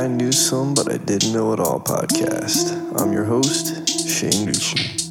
I Knew Some But I Didn't Know It All podcast. I'm your host, Shane Newsome.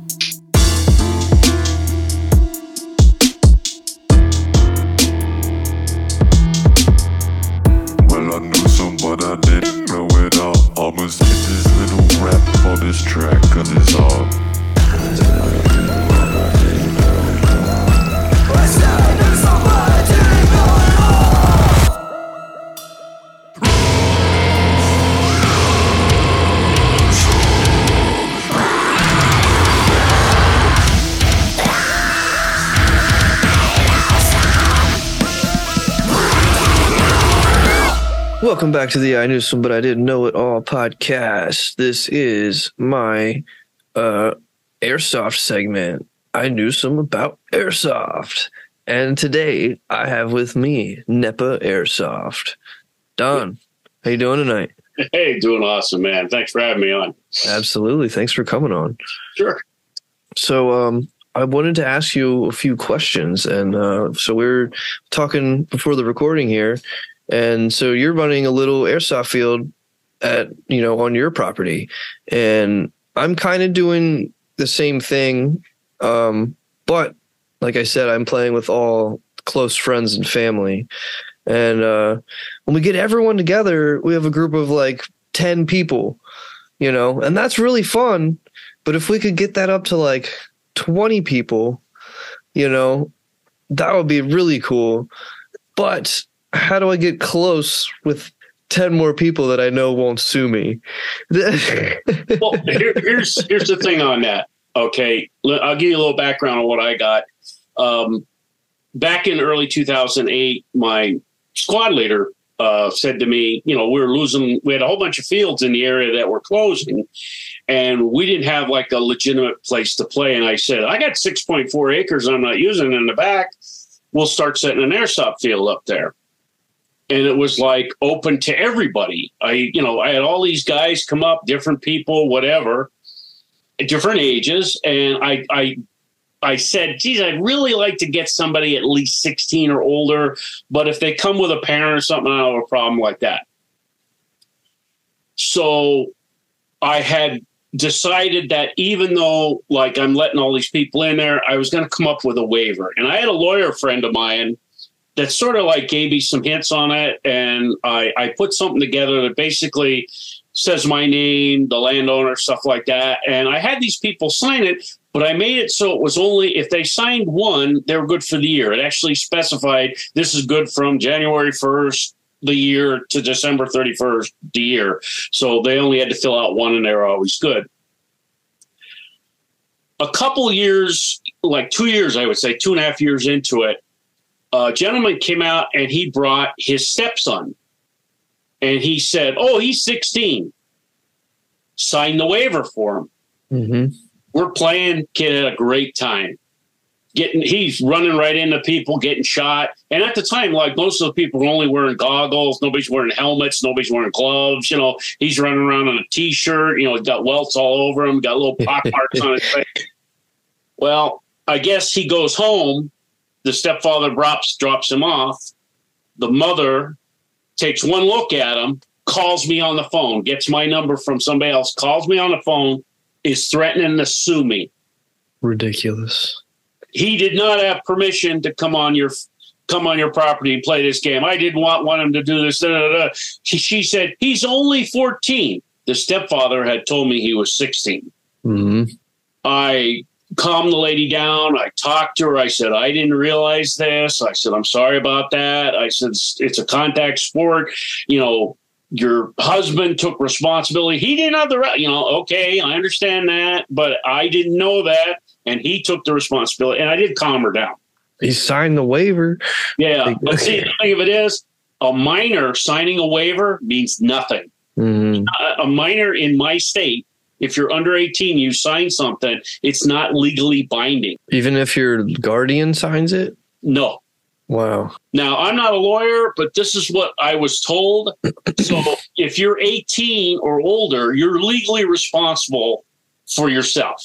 Welcome back to the I Knew Some But I Didn't Know It All podcast. This is my uh, airsoft segment. I knew some about airsoft. And today I have with me NEPA Airsoft. Don, how you doing tonight? Hey, doing awesome, man. Thanks for having me on. Absolutely. Thanks for coming on. Sure. So, um, I wanted to ask you a few questions, and uh, so we are talking before the recording here, and so you're running a little airsoft field at you know on your property, and I'm kind of doing the same thing, um, but like I said, I'm playing with all close friends and family, and uh, when we get everyone together, we have a group of like ten people, you know, and that's really fun. But if we could get that up to like 20 people, you know, that would be really cool. But how do I get close with 10 more people that I know won't sue me? Well, here, here's here's the thing on that. Okay, I'll give you a little background on what I got. Um, back in early 2008, my squad leader uh, said to me, you know, we were losing. We had a whole bunch of fields in the area that were closing, and we didn't have like a legitimate place to play. And I said, I got 6.4 acres I'm not using in the back. We'll start setting an airsoft field up there. And it was like open to everybody. I, you know, I had all these guys come up, different people, whatever, different ages. And I, I, I said, geez, I'd really like to get somebody at least 16 or older. But if they come with a parent or something, I don't have a problem like that. So I had decided that even though like I'm letting all these people in there, I was going to come up with a waiver. And I had a lawyer friend of mine that sort of like gave me some hints on it. And I, I put something together that basically says my name, the landowner, stuff like that. And I had these people sign it, but I made it so it was only if they signed one, they were good for the year. It actually specified this is good from January 1st the year to December 31st the year. So they only had to fill out one and they were always good. A couple years, like two years, I would say, two and a half years into it, a gentleman came out and he brought his stepson. And he said, Oh, he's 16. Sign the waiver for him. mm-hmm. We're playing, kid had a great time getting he's running right into people getting shot and at the time like most of the people were only wearing goggles nobody's wearing helmets nobody's wearing gloves you know he's running around in a t-shirt you know he's got welts all over him got little pock marks on his face well i guess he goes home the stepfather drops drops him off the mother takes one look at him calls me on the phone gets my number from somebody else calls me on the phone is threatening to sue me Ridiculous. he did not have permission to come on your come on your property and play this game. I didn't want want him to do this. Da, da, da. She, she said he's only 14. The stepfather had told me he was 16. Mm-hmm. I calmed the lady down. I talked to her. I said, I didn't realize this. I said, I'm sorry about that. I said, it's, a contact sport. You know, your husband took responsibility. He didn't have the right, you know, okay, I understand that, but I didn't know that. And he took the responsibility. And I did calm her down. He signed the waiver. Yeah. But see, the thing of it is, a minor signing a waiver means nothing. Mm-hmm. A, a minor in my state, if you're under 18, you sign something, it's not legally binding. Even if your guardian signs it? No. Wow. Now, I'm not a lawyer, but this is what I was told. so if you're 18 or older, you're legally responsible for yourself.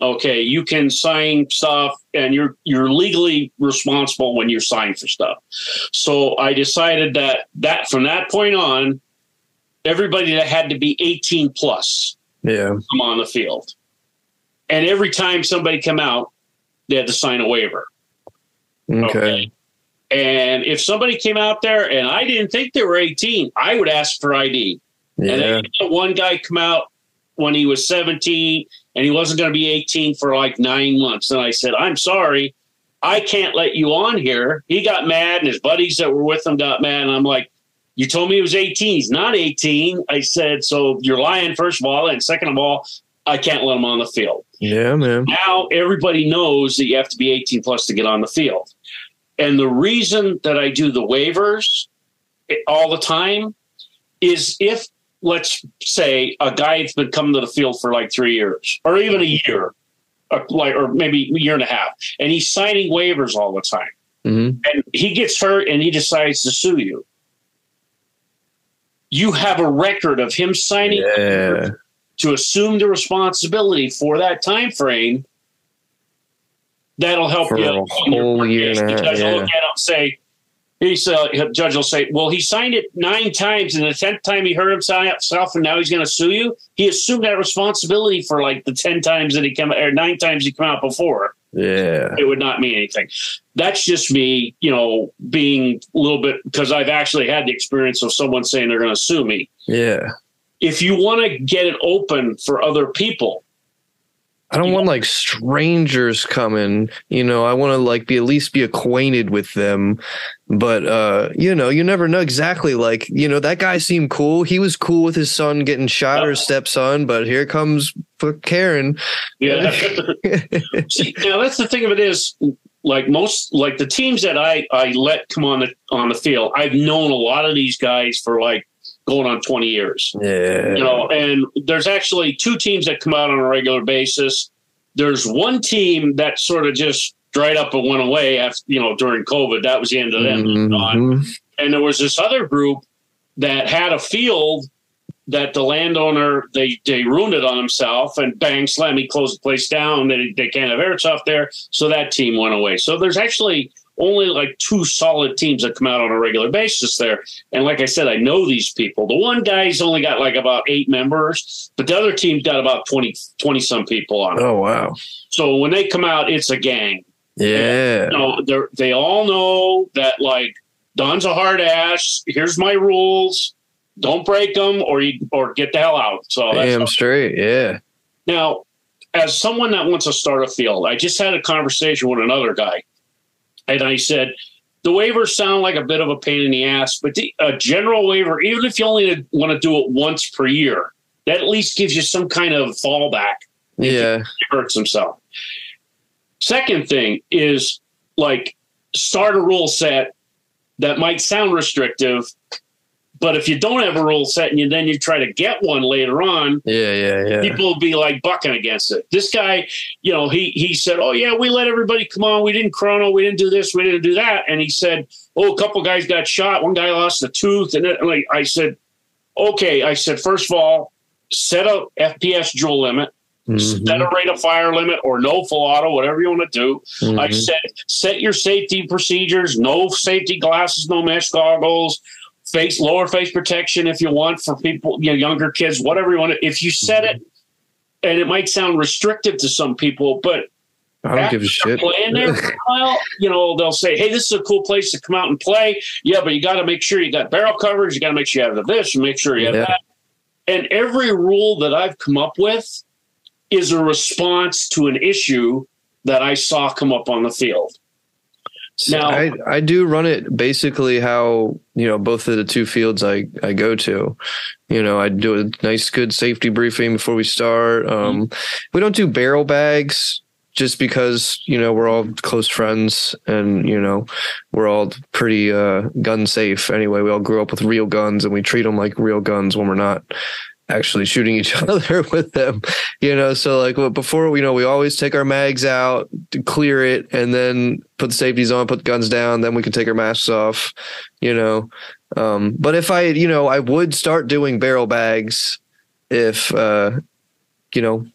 Okay, you can sign stuff and you're you're legally responsible when you sign for stuff. So I decided that that from that point on everybody that had to be 18 plus Yeah. come on the field. And every time somebody come out, they had to sign a waiver. Okay. And if somebody came out there and I didn't think they were 18, I would ask for ID. And Yeah. then one guy come out when he was 17 and he wasn't going to be 18 for like nine months. And I said, I'm sorry, I can't let you on here. He got mad and his buddies that were with him got mad. And I'm like, you told me he was 18. He's not 18. I said, so you're lying, first of all. And second of all, I can't let him on the field. Yeah, man. Now everybody knows that you have to be 18 plus to get on the field. And the reason that I do the waivers all the time is if, let's say, a guy's been coming to the field for like three years or even a year, or like or maybe a year and a half, and he's signing waivers all the time, hmm and he gets hurt and he decides to sue you. You have a record of him signing Yeah. to assume the responsibility for that time frame, that'll help For you. A whole year and a half, the judge yeah. look at and say, he's uh, judge will say, well, he signed it nine times, and the tenth time he heard himself, and now he's going to sue you. He assumed that responsibility for like the ten times that he come or nine times he come out before. Yeah. It would not mean anything. That's just me, you know, being a little bit because I've actually had the experience of someone saying they're going to sue me Yeah. if you want to get it open for other people, I don't want like strangers coming, you know, I want to like be at least be acquainted with them. But uh, you know, you never know exactly like, you know, that guy seemed cool. He was cool with his son getting shot or stepson, but here comes for Karen. yeah. See, now that's the thing of it is, like most, like the teams that I I let come on the on the field, I've known a lot of these guys for like going on twenty years. Yeah. You know, and there's actually two teams that come out on a regular basis. There's one team that sort of just dried up and went away after you know during COVID. That was the end of them. Mhm. and there was this other group that had a field that the landowner they they ruined it on himself and bang slam he closed the place down they, they can't have airsoft there so that team went away so there's actually only like two solid teams that come out on a regular basis there and like i said i know these people the one guy's only got like about eight members but the other team's got about 20 20 some people on it Oh wow. so when they come out it's a gang Yeah. you know, they all know that like Don's a hard ass. Here's my rules. Don't break them, or you or get the hell out. So that's Damn straight. Yeah. now, as someone that wants to start a field, I just had a conversation with another guy, and I said the waivers sound like a bit of a pain in the ass, but the, a general waiver, even if you only want to do it once per year, that at least gives you some kind of fallback Yeah. he hurts himself. Second thing is like start a rule set that might sound restrictive, but if you don't have a rule set and you, then you try to get one later on, Yeah. Yeah. Yeah. people will be like bucking against it. This guy, you know, he he said, "Oh yeah, we let everybody come on. We didn't chrono. We didn't do this. We didn't do that." And he said, "Oh, a couple guys got shot. One guy lost a tooth." And like I said, "Okay," I said, first of all, set a FPS joule limit." Mhm. set a rate of fire limit or no full auto, whatever you want to do. I Mhm. said set your safety procedures, no safety glasses, no mesh goggles, face lower face protection if you want for people, you know, younger kids, whatever you want to. If you set mm-hmm. it, and it might sound restrictive to some people, but I don't give a shit. playing there while, you know, they'll say, "Hey, this is a cool place to come out and play." Yeah, but you got to make sure you got barrel coverage. You got to make sure you have this. You make sure you have Yeah. that. And every rule that I've come up with is a response to an issue that I saw come up on the field. So Now- I, I do run it basically how you know both of the two fields I, I go to. You know, I do a nice good safety briefing before we start. Um, We don't do barrel bags just because you know we're all close friends and you know we're all pretty uh, gun safe anyway. We all grew up with real guns and we treat them like real guns when we're not actually shooting each other with them you know? So like well, before you know we always take our mags out to clear it and then put the safeties on put the guns down then we can take our masks off you know? Um but if i you know i would start doing barrel bags if uh you know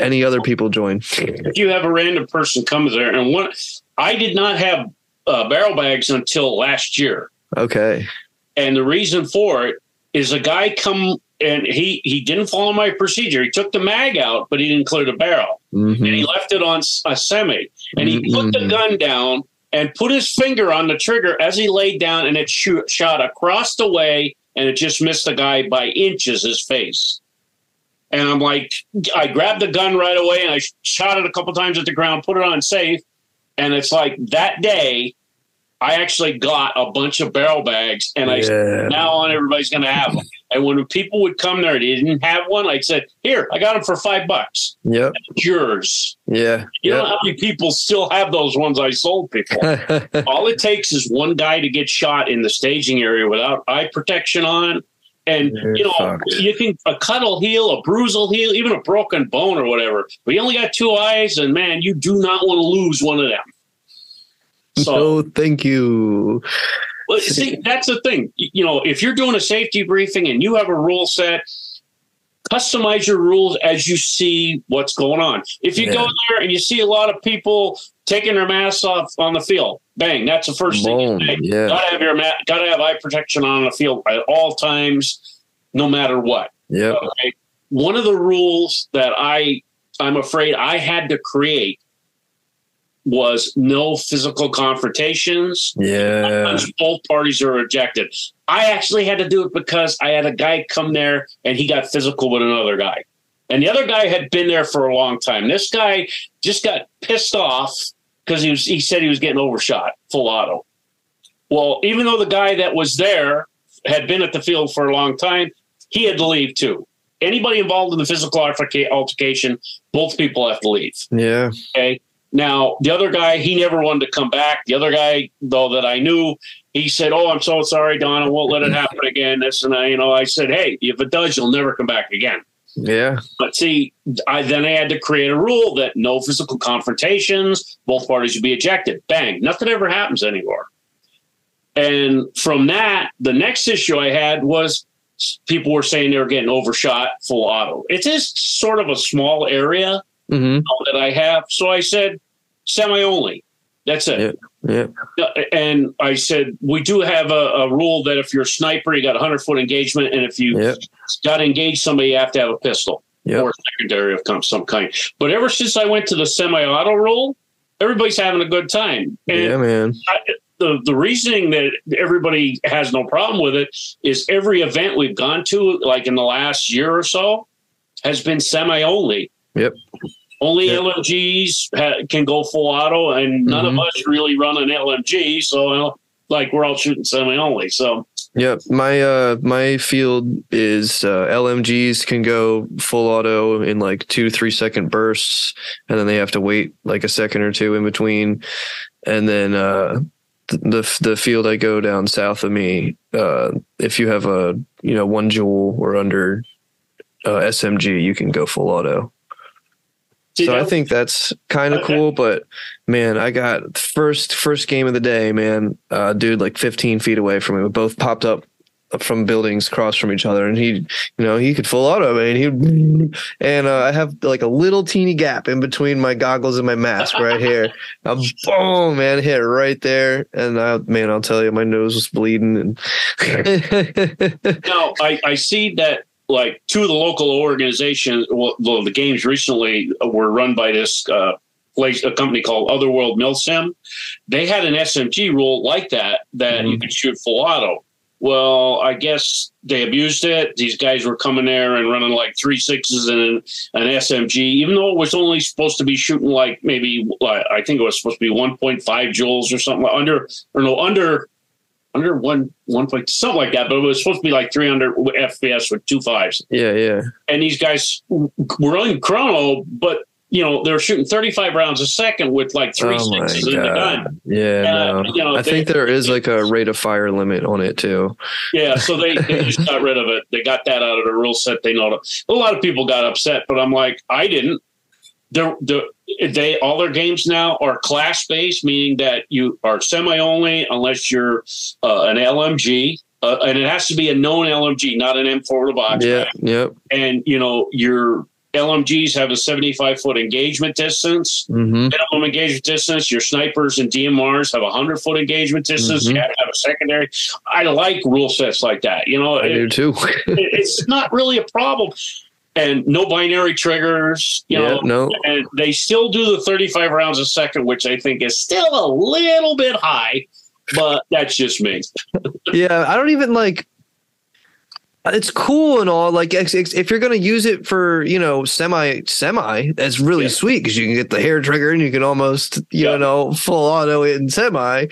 any other people join. If you have a random person come there, and one, I did not have uh, barrel bags until last year. okay. And the reason for it is a guy come and he he didn't follow my procedure. He took the mag out, but he didn't clear the barrel, Mhm. and he left it on a semi. And he put the Mhm. gun down and put his finger on the trigger as he laid down, and it shoot, shot across the way, and it just missed the guy by inches his face. And I'm like, I grabbed the gun right away and I shot it a couple times at the ground, put it on safe. And it's like that day, I actually got a bunch of barrel bags and I Yeah. now on everybody's going to have them. And when people would come there, they didn't have one. I said, here, I got them for five bucks. Yep. It's yours. Yeah. You know how many people still have those ones I sold people? All it takes is one guy to get shot in the staging area without eye protection on. And You're you know, fucked. you can a cut will heal, a bruise will heal, even a broken bone or whatever. But you only got two eyes, and man, you do not want to lose one of them. So no, thank you. Well, see, that's the thing. You know, if you're doing a safety briefing and you have a rule set, customize your rules as you see what's going on. If you go there and you see a lot of people taking their masks off on the field, bang, that's the first thing Boom. you say. Yeah. Gotta have your ma- gotta have eye protection on the field at all times, no matter what. Yeah. Okay. One of the rules that I I'm afraid I had to create was no physical confrontations. Yeah. Sometimes both parties are ejected. I actually had to do it because I had a guy come there and he got physical with another guy. And the other guy had been there for a long time. This guy just got pissed off because he was he said he was getting overshot full auto. Well, even though the guy that was there had been at the field for a long time, he had to leave too. Anybody involved in the physical altercation, both people have to leave. Yeah. Okay. Now, the other guy, he never wanted to come back. The other guy, though, that I knew, he said, Oh, I'm so sorry, Don. I won't let it happen again. This and I, you know, I said, Hey, if it does, you'll never come back again. Yeah. But see, I then I had to create a rule that no physical confrontations, both parties would be ejected. Bang, nothing ever happens anymore. And from that, the next issue I had was people were saying they were getting overshot full auto. It is sort of a small area hmm that I have. So I said semi only. That's it. Yeah. And I said, we do have a, a rule that if you're a sniper, you got a 100 foot engagement. And if you got to engage somebody, you have to have a pistol or a secondary of some kind. But ever since I went to the semi auto rule, everybody's having a good time. And Yeah, man. I, the, the reasoning that everybody has no problem with it is every event we've gone to, like in the last year or so, has been semi only. Yep. Only Yep. LMGs ha- can go full auto, and none Mhm. of us really run an LMG. So, uh, like, we're all shooting semi only. So, Yep. My uh my field is uh LMGs can go full auto in like two, three second bursts, and then they have to wait like a second or two in between. And then uh the the field I go down south of me, uh if you have a you know one joule or under uh SMG, you can go full auto. So I think that's kind of Okay. cool. But man, I got first first game of the day, man. Uh, dude, like 15 feet away from me, we both popped up from buildings across from each other, and he, you know, he could full auto, man. He and uh, I have like a little teeny gap in between my goggles and my mask right here. A boom, man, hit right there, and I, man, I'll tell you, my nose was bleeding, and Now, I, I see that like two of the local organizations, well, the games recently were run by this uh, place, a company called Otherworld Milsim. They had an SMG rule like that that you Mhm. could shoot full auto. Well, I guess they abused it. These guys were coming there and running like three sixes and an, an SMG, even though it was only supposed to be shooting like maybe uh, I think it was supposed to be 1.5 joules or something under or no under under one one point something like that, but it was supposed to be like 300 FPS with two fives. yeah, yeah, And these guys were on chrono, but you know they were shooting 35 rounds a second with like three oh sixes in the gun. yeah. Uh, no. you know, I think they- there is like a rate of fire limit on it too. Yeah, so they, they just got rid of it. They got that out of the rule set. They know a lot of people got upset, but I'm like, I didn't. They're, they're, they all their games now are class based, meaning that you are semi only unless you're uh, an LMG, uh, and it has to be a known LMG, not an M4 with a box. Yeah, yep. And you know you're LMGs have a 75 foot engagement distance. hmm Minimum engagement distance. Your snipers and DMRs have a 100 foot engagement distance. Mhm. You have to have a secondary. I like rule sets like that. You know, I it- do too. it- it's not really a problem. And no binary triggers, you yeah, know, no. and they still do the 35 rounds a second, which I think is still a little bit high, but that's just me. Yeah, I don't even like. It's cool and all. Like, if you're gonna use it for you know semi semi, that's really Yeah. sweet because you can get the hair trigger and you can almost you Yeah. know full auto it in semi.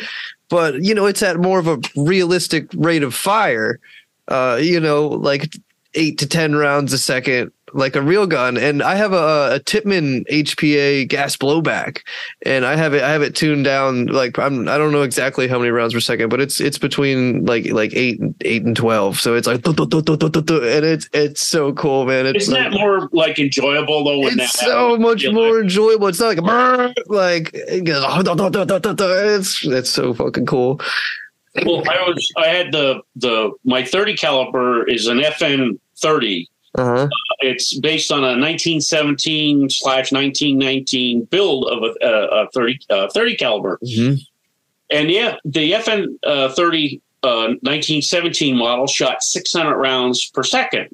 But you know, it's at more of a realistic rate of fire. Uh, you know, like eight to ten rounds a second, like a real gun. And I have a, a Tippmann HPA gas blowback, and I have it. I have it tuned down. Like I'm. I don't know exactly how many rounds per second, but it's it's between like like eight and eight and twelve. So it's like and it's it's so cool, man. It's Isn't like, that more like enjoyable though? When it's so happens? much more like, enjoyable. It's not like a brr, like it goes, "Oh, duh, duh, duh, duh, duh, duh." it's it's so fucking cool. well, I was I had the the my 30 caliber is an FN 30. Uh huh. It's based on a 1917 slash 1919 build of a, a, a 30 uh, 30 caliber. hmm And yeah, the FN uh, 30 uh, 1917 model shot 600 rounds per second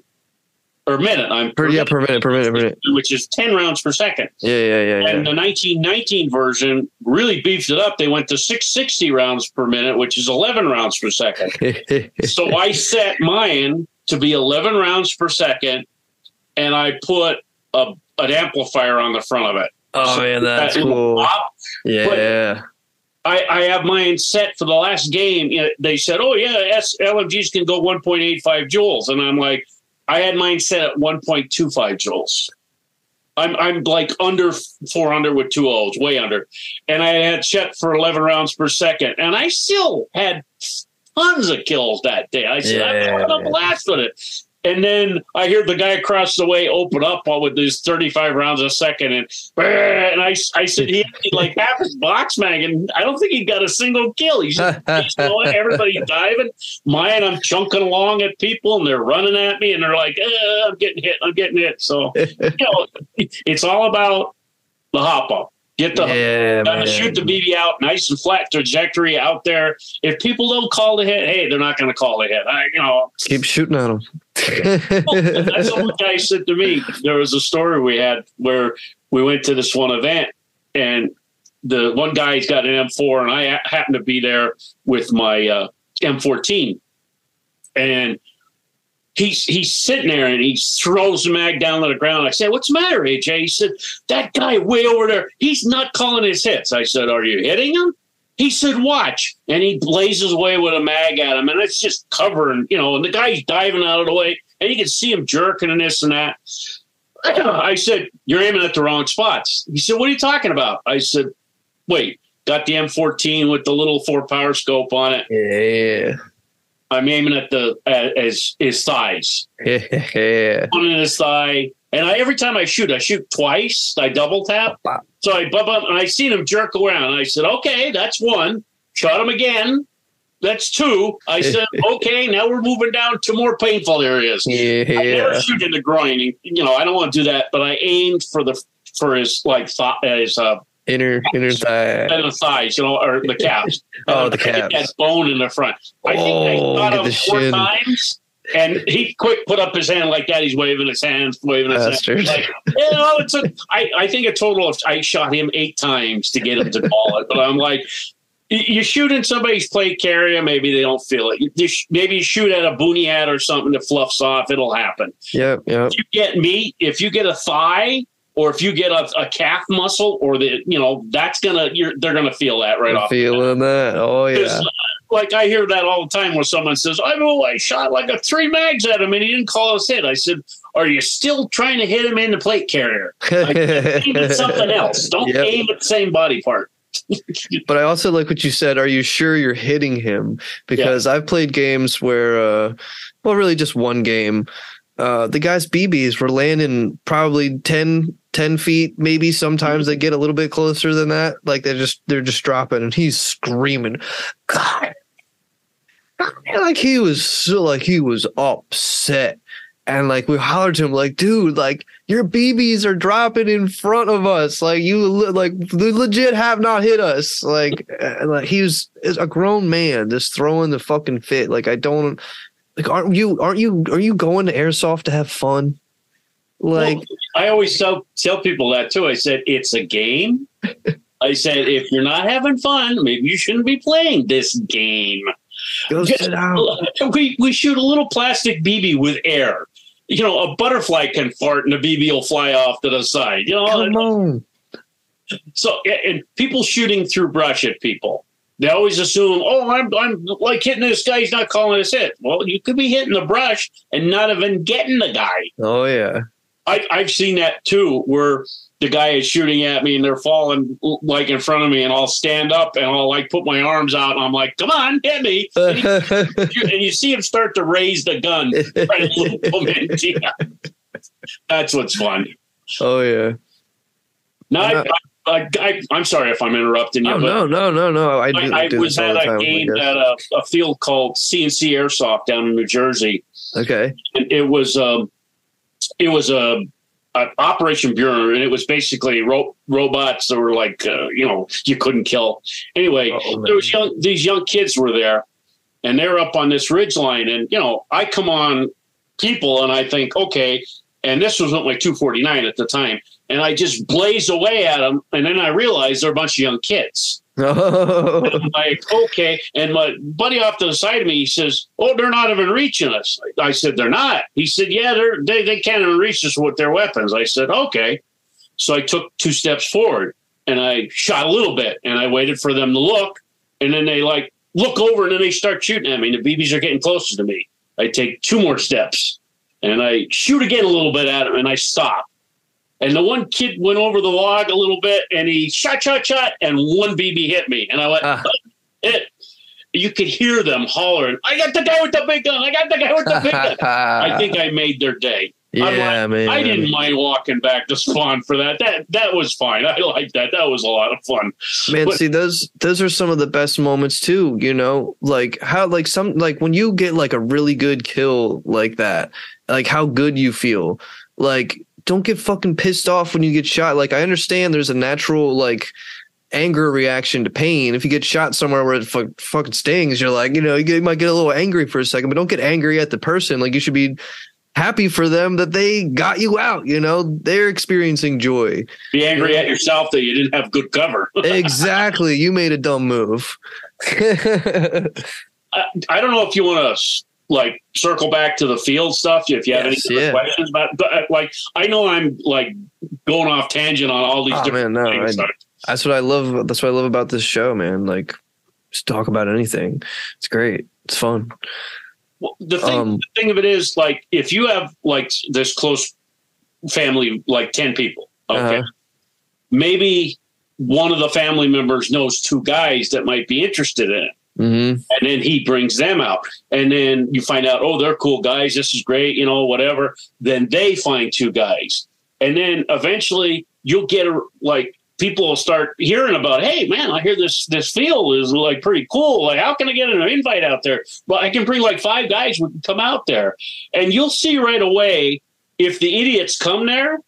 or minute. I'm Per, yeah, per minute, per minute, per minute. which is 10 rounds per second. Yeah, yeah, yeah, And the 1919 version really beefed it up. They went to 660 rounds per minute, which is 11 rounds per second. so I set mine to be 11 rounds per second, and I put a, an amplifier on the front of it. oh So man, that's that cool. Yeah. I, I have mine set for the last game. You know, they said, "Oh yeah, S- LMGs can go 1.85 joules," and I'm like, I had mine set at 1.25 joules. I'm I'm like under 400 with two O's, way under, and I had set for 11 rounds per second, and I still had tons of kills that day. I said, I'm having a blast with it. And then I hear the guy across the way open up with these 35 rounds a second. And, and I, I said, he emptied like half his box mag, and I don't think he got a single kill. He's just he's going, everybody's diving. Mine, I'm chunking along at people, and they're running at me, and they're like, eh, I'm getting hit, I'm getting hit. So, you know, it's all about the hop up. Get the yeah, shoot the BB out, nice and flat trajectory out there. If people don't call the hit, hey, they're not going to call the hit. I, you know, Keep shooting at them. that's what guy said to me. There was a story we had where we went to this one event, and the one guy's got an M4, and I happened to be there with my uh, M14, and he's he's sitting there and he throws the mag down to the ground. I said, "What's the matter, AJ?" He said, "That guy way over there, he's not calling his hits." I said, "Are you hitting him?" He said, "Watch," and he blazes away with a mag at him, and it's just covering, you know. And the guy's diving out of the way, and you can see him jerking and this and that. I said, "You're aiming at the wrong spots." He said, "What are you talking about?" I said, "Wait, got the M14 with the little four power scope on it. yeah. I'm aiming at the at his his thighs, Yeah. one in his thigh, and I every time I shoot, I shoot twice. I double tap, so I bump up, and I seen him jerk around. I said, "Okay, that's one." Shot him again. That's two. I said, "Okay, now we're moving down to more painful areas." I never Yeah. shoot in the groin. You know, I don't want to do that, but I aimed for the for his like th- his uh, Inner inner thigh. and the thighs, you know, or the calves. Oh, the calves. That bone in the front. I think I Oh, shot him the four shin. times, and he quick put up his hand like that. He's waving his hands, waving his Bastard. hands. Like, you know, it's a, I, I think a total of I shot him eight times to get him to call it, but I'm like. You shoot in somebody's plate carrier, maybe they don't feel it. You- sh- maybe you shoot at a boonie hat or something that fluffs off, it'll happen Yep, yep. if you get meat, if you get a thigh, or if you get a, a calf muscle, or the you know that's gonna you're they're gonna feel that right I'm off. feeling that. Oh yeah uh, Like I hear that all the time when someone says, "I know I shot like a three mags at him and he didn't call his hit." I said, "Are you still trying to hit him in the plate carrier? Like, aim at something else. Don't Yep. aim at the same body part." But I also like what you said. Are you sure you're hitting him? Because I've played games where, uh, well, really just one game. Uh, the guy's BBs were landing probably 10, 10 feet, maybe. Sometimes they get a little bit closer than that. Like they're just they're just dropping, and he's screaming, God, like he was so like he was upset. and like we hollered to him like dude like your bb's are dropping in front of us. Like you like legit have not hit us. Like and, like he was a grown man just throwing the fucking fit. Like i don't like aren't you aren't you are you going to airsoft to have fun like Well, I always tell tell people that too. I said it's a game. I said if you're not having fun, maybe you shouldn't be playing this game. go sit down We we shoot a little plastic BB with air. You know, a butterfly can fart and the BB will fly off to the side. You know, come on so and people shooting through brush at people. They always assume, oh, I'm I'm like hitting this guy. He's not calling us hit. Well, you could be hitting the brush and not even getting the guy. oh yeah I, I've seen that too, where the guy is shooting at me and they're falling like in front of me, and I'll stand up and I'll like put my arms out and I'm like, "Come on, hit me!" And, he- and you see him start to raise the gun. Yeah. That's what's fun. oh yeah No, uh, I, I, I, I'm sorry if I'm interrupting you, oh no no no no. I do, I, I do was at a game at a, a field called CNC Airsoft down in New Jersey, okay. And it was um, it was a, a Operation Bureau, and it was basically ro- robots that were like uh, you know you couldn't kill. Anyway, Oh, there was young these young kids were there, and they're up on this ridge line, and you know I come on people, and I think okay, and this was with my 249 at the time, and I just blaze away at them, and then I realize they're a bunch of young kids. oh I'm like, okay. And my buddy off to the side of me, he says, Oh, they're not even reaching us. I said, They're not. He said, Yeah, they're they, they can't even reach us with their weapons. I said, Okay. So I took two steps forward and I shot a little bit and I waited for them to look. And then they like look over and then they start shooting at me. And the BBs are getting closer to me. I take two more steps and I shoot again a little bit at them and I stop. And the one kid went over the log a little bit and he shot, shot, shot, and one BB hit me. And I went, Ah. it. You could hear them hollering, I got the guy with the big gun. I got the guy with the big gun. I think I made their day. yeah man I didn't mind walking back to spawn for that. That that was fine. I liked that. That was a lot of fun. Man, But- see those those are some of the best moments too, you know? Like how like some like when you get like a really good kill like that, like how good you feel. Like don't get fucking pissed off when you get shot. Like I understand there's a natural like anger reaction to pain. If you get shot somewhere where it fu- fucking stings, you're like, you know, you, get, you might get a little angry for a second, but don't get angry at the person. Like you should be happy for them that they got you out, you know? They're experiencing joy. Be angry at yourself that you didn't have good cover. exactly. You made a dumb move. I, I don't know if you want to like circle back to the field stuff. If you have Yes, any yeah. questions about, but uh, like, I know I'm like going off tangent on all these Oh, different man, no, things. That's what I love. That's what I love about this show, man. Like, just talk about anything. It's great. It's fun. Well, the thing, Um, the thing of it is, like, if you have like this close family, like ten people, okay, Uh-huh. maybe one of the family members knows two guys that might be interested in it, hmm and then he brings them out, and then you find out, oh, they're cool guys. This is great, you know, whatever. Then they find two guys, and then eventually you'll get a like. People will start hearing about, hey man, I hear this this field is like pretty cool. Like, how can I get an invite out there? Well, I can bring like five guys who can come out there, and you'll see right away if the idiots come there.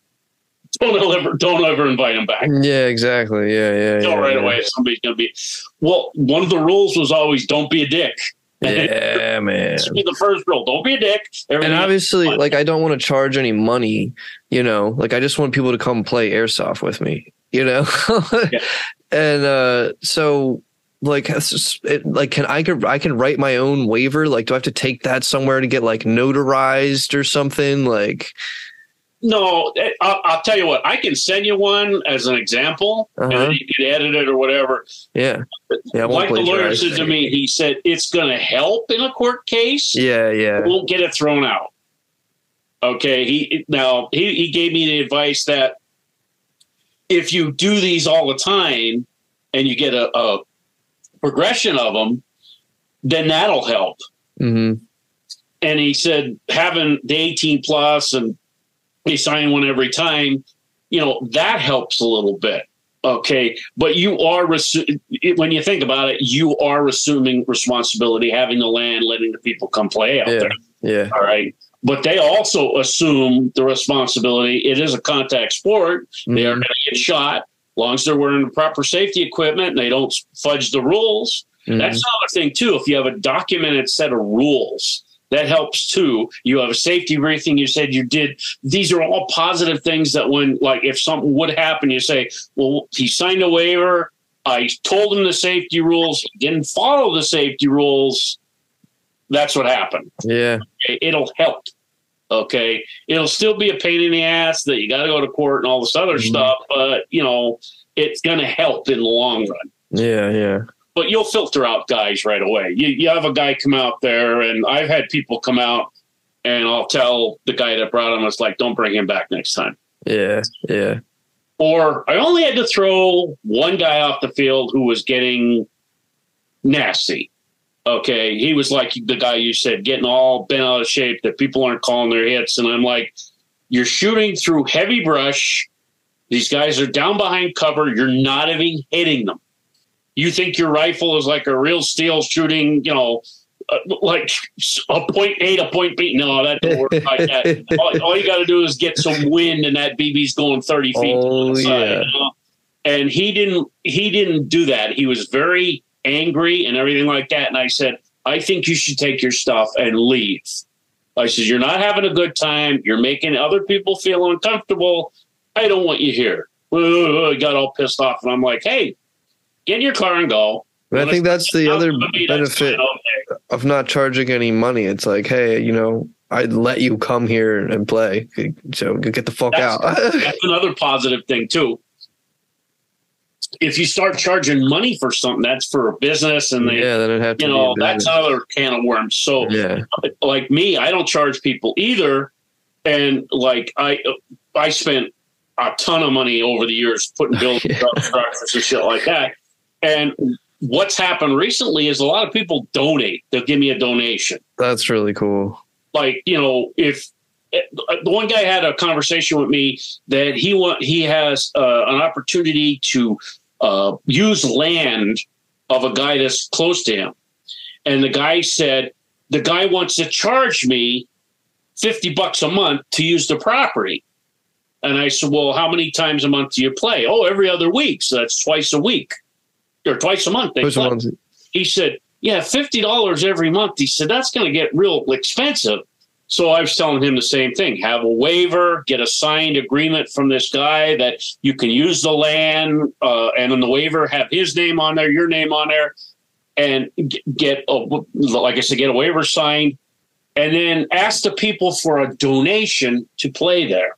Don't ever don't ever invite them back. Yeah, exactly. Yeah, yeah. Tell yeah, right yeah. away if somebody's going to be. Well, one of the rules was always don't be a dick. Yeah, man. This be the first rule. Don't be a dick. And obviously, like, I don't want to charge any money. You know, like, I just want people to come play airsoft with me. You know, Yeah. and uh so like it, like can I could I can write my own waiver? Like, do I have to take that somewhere to get like notarized or something? Like, no, eh, I'll, I'll tell you what. I can send you one as an example, and Uh-huh. then you can edit it or whatever. yeah, yeah. Like the lawyer said to me, he said it's going to help in a court case. Yeah, yeah. won't get it thrown out. Okay. He now he, he gave me the advice that if you do these all the time and you get a, a progression of them, then that'll help. hmm And he said having the 18 plus and they sign one every time, you know, that helps a little bit. Okay, but you are resu- when you think about it, you are assuming responsibility, having the land, letting the people come play out Yeah. there. Yeah. All right. but they also assume the responsibility. It is a contact sport. They are Mhm. going to get shot. As long as they're wearing the proper safety equipment and they don't fudge the rules. Mhm. That's another thing too. If you have a documented set of rules, that helps too. You have a safety briefing. You said you did. These are all positive things that when, like, if something would happen, you say, "Well, he signed a waiver. I told him the safety rules. He didn't follow the safety rules. That's what happened. yeah. It'll help. Okay, it'll still be a pain in the ass that you got to go to court and all this other Mhm. stuff, but you know, it's going to help in the long run Yeah. Yeah. But you'll filter out guys right away. You, you have a guy come out there, and I've had people come out, and I'll tell the guy that brought him, it's like, don't bring him back next time. Yeah. Yeah. Or I only had to throw one guy off the field who was getting nasty. Okay. He was like the guy you said, getting all bent out of shape that people aren't calling their hits. And I'm like, you're shooting through heavy brush. These guys are down behind cover. You're not even hitting them. You think your rifle is like a real steel shooting, you know, uh, like a point A to point B. No, that don't work like that. All, all you got to do is get some wind, and that BB's going thirty feet. to Oh, the side, yeah. you know? And he didn't. He didn't do that. He was very angry and everything like that. And I said, I think you should take your stuff and leave. I said, you're not having a good time. You're making other people feel uncomfortable. I don't want you here. I got all pissed off, and I'm like, hey, get in your car and go. But I think that's the other To me, that's benefit of not charging any money. It's like, hey, you know, I'd let you come here and play. So get the fuck That's- out. That's another positive thing too. If you start charging money for something, that's for a business, and they, yeah, then it'd have to you know, that's another can of worms. So, Yeah. like me, I don't charge people either, and like I, I spent a ton of money over the years putting building Yeah. structures and shit like that. And what's happened recently is a lot of people donate. They'll give me a donation. That's really cool. like you know if uh, the one guy had a conversation with me that he want he has uh, an opportunity to uh, use land of a guy that's close to him and the guy said the guy wants to charge me 50 bucks a month to use the property and i said well how many times a month do you play oh every other week so that's twice a week or twice a month they Push play them he said, Yeah, $50 every month. He said, That's going to get real expensive. So I was telling him the same thing have a waiver, get a signed agreement from this guy that you can use the land, uh, and in the waiver, have his name on there, your name on there, and get, a, like I said, get a waiver signed, and then ask the people for a donation to play there.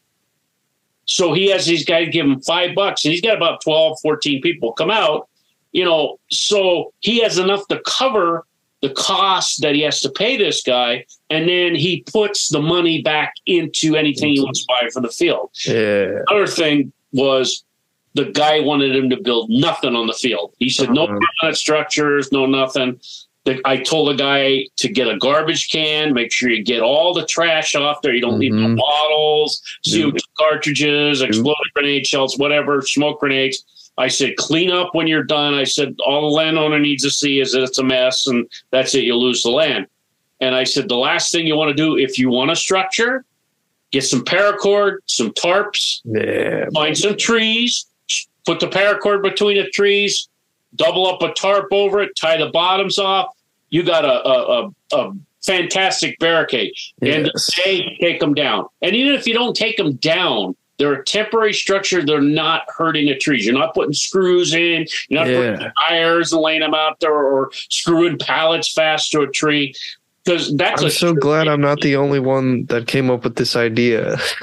So he has these guys give him five bucks, and he's got about 12, 14 people come out you know, so he has enough to cover the cost that he has to pay this guy, and then he puts the money back into anything he wants to buy for the field. Yeah. Other thing was the guy wanted him to build nothing on the field. He said no Uh-huh. permanent structures, no nothing. The, I told the guy to get a garbage can, make sure you get all the trash off there. You don't need no Mhm. bottles, CO2 Dude. cartridges, exploded grenade shells, whatever, smoke grenades. I said, clean up when you're done. I said, all the landowner needs to see is that it's a mess, and that's it. You'll lose the land. And I said, the last thing you want to do if you want a structure, get some paracord, some tarps, Yeah. find some trees, put the paracord between the trees, double up a tarp over it, tie the bottoms off. You got a a, a, a fantastic barricade. And Yes. they take them down. And even if you don't take them down, they're a temporary structure. They're not hurting the trees. You're not putting screws in. You're not Yeah. putting tires and laying them out there or screwing pallets fast to a tree. Because that's I'm so glad I'm not the only one that came up with this idea.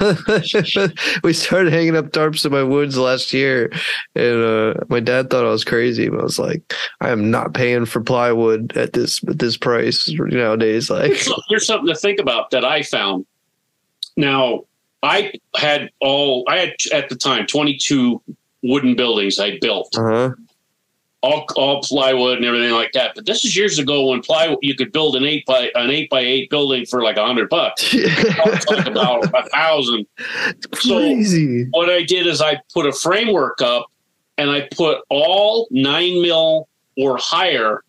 we started hanging up tarps in my woods last year, and uh, my dad thought I was crazy. But I was like, I am not paying for plywood at this at this price nowadays. Like, here's something to think about that I found. Now, I had all I had at the time 22 wooden buildings I built, uh huh, all all plywood and everything like that. But this is years ago when plywood you could build an eight by an eight by eight building for like a hundred bucks. About a thousand. So- What I did is I put a framework up and I put all nine mil or higher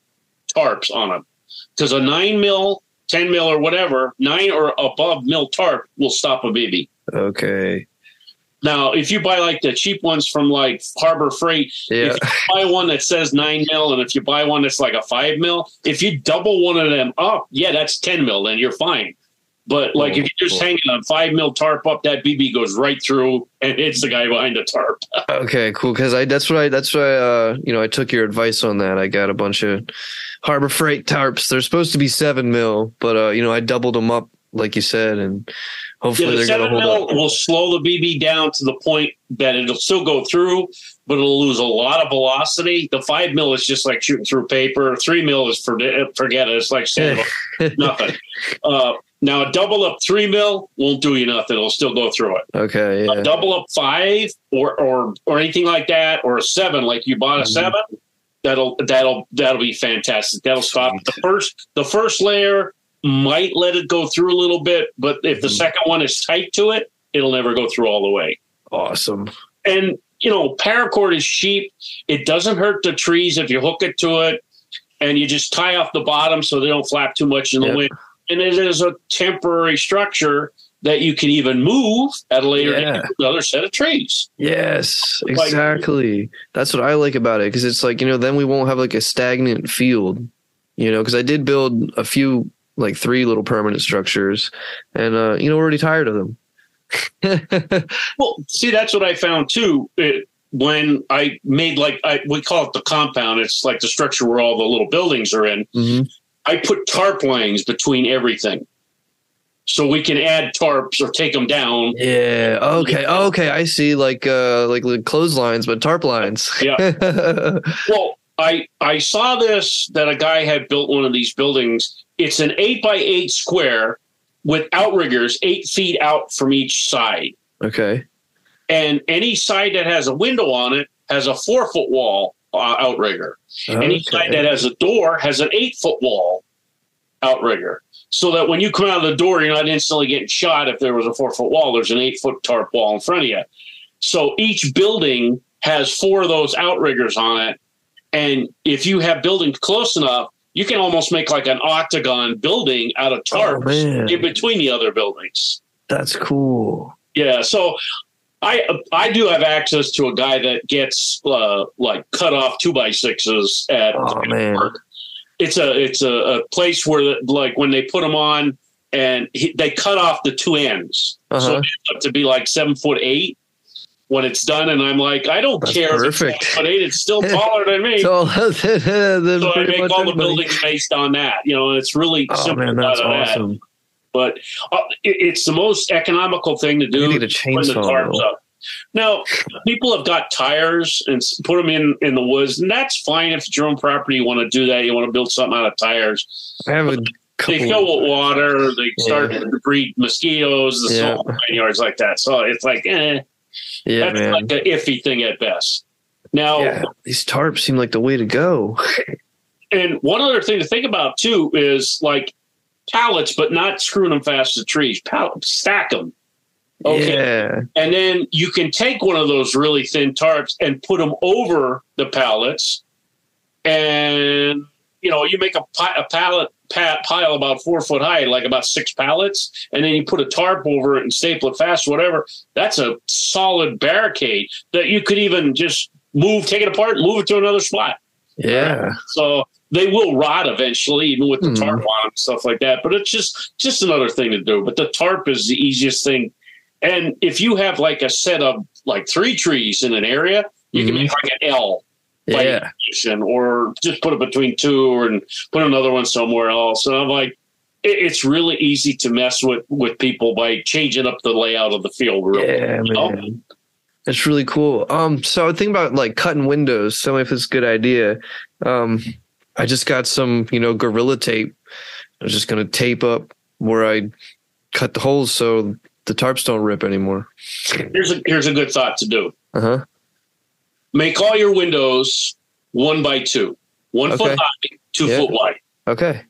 tarps on them because a nine mil 10 mil or whatever, nine or above mil tarp will stop a BB. Okay. Now, if you buy like the cheap ones from like Harbor Freight, Yeah. if you buy one that says nine mil, and if you buy one that's like a five mil, if you double one of them up, yeah, that's 10 mil, then you're fine. But like if you're just Cool. hanging a five mil tarp up, that BB goes right through and hits the guy behind the tarp. Okay, cool. Because I that's what I that's why uh you know I took your advice on that. I got a bunch of Harbor Freight tarps. They're supposed to be seven mil, but uh you know I doubled them up like you said, and Yeah, hopefully the they're gonna hold up. Will slow the BB down to the point that it'll still go through, but it'll lose a lot of velocity. The five mil is just like shooting through paper. Three mil is for, forget it. It's like nothing. Uh, now a double up three mil won't do you nothing. It'll still go through it. okay, A double up five or or or anything like that, or a seven, like you bought a Mhm. seven, that'll that'll that'll be fantastic. That'll stop the first the first layer might let it go through a little bit, but if the Mhm. second one is tight to it, it'll never go through all the way. awesome. And you know, paracord is cheap. It doesn't hurt the trees if you hook it to it, and you just tie off the bottom so they don't flap too much in the wind. And it is a temporary structure that you can even move at a later Yeah. another set of trees. Yes, Like- exactly. That's what I like about it because it's like you know then we won't have like a stagnant field, you know. Because I did build a few like three little permanent structures, and uh you know we're already tired of them. Well, see, that's what I found too. It, when I made like I we call it the compound. It's like the structure where all the little buildings are in. Mhm. I put tarp lines between everything, so we can add tarps or take them down. Yeah. Okay. Okay. I see. Like uh like like clotheslines, but tarp lines. Yeah. Well, I I saw this that a guy had built one of these buildings. It's an eight by eight square with outriggers eight feet out from each side, okay. and any side that has a window on it has a four foot wall uh, outrigger. Any side that has a door has an eight foot wall outrigger. So that when you come out of the door, you're not instantly getting shot if there was a four foot wall. There's an eight foot tarp wall in front of you. So each building has four of those outriggers on it. And if you have buildings close enough, you can almost make like an octagon building out of tarps man. in between the other buildings. That's cool. Yeah, so I I do have access to a guy that gets uh, like cut off two by sixes at Oh man. it's a it's a, a place where like when they put them on and he, they cut off the two ends so Uh-huh. it ends up to be like seven foot eight when it's done and i'm like i don't That's care if it's perfect. foot eight it's still taller than me So, so i make all the buildings based on that you know and it's really Oh simple man, that's of that but uh, it, it's the most economical thing to You do need a when the chainsaw. tarp's up. Now, people have got tires and put them in in the woods, and that's fine if it's your own property. You want to do that. You want to build something out of tires. I have a They fill with water. They start Yeah. to breed mosquitoes, the Yeah. salt yards like that. So it's like, eh, yeah, that's man. like an iffy thing at best. Now, yeah, these tarps seem like the way to go. and one other thing to think about too is like pallets, but not screwing them fast to trees. Pallet, stack them. Okay. Yeah. And then you can take one of those really thin tarps and put them over the pallets. And, you know, you make a, pi- a pallet pa- pile about four foot high, like about six pallets. And then you put a tarp over it and staple it fast, whatever. That's a solid barricade that you could even just move, take it apart, move it to another spot. Yeah. So they will rot eventually, even with the Hmm. tarp on and stuff like that. But it's just just another thing to do. But the tarp is the easiest thing. And if you have like a set of like three trees in an area, you can Mhm. make like an L Yeah. or just put it between two, and put another one somewhere else. And I'm like, it, it's really easy to mess with with people by changing up the layout of the field. Really. Yeah, know? man. That's really cool. Um, so I would think about like cutting windows. So if it's a good idea, um, I just got some, you know, gorilla tape. I was just gonna tape up where I cut the holes so the tarps don't rip anymore. Here's a here's a good thought to do. Uh huh. Make all your windows one by two, one Okay. foot high, two Yeah. foot wide. Okay.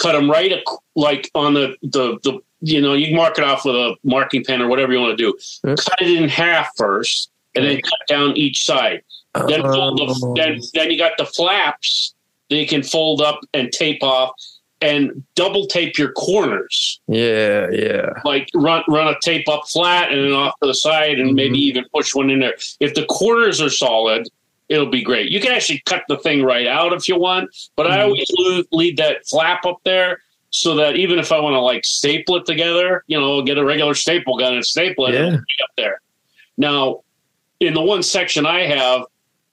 cut them right ac- like on the, the the you know you can mark it off with a marking pen or whatever you want to do cut it in half first and then cut down each side then fold the, Oh. then then you got the flaps that you can fold up and tape off and double tape your corners. Yeah, yeah. Like run run a tape up flat and then off to the side, and maybe Mhm. even push one in there. If the corners are solid, it'll be great. You can actually cut the thing right out if you want, but I Mhm. always leave, leave that flap up there so that even if I want to like staple it together, you know, get a regular staple gun and staple it, Yeah. be up there. Now, in the one section I have,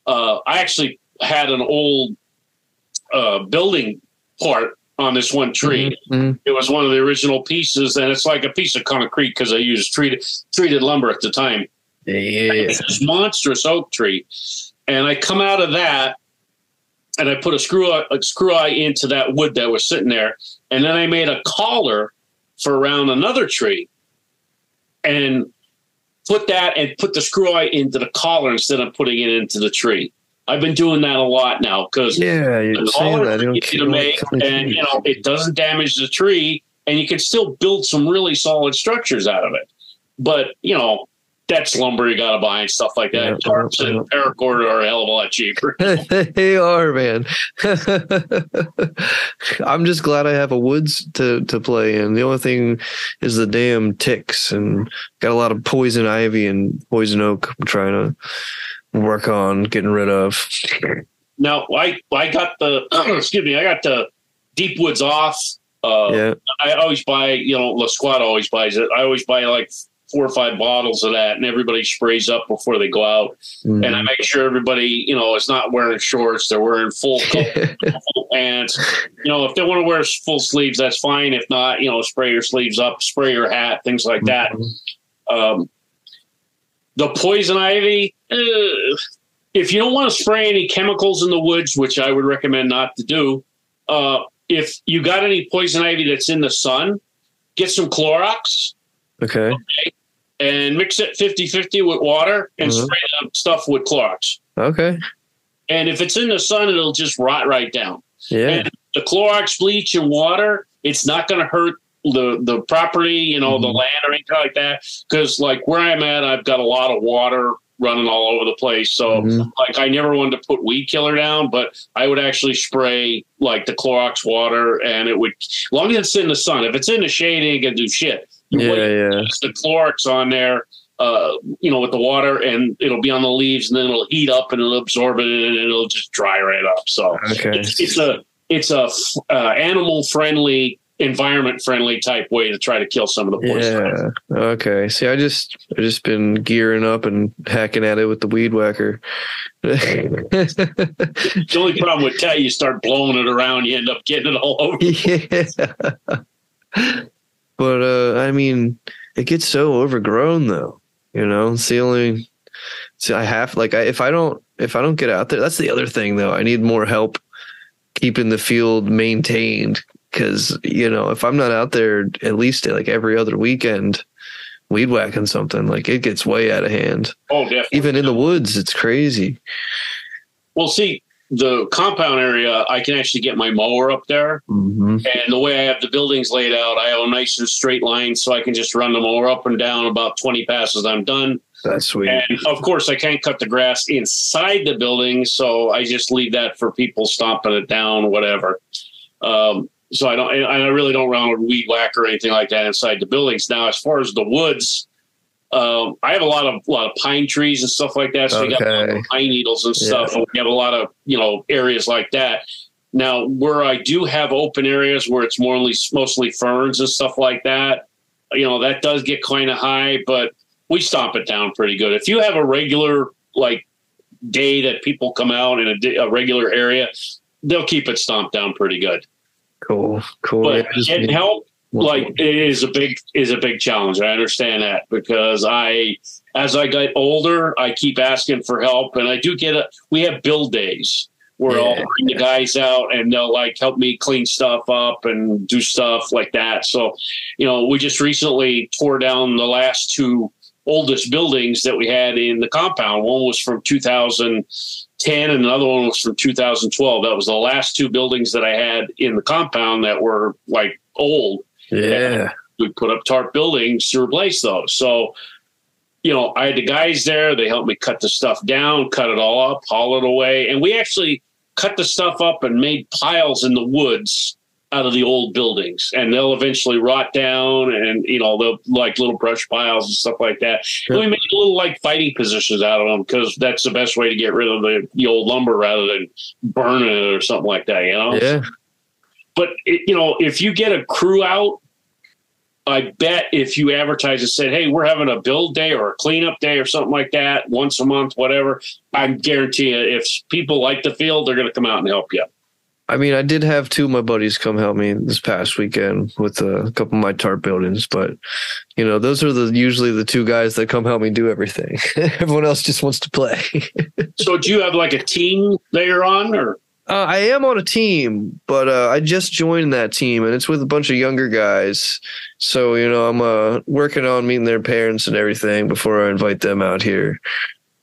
uh, I actually had an old uh, building part on this one tree. Mhm. It was one of the original pieces, and it's like a piece of concrete because I used treated treated lumber at the time. Yeah. It's this monstrous oak tree, and I come out of that, and I put a screw eye, a screw eye into that wood that was sitting there, and then I made a collar for around another tree, and put that and put the screw eye into the collar instead of putting it into the tree. I've been doing that a lot now because Yeah, you're saying that. You don't easy kill- to make, and you know it doesn't damage the tree, and you can still build some really solid structures out of it. But you know that's lumber you got to buy and stuff like that. Yeah, Tarps yeah, and paracord are a hell of a lot cheaper. they are, man. I'm just glad I have a woods to to play in. The only thing is the damn ticks, and got a lot of poison ivy and poison oak. I'm trying to work on getting rid of. Now I I got the excuse me I got the deep woods off. Uh, yeah, I always buy you know La Squad always buys it. I always buy like four or five bottles of that, and everybody sprays up before they go out. Mm-hmm. And I make sure everybody you know is not wearing shorts; they're wearing full coat full pants. You know, if they want to wear full sleeves, that's fine. If not, you know, spray your sleeves up, spray your hat, things like that. Um, the poison ivy, uh, if you don't want to spray any chemicals in the woods, which I would recommend not to do, uh, if you got any poison ivy that's in the sun, get some Clorox okay, and mix it 50 50 with water and Mhm. spray the stuff with Clorox. okay, And if it's in the sun, it'll just rot right down. yeah, And the Clorox bleach and water, it's not going to hurt the the property, you know, the Mhm. land or anything like that. Because like where I'm at, I've got a lot of water running all over the place. So Mhm. like I never wanted to put weed killer down, but I would actually spray like the Clorox water, and it would, as long as it's in the sun. If it's in the shade, it ain't gonna do shit. You yeah, yeah. the Clorox on there. Uh, you know, with the water, and it'll be on the leaves, and then it'll heat up, and it'll absorb it, and it'll just dry right up. So Okay, it's, it's a it's a uh, animal friendly, environment friendly type way to try to kill some of the poison. yeah. Okay. See, I just I just been gearing up and hacking at it with the weed whacker. The only problem with that, you start blowing it around, you end up getting it all over. yeah. But uh I mean, it gets so overgrown though. You know, it's the only see I have like I, if I don't if I don't get out there, that's the other thing though. I need more help keeping the field maintained cuz you know, if I'm not out there at least like every other weekend weed whacking something, like it gets way out of hand. Oh, definitely. Even in the woods, it's crazy. Well, see, the compound area, I can actually get my mower up there. Mm-hmm. And the way I have the buildings laid out, I have a nice and straight line, so I can just run the mower up and down about 20 passes. I'm done. That's sweet. And of course, I can't cut the grass inside the building, so I just leave that for people stomping it down, whatever. Um, so I don't, and I really don't run a weed whacker or anything like that inside the buildings. Now, as far as the woods, um, I have a lot of lot of pine trees and stuff like that. So we got a lot of pine needles and stuff, and we have a lot of you know areas like that. Now, where I do have open areas where it's mostly mostly ferns and stuff like that, you know, that does get kind of high, but we stomp it down pretty good. If you have a regular like day that people come out in a, a regular area, they'll keep it stomped down pretty good. Cool. Cool. But Yeah, getting help like it is a big is a big challenge. I understand that because I as I get older, I keep asking for help, and I do get a. We have build days where I'll bring the guys out and they'll like help me clean stuff up and do stuff like that. So, you know, we just recently tore down the last two oldest buildings that we had in the compound. One was from 2010 and another one was from 2012. That was the last two buildings that I had in the compound that were like old yeah. we put up tarp buildings to replace those. So, you know, I had the guys there. They helped me cut the stuff down, cut it all up, haul it away. And we actually cut the stuff up and made piles in the woods out of the old buildings, and they'll eventually rot down, and you know they'll like little brush piles and stuff like that. And we make little like fighting positions out of them because that's the best way to get rid of the, the old lumber rather than burning it or something like that. You know. Yeah. But it, you know, if you get a crew out, I bet if you advertise and said, "Hey, we're having a build day or a cleanup day or something like that once a month, whatever," I guarantee you, if people like the field, they're going to come out and help you. I mean, I did have two of my buddies come help me this past weekend with a couple of my tarp buildings, but you know, those are the usually the two guys that come help me do everything. Everyone else just wants to play. so, do you have like a team that you're on, or uh, I am on a team, but uh, I just joined that team, and it's with a bunch of younger guys. So you know, I'm uh, working on meeting their parents and everything before I invite them out here.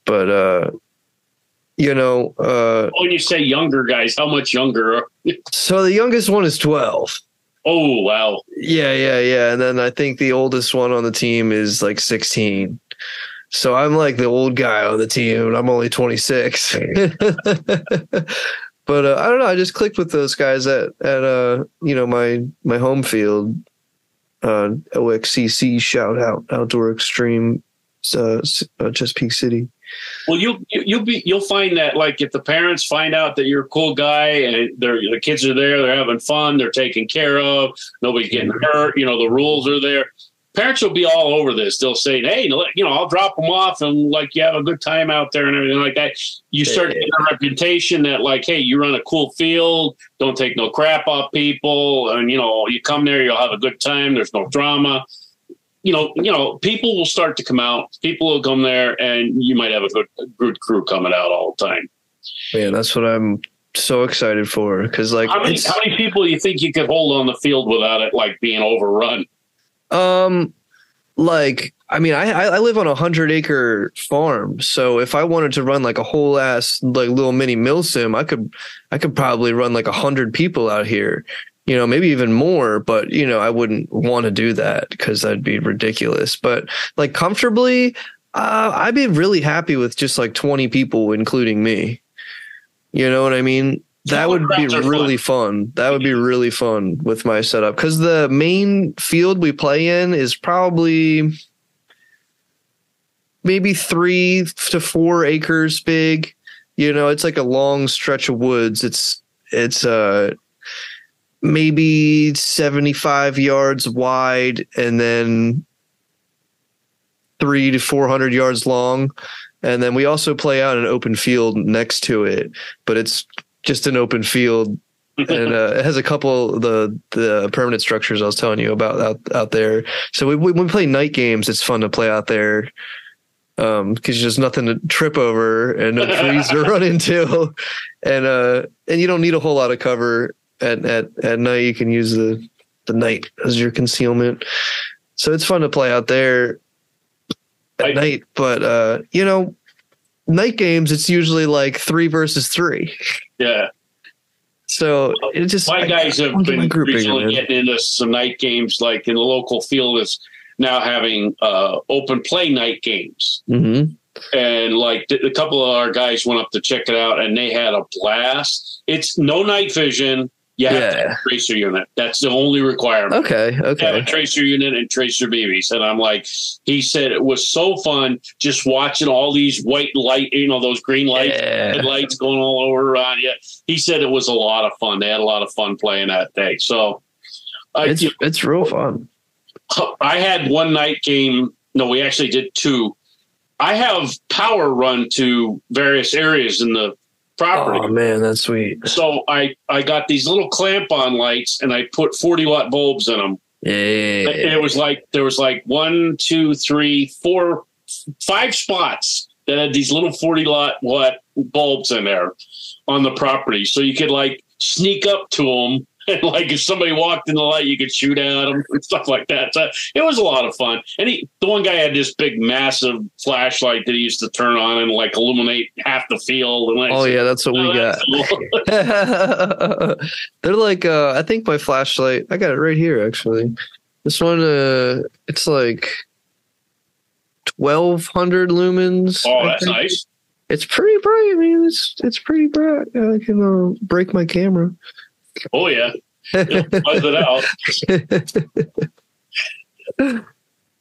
But uh, you know, uh, when you say younger guys, how much younger? so the youngest one is 12. Oh wow! Yeah, yeah, yeah. And then I think the oldest one on the team is like 16. So I'm like the old guy on the team, and I'm only 26. but uh, I don't know. I just clicked with those guys at at uh you know my my home field, uh OXCC shout out Outdoor Extreme, uh, uh Chesapeake City. Well, you'll you'll be you'll find that like if the parents find out that you're a cool guy and they're the kids are there, they're having fun, they're taken care of, nobody's getting hurt, you know, the rules are there parents will be all over this. They'll say, "Hey, you know, I'll drop them off and like you have a good time out there and everything like that." You start getting a reputation that like, "Hey, you run a cool field. Don't take no crap off people, and you know, you come there, you'll have a good time. There's no drama." You know, you know, people will start to come out. People will come there, and you might have a good, good crew coming out all the time. Man, that's what I'm so excited for. Because like, how many, how many people do you think you could hold on the field without it like being overrun? Um, like I mean, I I live on a hundred acre farm, so if I wanted to run like a whole ass like little mini milsim, I could I could probably run like a hundred people out here, you know, maybe even more. But you know, I wouldn't want to do that because that'd be ridiculous. But like comfortably, uh, I'd be really happy with just like twenty people, including me. You know what I mean? that would be really fun. fun. That would be really fun with my setup because the main field we play in is probably maybe three to four acres big. You know, it's like a long stretch of woods. It's it's uh maybe 75 yards wide and then three to 400 yards long. And then we also play out an open field next to it, but it's just an open field and uh, it has a couple of the the permanent structures I was telling you about out out there. So we, we, when we play night games, it's fun to play out there because um, there's nothing to trip over and no trees to run into, and uh, and you don't need a whole lot of cover at at at night. You can use the the night as your concealment. So it's fun to play out there at I, night, but uh, you know, night games it's usually like three versus three. Yeah. So it just my guys have been recently bigger, getting into some night games, like in the local field is now having uh, open play night games. Mm-hmm. And like a couple of our guys went up to check it out, and they had a blast. It's no night vision. You have yeah. have tracer unit. That's the only requirement. Okay. Okay. Have a tracer unit and tracer BBs. And I'm like, he said it was so fun just watching all these white light, you know, those green lights, yeah. lights going all over around you. He said it was a lot of fun. They had a lot of fun playing that day. So it's you know, it's real fun. I had one night game. No, we actually did two. I have power run to various areas in the property. Oh man, that's sweet. So I I got these little clamp on lights and I put 40 watt bulbs in them. Yeah. And it was like there was like one, two, three, four, five spots that had these little 40 watt watt bulbs in there on the property. So you could like sneak up to them and like if somebody walked in the light, you could shoot at them and stuff like that. So it was a lot of fun. And he, the one guy had this big, massive flashlight that he used to turn on and like illuminate half the field. And oh yeah, that's what oh, we got. Cool. They're like, uh, I think my flashlight. I got it right here actually. This one, uh, it's like twelve hundred lumens. Oh, that's nice. It's pretty bright. I mean, it's it's pretty bright. I can uh, break my camera. Oh yeah. Buzz it out.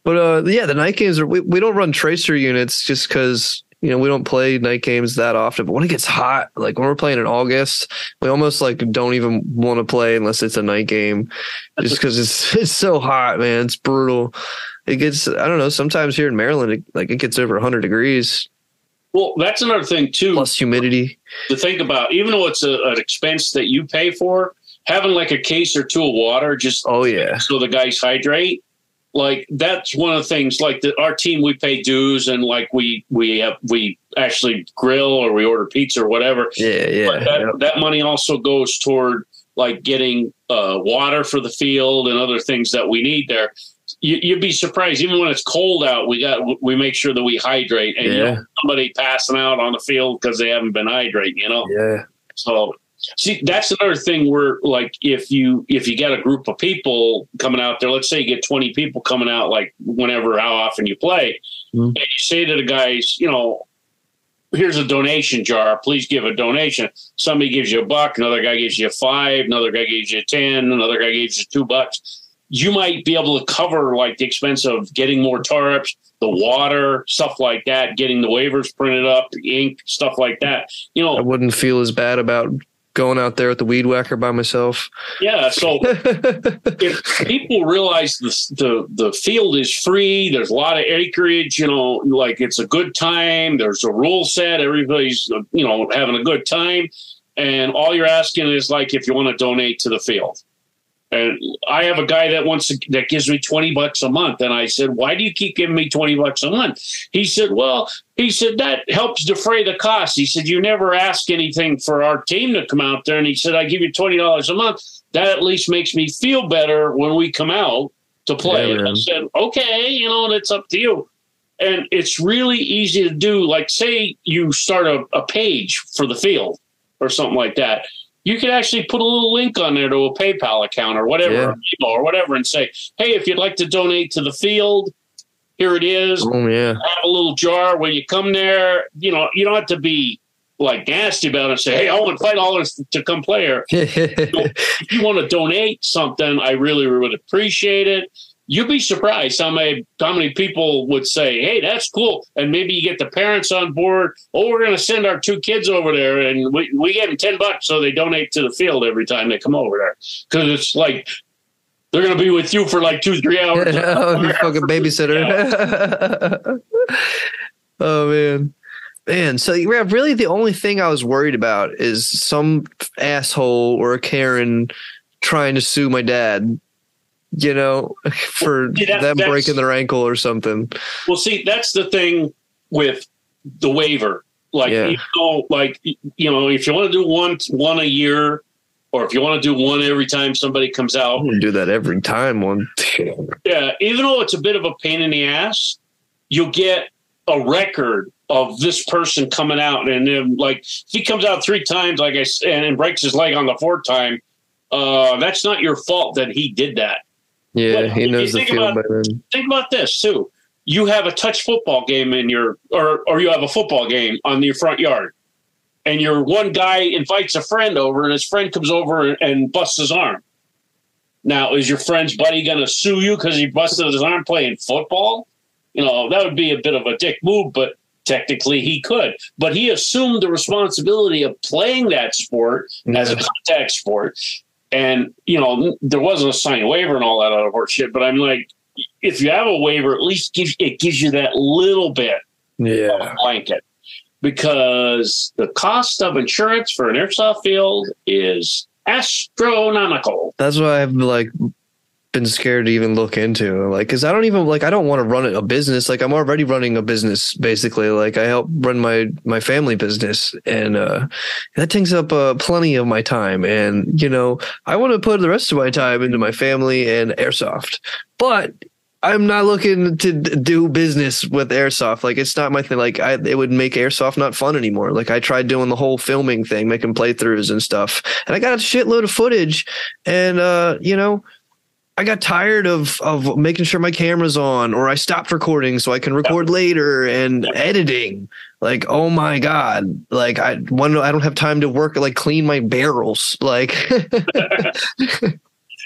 but uh, yeah, the night games are we, we don't run tracer units just because you know we don't play night games that often. But when it gets hot, like when we're playing in August, we almost like don't even want to play unless it's a night game, just because it's it's so hot, man. It's brutal. It gets I don't know. Sometimes here in Maryland, it, like it gets over 100 degrees Well, that's another thing too plus humidity. to think about. Even though it's a, an expense that you pay for, having like a case or two of water just Oh yeah, so the guys hydrate. Like that's one of the things. Like the, our team, we pay dues and like we we have we actually grill or we order pizza or whatever. yeah, yeah. But that, Yep. that money also goes toward like getting uh, water for the field and other things that we need there. You, you'd be surprised, even when it's cold out, we got we make sure that we hydrate. And you know, somebody passing out on the field because they haven't been hydrating, you know. Yeah, So see, that's another thing where like if you if you get a group of people coming out there, let's say you get twenty people coming out, like whenever how often you play, Mhm. and you say to the guys, you know, here's a donation jar. Please give a donation. Somebody gives you a buck, another guy gives you a five, another guy gives you a ten, another guy gives you two bucks. You might be able to cover like the expense of getting more tarps, the water, stuff like that, getting the waivers printed up, the ink, stuff like that. You know, I wouldn't feel as bad about going out there with the weed whacker by myself. yeah. So if people realize the, the the field is free, there's a lot of acreage. You know, like it's a good time. There's a rule set. Everybody's you know having a good time, and all you're asking is like if you want to donate to the field. And I have a guy that wants to, that gives me twenty bucks a month, and I said, "Why do you keep giving me twenty bucks a month?" He said, "Well, he said that helps defray the cost." He said, "You never ask anything for our team to come out there," and he said, "I give you twenty dollars a month. That at least makes me feel better when we come out to play." Yeah, I said, "Okay, you know, and it's up to you." And it's really easy to do. Like, say you start a, a page for the field or something like that. You could actually put a little link on there to a PayPal account or whatever, Yeah. or whatever, and say, "Hey, if you'd like to donate to the field, here it is. oh yeah, Have a little jar when you come there. You know, you don't have to be like nasty about it. and Say, hey, I want five dollars to come play here. If you want to donate something, I really would appreciate it. You'd be surprised how many how many people would say, "Hey, that's cool," and maybe you get the parents on board. Oh, we're going to send our two kids over there, and we we give them ten bucks so they donate to the field every time they come over there because it's like they're going to be with you for like two three hours. oh, you fucking babysitter. oh man, man. So really, the only thing I was worried about is some asshole or a Karen trying to sue my dad. You know, for that- them breaking their ankle or something. Well, see, that's the thing with the waiver. Like, Yeah. you know, like you know, if you want to do one one a year, or if you want to do one every time somebody comes out, do that every time. One. yeah, even though it's a bit of a pain in the ass, you'll get a record of this person coming out, and then like if he comes out three times, like I said, and, and breaks his leg on the fourth time, uh, that's not your fault that he did that. Yeah, But he knows the field about- better. Think about this too. You have a touch football game in your, or or you have a football game on your front yard, and your one guy invites a friend over, and his friend comes over and, and busts his arm. Now, is your friend's buddy going to sue you because he busted his arm playing football? You know that would be a bit of a dick move, but technically he could. But he assumed the responsibility of playing that sport as a contact sport. And, you know, there wasn't a signed waiver and all that other horse shit. But I'm like, if you have a waiver, at least gives it gives you that little bit of yeah, a blanket. Because the cost of insurance for an airsoft field is astronomical. that's why I've like been scared to even look into like because I don't even like I don't want to run a business like I'm already running a business basically like I help run my my family business and uh that takes up uh, plenty of my time and you know I want to put the rest of my time into my family and airsoft but I'm not looking to do business with airsoft. Like it's not my thing. Like I, it would make airsoft not fun anymore. Like I tried doing the whole filming thing, making playthroughs and stuff, and I got a shitload of footage. And uh, you know, I got tired of of making sure my camera's on, or I stopped recording so I can record later and Yeah. editing. Like, oh my god! Like, I one, I don't have time to work like clean my barrels. Like,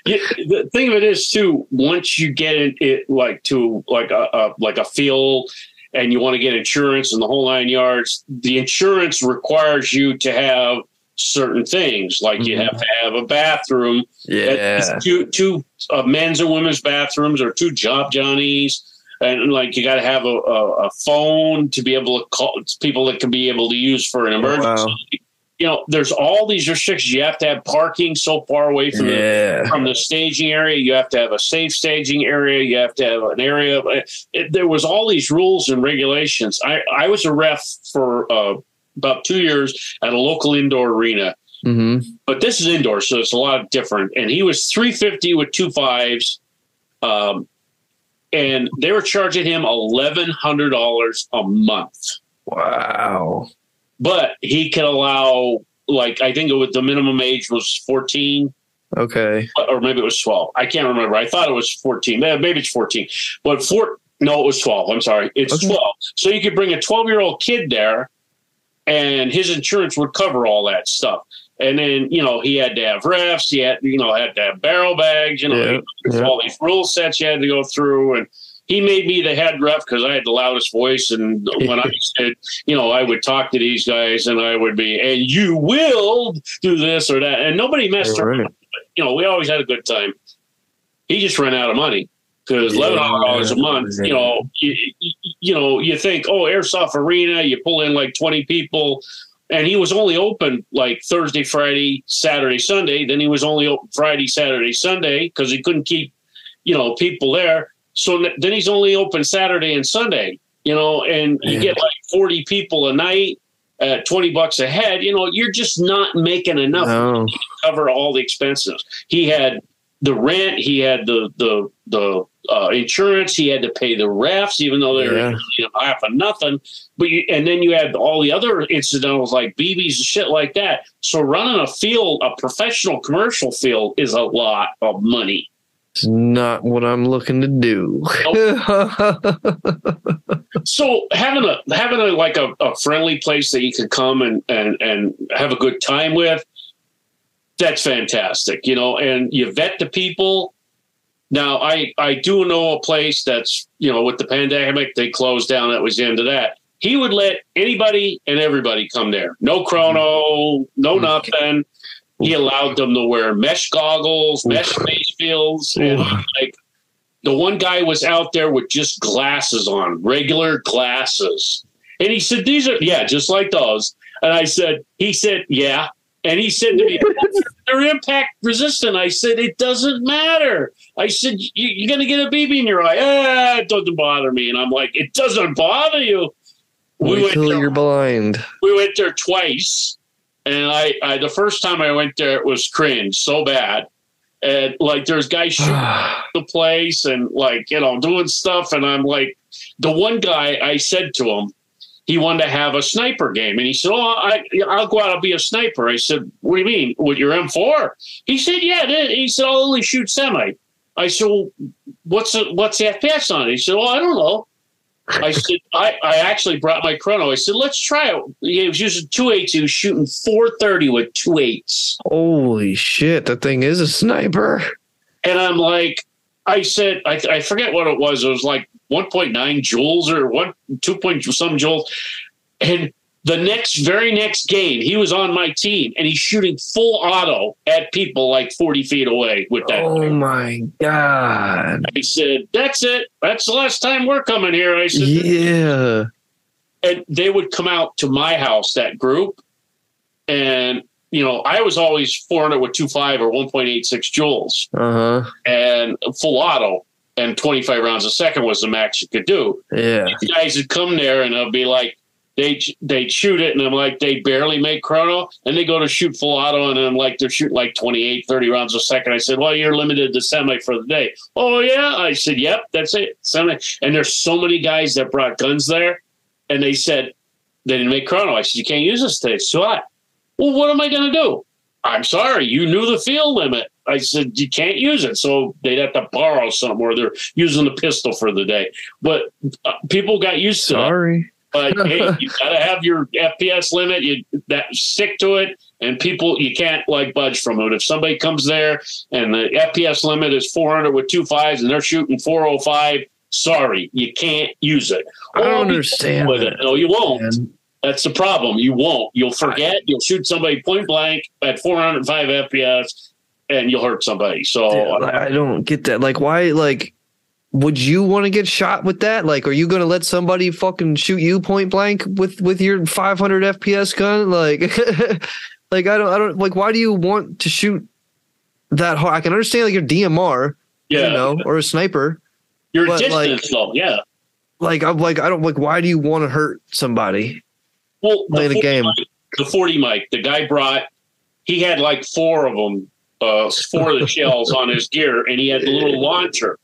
Yeah, the thing of it is too. Once you get it, it like to like a, a like a field, and you want to get insurance and the whole nine yards, the insurance requires you to have certain things. Like you Mhm. have to have a bathroom, yeah, two two uh, men's and women's bathrooms, or two job johnnies. And like you got to have a, a, a phone to be able to call people that can be able to use for an emergency. wow. You know, there's all these restrictions. You have to have parking so far away from the from the staging area. You have to have a safe staging area. You have to have an area. It, there was all these rules and regulations. I, I was a ref for uh, about two years at a local indoor arena, hmm but this is indoor, so it's a lot different. And he was 350 with two fives. Um, and they were charging him $1,100 a month wow. but he could allow like I think it was the minimum age was 14 Okay, or maybe it was 12. I can't remember. I thought it was 14. Eh, Maybe it's 14. But four no, it was 12. I'm sorry. It's Okay. 12. So you could bring a 12-year-old kid there and his insurance would cover all that stuff. And then, you know, he had to have refs, he had, you know, had to have barrel bags, you know, Yeah, yeah. all these rule sets you had to go through and he made me the head ref because I had the loudest voice. And when I said, you know, I would talk to these guys and I would be, and you will do this or that. And nobody messed around right. you know, we always had a good time. He just ran out of money because eleven hundred dollars a month. You know, you, you, know, you think, oh, airsoft arena, you pull in like twenty people, and he was only open like Thursday, Friday, Saturday, Sunday. Then he was only open Friday, Saturday, Sunday because he couldn't keep, you know, people there. So then he's only open Saturday and Sunday. You know, and you Yeah. get like forty people a night at twenty bucks a head. You know, you're just not making enough No. cover all the expenses. He had the rent, he had the the the uh, insurance, he had to pay the refs, even though they're Yeah. you know, half of nothing. But you, and then you had all the other incidentals like BBs and shit like that. So running a field, a professional commercial field, is a lot of money. It's not what I'm looking to do. So having a having a like a, a friendly place that you can come and, and and have a good time with, that's fantastic, you know. And you vet the people. Now I I do know a place that's you know with the pandemic they closed down. That was the end of that. He would let anybody and everybody come there. No chrono, no Mhm. nothing. He allowed them to wear mesh goggles, mesh face fields, and like the one guy was out there with just glasses on, regular glasses. And he said, These are, yeah, just like those. And I said, He said, Yeah. And he said to me, They're impact resistant. I said, It doesn't matter. I said, "You- You're going to get a BB in your eye. Ah, it doesn't bother me. And I'm like, It doesn't bother you. We Wait went, till there, you're blind. we went there twice. And I, I, the first time I went there, it was cringe so bad. And like, there's guys shooting the place and like you know doing stuff and i'm like the one guy i said to him he wanted to have a sniper game and he said oh I, i'll go out and be a sniper i said what do you mean with your m4 he said yeah it is." he said i'll only shoot semi i said well, what's the, what's the fps on it he said oh i don't know I said, I, I actually brought my chrono. I said, let's try it. He was using two eights. He was shooting 430 with two eights. Holy shit, that thing is a sniper. And I'm like, I said, I, I forget what it was. It was like 1.9 joules or one, 2 point some joules. And the next, very next game, he was on my team and he's shooting full auto at people like 40 feet away with that. Oh my god. I said, that's it. That's the last time we're coming here. I said, Yeah. and they would come out to my house, that group. And, you know, I was always 400 with 2.5 or 1.86 joules. Uh huh. and full auto and 25 rounds a second was the max you could do. Yeah. These guys would come there and I'll be like, they they'd shoot it and I'm like, they barely make chrono and they go to shoot full auto and I'm like, they're shooting like 28, 30 rounds a second. I said, well, you're limited to semi for the day. Oh yeah. I said, yep, that's it. Semi. And there's so many guys that brought guns there and they said they didn't make chrono. I said, you can't use this today. So what? Well, what am I going to do? I'm sorry, you knew the field limit. I said, you can't use it. So they'd have to borrow something or they're using the pistol for the day. But uh, people got used to that. Sorry. But hey, you gotta have your FPS limit. You that stick to it, and people you can't like budge from it. If somebody comes there and the FPS limit is 400 with two fives and they're shooting 405, sorry, you can't use it. I don't understand with it. No, you won't. man. That's the problem. You won't. You'll forget. You'll shoot somebody point blank at 405 FPS, and you'll hurt somebody. So Yeah, uh, I don't get that. Like, why? Like, would you want to get shot with that? Like, are you going to let somebody fucking shoot you point blank with with your 500 FPS gun? Like, like I don't, I don't like. Why do you want to shoot that hard? I can understand like your DMR, yeah, you know, or a sniper. your distance like- though. Yeah. Like, I'm like, I don't like. Why do you want to hurt somebody? Well, Play the 40 game. mic- the 40 mic, the guy brought, he had like four of them, uh, four of the shells on his gear, and he had the little launcher.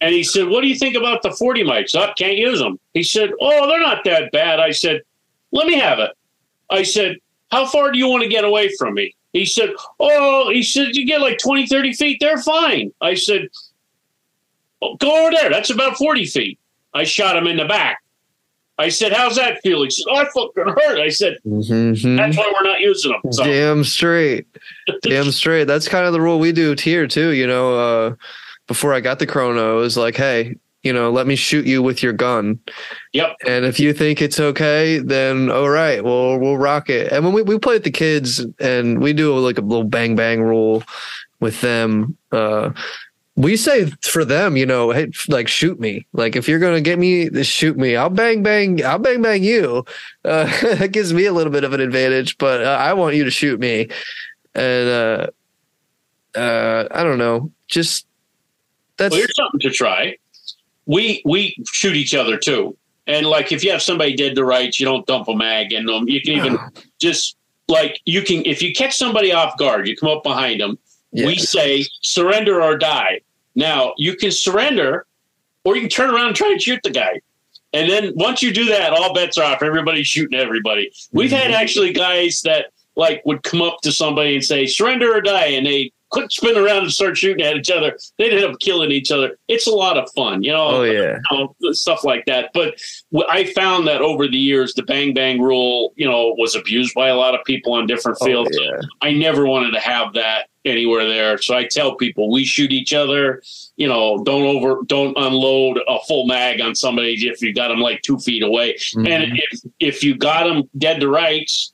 And he said, What do you think about the 40 mics? I can't use them. He said, Oh, they're not that bad. I said, Let me have it. I said, How far do you want to get away from me? He said, Oh, he said, You get like 20, 30 feet. They're fine. I said, oh, Go over there. That's about 40 feet. I shot him in the back. I said, How's that feel? He said, Oh, I fucking hurt. I said, Mhm. That's why we're not using them. So, Damn straight. Damn straight. That's kind of the rule we do here too. You know, uh, before I got the chrono, it was like, hey, you know, let me shoot you with your gun. Yep. And if you think it's okay, then all right, well, we'll rock it. And when we, we play with the kids and we do like a little bang bang rule with them, uh, we say for them, you know, hey, like shoot me. Like if you're gonna get me, shoot me. I'll bang bang. I'll bang bang you. Uh, that gives me a little bit of an advantage, but uh, I want you to shoot me. And uh, uh, I don't know, just that's well, here's something to try. We we shoot each other too. And like if you have somebody dead to rights, you don't dump a mag in them. You can even just like you can if you catch somebody off guard, you come up behind them. yeah. We say surrender or die. Now you can surrender, or you can turn around and try to shoot the guy. And then once you do that, all bets are off. Everybody's shooting everybody. We've had mm-hmm. actually guys that like would come up to somebody and say surrender or die, and they could spin around and start shooting at each other. They'd end up killing each other. It's a lot of fun, you know. Oh yeah. you know, stuff like that. But I found that over the years, the bang bang rule, you know, was abused by a lot of people on different Oh, fields. yeah. I never wanted to have that anywhere there. So I tell people we shoot each other. You know, don't over, don't unload a full mag on somebody if you got them like two feet away. Mhm. And if if you got them dead to rights,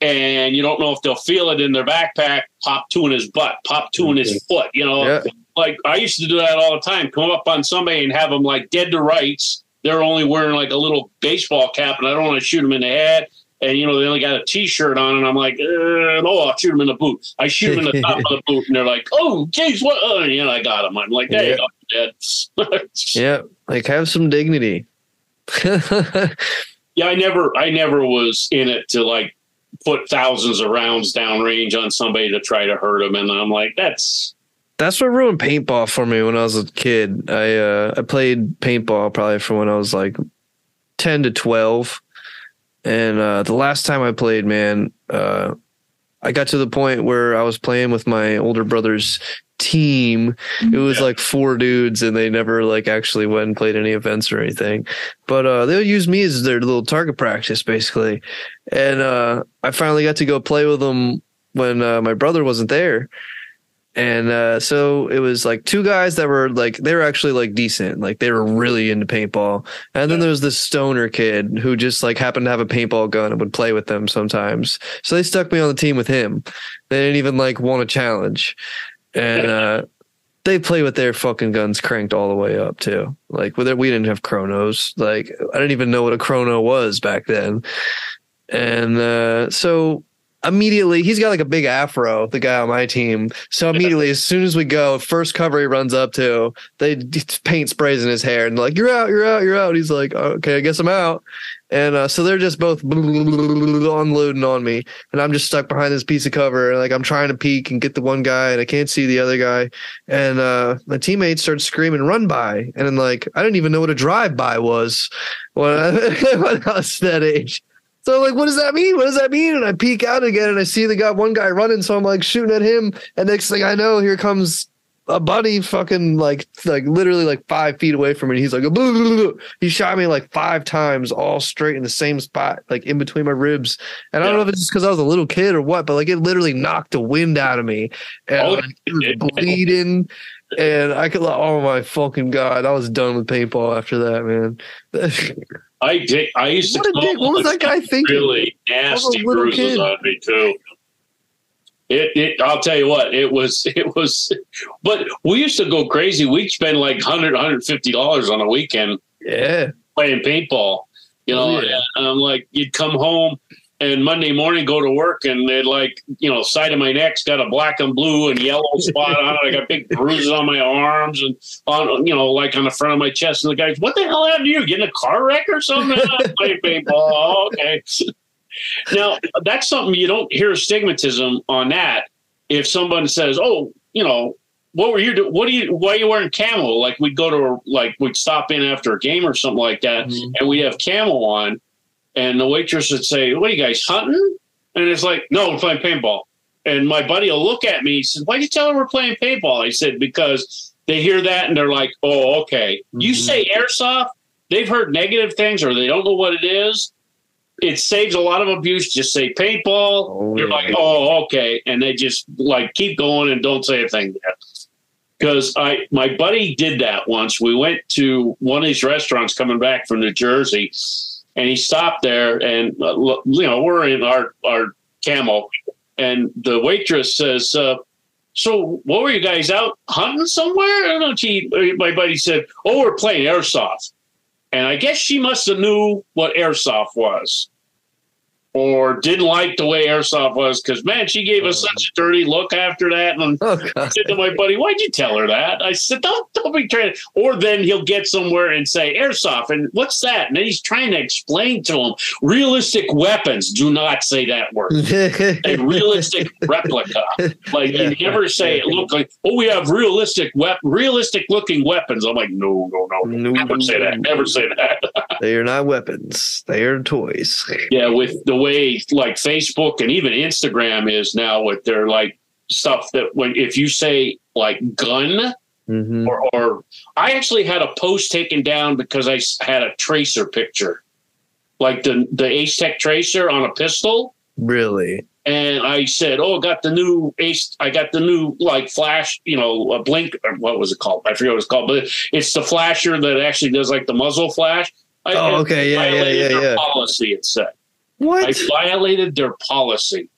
and you don't know if they'll feel it in their backpack, pop two in his butt, pop two in his foot. You know, Yeah. like I used to do that all the time. Come up on somebody and have them like dead to rights. They're only wearing like a little baseball cap, and I don't want to shoot them in the head. And you know they only got a T-shirt on, and I'm like, uh, oh, I'll shoot them in the boot. I shoot them in the top of the boot, and they're like, oh, geez, what? Uh, and, you know, I got them. I'm like, there you go, dead. Yeah. Like have some dignity. yeah, I never, I never was in it to like put thousands of rounds downrange on somebody to try to hurt them, and I'm like, that's That's what ruined paintball for me when I was a kid. I uh, I played paintball probably from when I was like ten to twelve, and uh, the last time I played, man, uh, I got to the point where I was playing with my older brother's team. It was Yeah. like four dudes, and they never like actually went and played any events or anything. But uh, they'll use me as their little target practice, basically. And uh, I finally got to go play with them when uh, my brother wasn't there and uh, so it was like two guys that were like they were actually like decent like they were really into paintball and then there was this stoner kid who just like happened to have a paintball gun and would play with them sometimes so they stuck me on the team with him they didn't even like want a challenge and uh they play with their fucking guns cranked all the way up too. Like with it we didn't have chronos like i didn't even know what a chrono was back then. And uh so immediately he's got like a big afro the guy on my team. So immediately as soon as we go first cover he runs up to they paint sprays in his hair and like you're out you're out you're out. He's like okay i guess i'm out and uh, so they're just both unloading on me and i'm just stuck behind this piece of cover and like i'm trying to peek and get the one guy and i can't see the other guy and uh my teammates start screaming run by and then like i didn't even know what a drive by was when I, when I was that age So like, what does that mean? What does that mean? And I peek out again and I see the guy, one guy running. So I'm like shooting at him. And next thing I know, here comes a buddy fucking like like literally like five feet away from me. He's like, blah, blah, blah. he shot me like five times, all straight in the same spot, like in between my ribs. And I don't know if it's just because I was a little kid or what, but like it literally knocked the wind out of me. And Oh, like, it was it- bleeding. And I could, like, oh my fucking god, I was done with paintball after that, man. I did. I used to. what a come dick! What was that guy thinking? Really nasty bruises kid. on me too. It, it, I'll tell you what, it was, it was, but we used to go crazy. We'd spend like 100 $150 on a weekend Yeah, playing paintball, you know, Oh, yeah. and I'm like, you'd come home and Monday morning go to work and they'd like, you know, side of my neck's got a black and blue and yellow spot on it. I got big bruises on my arms and on, you know, like on the front of my chest. And the guys, what the hell happened to you? Getting a car wreck or something? I play paintball. Oh, okay. Now that's something you don't hear stigmatism on that. If someone says, "Oh, you know, what were you? Do- what do you? Why are you wearing camel?" Like we'd go to a, like we'd stop in after a game or something like that, Mhm. and we'd have camel on, and the waitress would say, "What are you guys hunting?" And it's like, "No, we're playing paintball." And my buddy will look at me. He says, "Why'd you tell her we're playing paintball?" I said, "Because they hear that and they're like, oh, okay." You Mhm. say airsoft, they've heard negative things or they don't know what it is. It saves a lot of abuse. Just say paintball. Oh, You're yeah. like, oh, okay, and they just like keep going and don't say a thing. Because I, my buddy did that once. We went to one of these restaurants coming back from New Jersey, and he stopped there, and uh, you know we're in our our camo, and the waitress says, uh, "So what were you guys out hunting somewhere?" And she, my buddy said, "Oh, we're playing airsoft." And I guess she must have knew what airsoft was, or didn't like the way airsoft was. Because man, she gave us oh. such a dirty look after that. And Oh I said to my buddy, "Why'd you tell her that?" I said, "Don't, don't be trying." Or then he'll get somewhere and say airsoft, and what's that? And then he's trying to explain to him realistic weapons. Do not say that word. A realistic replica. Like you never say it look like, oh, we have realistic wep- realistic looking weapons. I'm like, no, no, no, No. never say that. Never say that. they are not weapons. They are toys. yeah, with the way like Facebook and even Instagram is now with their like stuff that when if you say like gun Mhm. or, or I actually had a post taken down because I had a tracer picture, like the the Ace Tech tracer on a pistol. Really? and I said, "Oh, I got the new ace. I got the new like flash, you know, a blink. Or what was it called? I forget what it's called, but it's the flasher that actually does like the muzzle flash." I, Oh, okay. Yeah, yeah, yeah, yeah. Policy, it said. I violated their policy,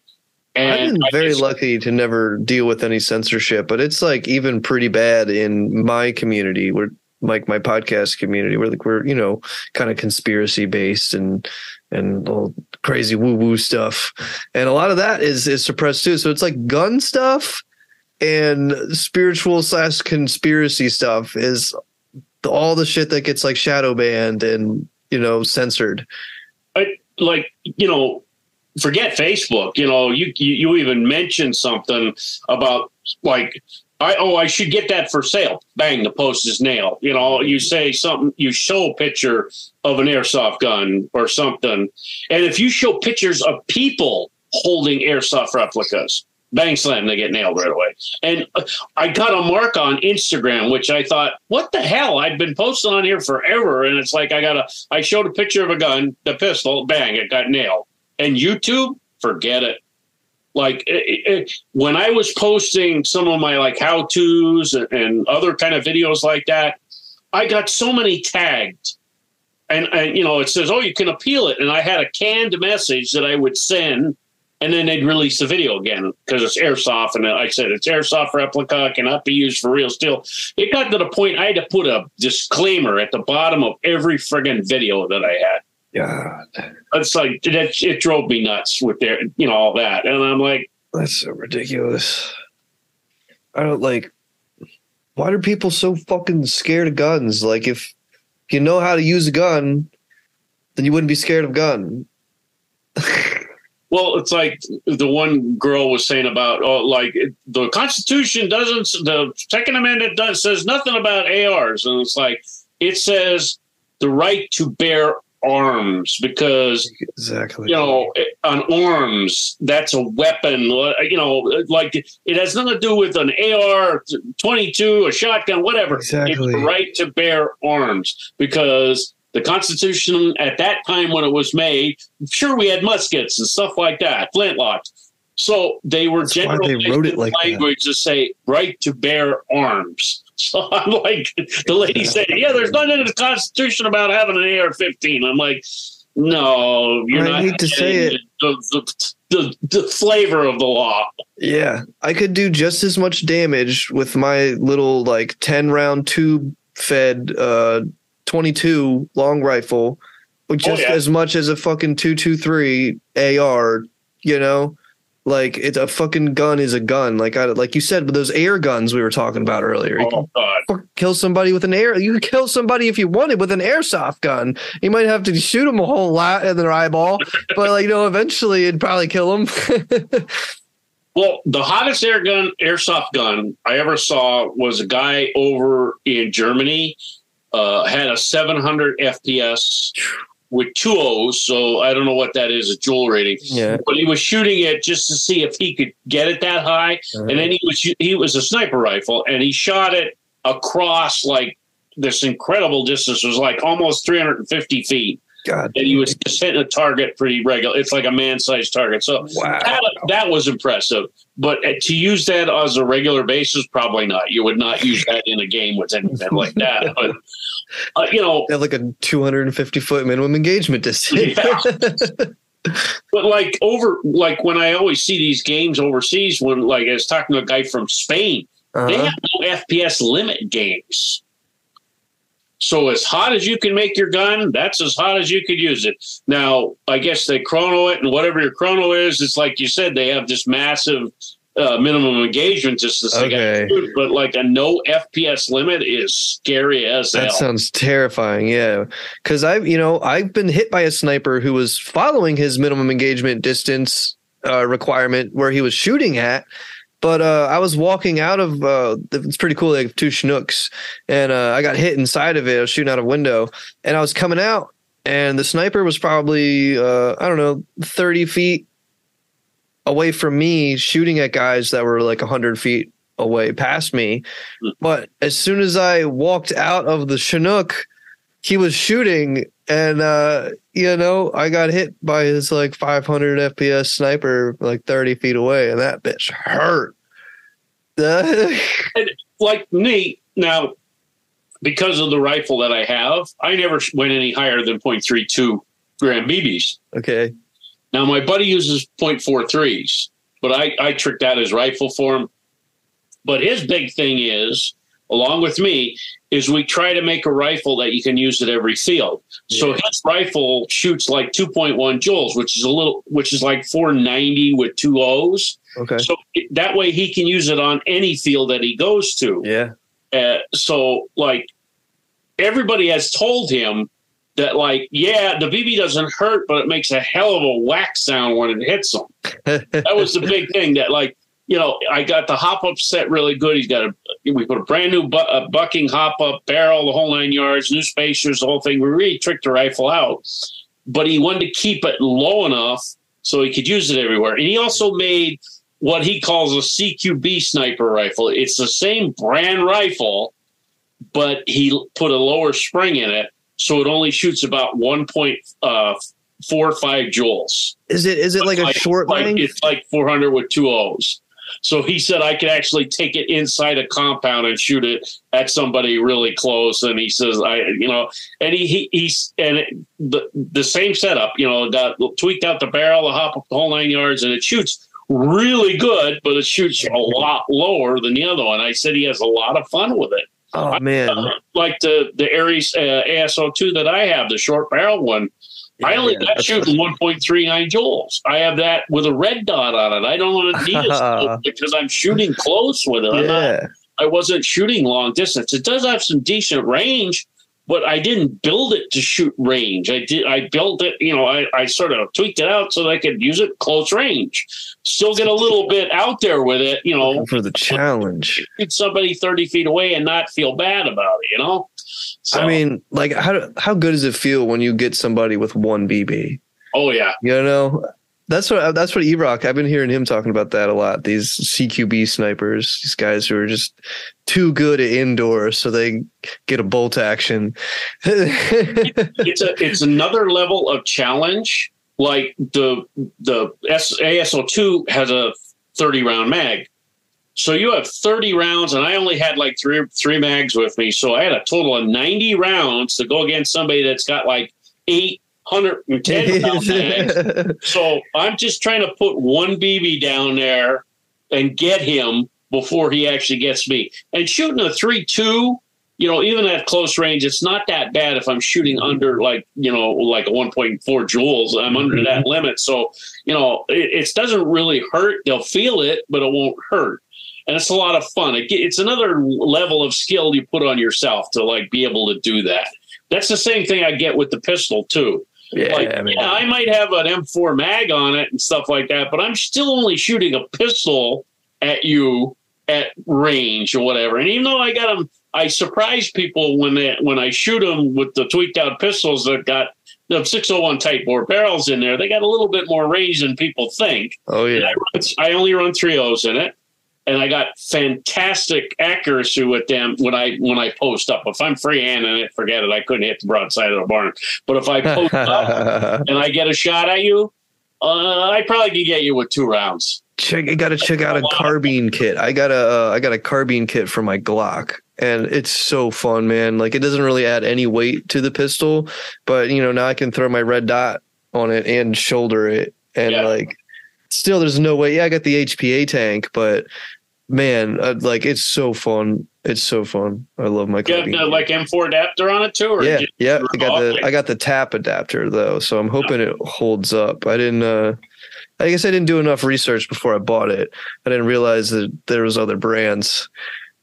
and I've been very just- lucky to never deal with any censorship, but it's like even pretty bad in my community where like my podcast community where like we're, you know, kind of conspiracy based and and all crazy woo woo stuff. And a lot of that is is suppressed too. So it's like gun stuff and spiritual slash conspiracy stuff is all the shit that gets like shadow banned and you know censored. Like you know forget facebook you know you you, you even mentioned something about like I, oh, I should get that for sale. Bang, the post is nailed. You know, you say something, you show a picture of an airsoft gun or something. And if you show pictures of people holding airsoft replicas, bang slam, they get nailed right away. And uh, I got a mark on Instagram, which I thought, what the hell? I've been posting on here forever. And it's like, I got a, I showed a picture of a gun, the pistol, bang, it got nailed. And YouTube, forget it. Like it, it, when I was posting some of my like how tos and, and other kind of videos like that, I got so many tagged. And, and, you know, it says, oh, you can appeal it. And I had a canned message that I would send and then they'd release the video again because it's airsoft. And uh, like I said it's airsoft replica cannot be used for real steel. It got to the point I had to put a disclaimer at the bottom of every friggin' video that I had. God, It's like that. It drove me nuts with their, you know, all that. And I'm like, that's so ridiculous. I don't like. Why are people so fucking scared of guns? Like, if you know how to use a gun, then you wouldn't be scared of gun. well, it's like the one girl was saying about, oh, like the Constitution doesn't, the Second Amendment does, says nothing about ARs, and it's like it says the right to bear arms because Exactly. you know on arms that's a weapon you know like it has nothing to do with an AR 22 a shotgun whatever Exactly. it's the right to bear arms because the constitution at that time when it was made sure we had muskets and stuff like that flintlocks so they were generally wrote it like that. language to say right to bear arms so I'm like, the lady said, "Yeah, there's nothing in the Constitution about having an AR-15." I'm like, "No, you're I not." hate to say getting The, the, the, the flavor of the law. Yeah, I could do just as much damage with my little like 10 round tube fed uh 22 long rifle with Oh, just yeah. as much as a fucking 223 AR, you know? Like it's a fucking gun is a gun. Like I like you said with those air guns we were talking about earlier. You Oh God! kill somebody with an air you can kill somebody if you wanted with an airsoft gun. You might have to shoot them a whole lot in their eyeball, but like you know eventually it'd probably kill them. Well, the hottest air gun, airsoft gun I ever saw was a guy over in Germany. Uh, had a 700 FPS with two O's, so I don't know what that is, a joule rating. yeah. But he was shooting it just to see if he could get it that high. and then he was he was a sniper rifle and he shot it across like this incredible distance it was like almost 350 feet God. and he was just hitting a target pretty regular it's like a man-sized target so Wow. that, that was impressive but uh, to use that as a regular basis probably not you would not use that in a game with anything like that but uh, you know They have like a 250 foot minimum engagement distance. But like over, like when I always see these games overseas, when like I was talking to a guy from Spain, they Uh-huh. have no FPS limit games. So as hot as you can make your gun, that's as hot as you could use it. Now, I guess they chrono it, and whatever your chrono is, it's like you said, they have this massive uh, minimum engagement just Okay. but like a no FPS limit is scary as That hell. sounds terrifying. Yeah. Cause I've, you know, I've been hit by a sniper who was following his minimum engagement distance uh, requirement where he was shooting at. But uh, I was walking out of, uh, it's pretty cool. They have two Chinooks and uh, I got hit inside of it. I was shooting out a window and I was coming out and the sniper was probably, uh, I don't know, 30 feet away from me shooting at guys that were like 100 feet away past me. But as soon as I walked out of the Chinook, he was shooting and uh you know i got hit by his like 500 fps sniper like 30 feet away and that bitch hurt. Like me now because of the rifle that i have i never went any higher than 0.32 gram bb's okay. Now my buddy uses 0.43s but i i tricked out his rifle for him. But his big thing is along with me is we try to make a rifle that you can use at every field. So his rifle shoots like 2.1 joules which is a little which is like 490 with two o's. Okay. So that way he can use it on any field that he goes to. Yeah. Uh, so like everybody has told him that like yeah the bb doesn't hurt but it makes a hell of a whack sound when it hits him. That was the big thing that like you know i got the hop up set really good he's got a we put a brand new bu- uh, bucking hop up barrel the whole nine yards new spacers the whole thing we really tricked the rifle out but he wanted to keep it low enough so he could use it everywhere and he also made what he calls a CQB sniper rifle. It's the same brand rifle, but he put a lower spring in it, so it only shoots about one point four or five joules. is it is it like a short Like it's like 400 with two O's. So he said I could actually take it inside a compound and shoot it at somebody really close. And he says I, you know, and he, he he's and it, the the same setup, you know, got tweaked out the barrel, the hop up the whole nine yards, and it shoots really good, but it shoots a lot lower than the other one. I said he has a lot of fun with it. oh man Uh, like the the Ares uh, ASO2 that I have, the short barrel one. I only Yeah, got shooting 1.39 joules. I have that with a red dot on it. I don't want to need it because I'm shooting close with it. I'm not, I wasn't shooting long distance. It does have some decent range, but I didn't build it to shoot range. I did. I built it. You know, I, I sort of tweaked it out so that I could use it close range. Still get a little bit out there with it. You know, for the challenge somebody 30 feet away and not feel bad about it, you know? So, I mean, like how how good does it feel when you get somebody with one BB? oh yeah, You know, that's what that's what E-Rock. I've been hearing him talking about that a lot. These CQB snipers, these guys who are just too good at indoors, so they get a bolt action. it's a it's another level of challenge. Like the the ASO two has a 30 round mag. So you have 30 rounds, and I only had like three three mags with me. So I had a total of 90 rounds to go against somebody that's got like 810 round mags. So I'm just trying to put one BB down there and get him before he actually gets me. And shooting a three two, you know, even at close range, it's not that bad if I'm shooting mm-hmm. under like you know like a 1.4 joules. I'm under mm-hmm. that limit, so you know it, it doesn't really hurt. They'll feel it, but it won't hurt. And it's a lot of fun. It, it's another level of skill you put on yourself to like be able to do that. That's the same thing I get with the pistol too yeah, like, I mean, yeah, I might have an M4 mag on it and stuff like that, but I'm still only shooting a pistol at you at range or whatever. And even though I got them, I surprise people when they when I shoot them with the tweaked out pistols that got the 601 type bore barrels in there. They got a little bit more range than people think. oh yeah, I, run, I only run three O's in it, and I got fantastic accuracy with them when I when I post up. If I'm freehanding it, forget it. I couldn't hit the broadside of the barn. But if I post up and I get a shot at you, uh, I probably could get you with two rounds. check. I got to check out a carbine kit. I got a uh, I got a carbine kit for my Glock, and it's so fun, man. Like it doesn't really add any weight to the pistol, but you know now I can throw my red dot on it and shoulder it, and Yeah. like still there's no way. Yeah, I got the HPA tank, but man, uh, like it's so fun. It's so fun. I love my have the like M4 adapter on it too, or yeah, yeah. I got the Okay. I got the tap adapter though, so I'm hoping it holds up. I didn't. uh I guess I didn't do enough research before I bought it. I didn't realize that there was other brands.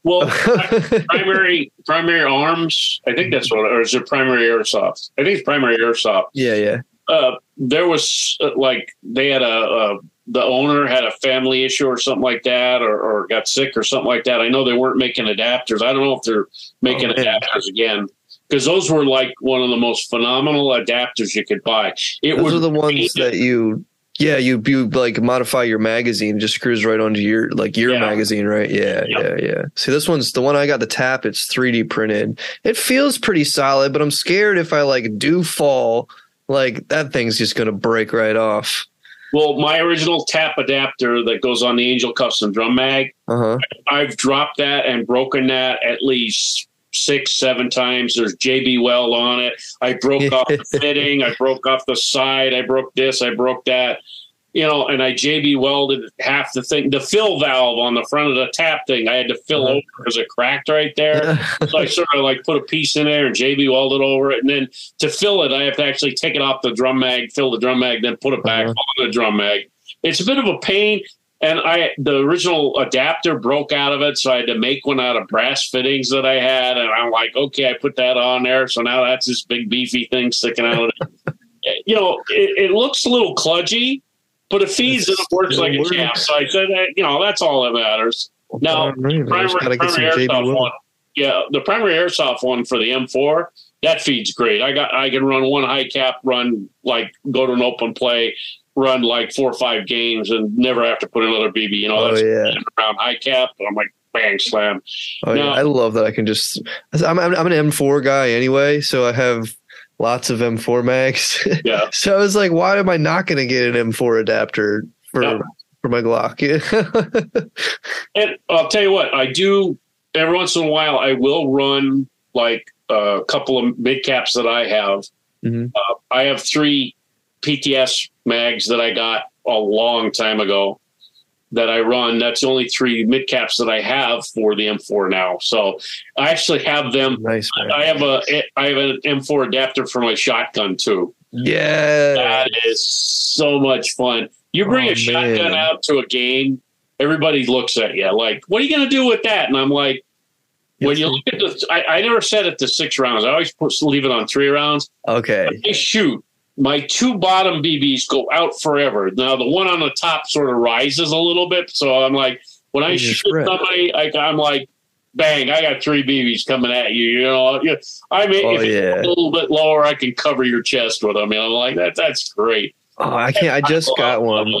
Well, primary primary arms. I think that's what, or is it primary airsoft? I think it's primary airsoft. yeah, yeah. uh, there was uh, like they had a, a the owner had a family issue or something like that, or, or got sick or something like that. I know they weren't making adapters. I don't know if they're making Oh, adapters again because those were like one of the most phenomenal adapters you could buy. It Those was are the ones that you. Yeah, you you like modify your magazine, just screws right onto your like your Yeah. magazine, right? Yeah, Yep. yeah, yeah. See, this one's the one I got the tap. It's 3D printed. It feels pretty solid, but I'm scared if I like do fall, like that thing's just gonna break right off. Well, my original tap adapter that goes on the Angel Custom Drum Mag. Uh huh. I've dropped that and broken that at least six, seven times. There's JB Weld on it. I broke off the fitting. I broke off the side. I broke this. I broke that. You know, and I JB welded half the thing. The fill valve on the front of the tap thing, I had to fill Uh-huh. over because it cracked right there. so I sort of like put a piece in there and JB welded over it. And then to fill it, I have to actually take it off the drum mag, fill the drum mag, then put it back Uh-huh. on the drum mag. It's a bit of a pain. And I the original adapter broke out of it, so I had to make one out of brass fittings that I had. And I'm like, okay, I put that on there. So now that's this big beefy thing sticking out. Of it. You know, it, it looks a little kludgy, but it feeds and it works like a works. champ. So I said, you know, that's all that matters. Now, All right, man. I just primary, gotta get some primary airsoft one. Yeah, the primary airsoft one for the M4 that feeds great. I got I can run one high cap, run like go to an open play, run like four or five games, and never have to put another BB. You know, Oh, that's yeah. around high cap. I'm like bang slam. Oh yeah, I love that I can just. I'm I'm, I'm an M4 guy anyway, so I have lots of M4 mags. Yeah. so I was like, why am I not going to get an M4 adapter for Yeah. for my Glock? And I'll tell you what, I do every once in a while. I will run like a couple of mid caps that I have. Mhm. Uh, I have three PTS mags that I got a long time ago that I run. That's the only three mid caps that I have for the M4 now. So I actually have them. nice man. I have a I have an M4 adapter for my shotgun too. yeah. That is so much fun. You bring Oh, a shotgun man. out to a game, everybody looks at you like, "What are you going to do with that?" And I'm like, "When you look at the, I, I never set it to six rounds. I always put, leave it on three rounds. Okay. I shoot. My two bottom BBs go out forever. Now the one on the top sort of rises a little bit, so I'm like, when I shoot spread. somebody, I, I'm like, bang, I got three BBs coming at you. You know, I mean, Oh, if it's yeah. a little bit lower, I can cover your chest with them. You know, I'm like that. That's great. Oh, I can't. I just got one.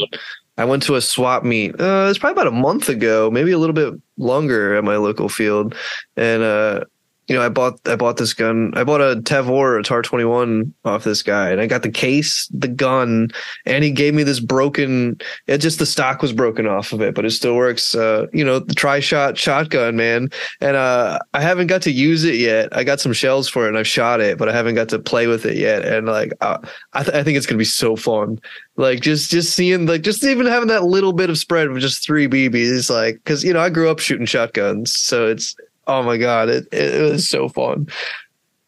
I went to a swap meet. Uh, it's probably about a month ago, maybe a little bit longer at my local field, and uh, you know, I bought I bought this gun. I bought a Tavor, a Tar twenty one off this guy, and I got the case, the gun, and he gave me this broken. It just the stock was broken off of it, but it still works. Uh, you know, the tri shot shotgun, man. And uh, I haven't got to use it yet. I got some shells for it, and I've shot it, but I haven't got to play with it yet. And like, uh, I, th- I think it's gonna be so fun like just just seeing like just even having that little bit of spread with just three BBs like because you know I grew up shooting shotguns so it's oh my god it, it, was so fun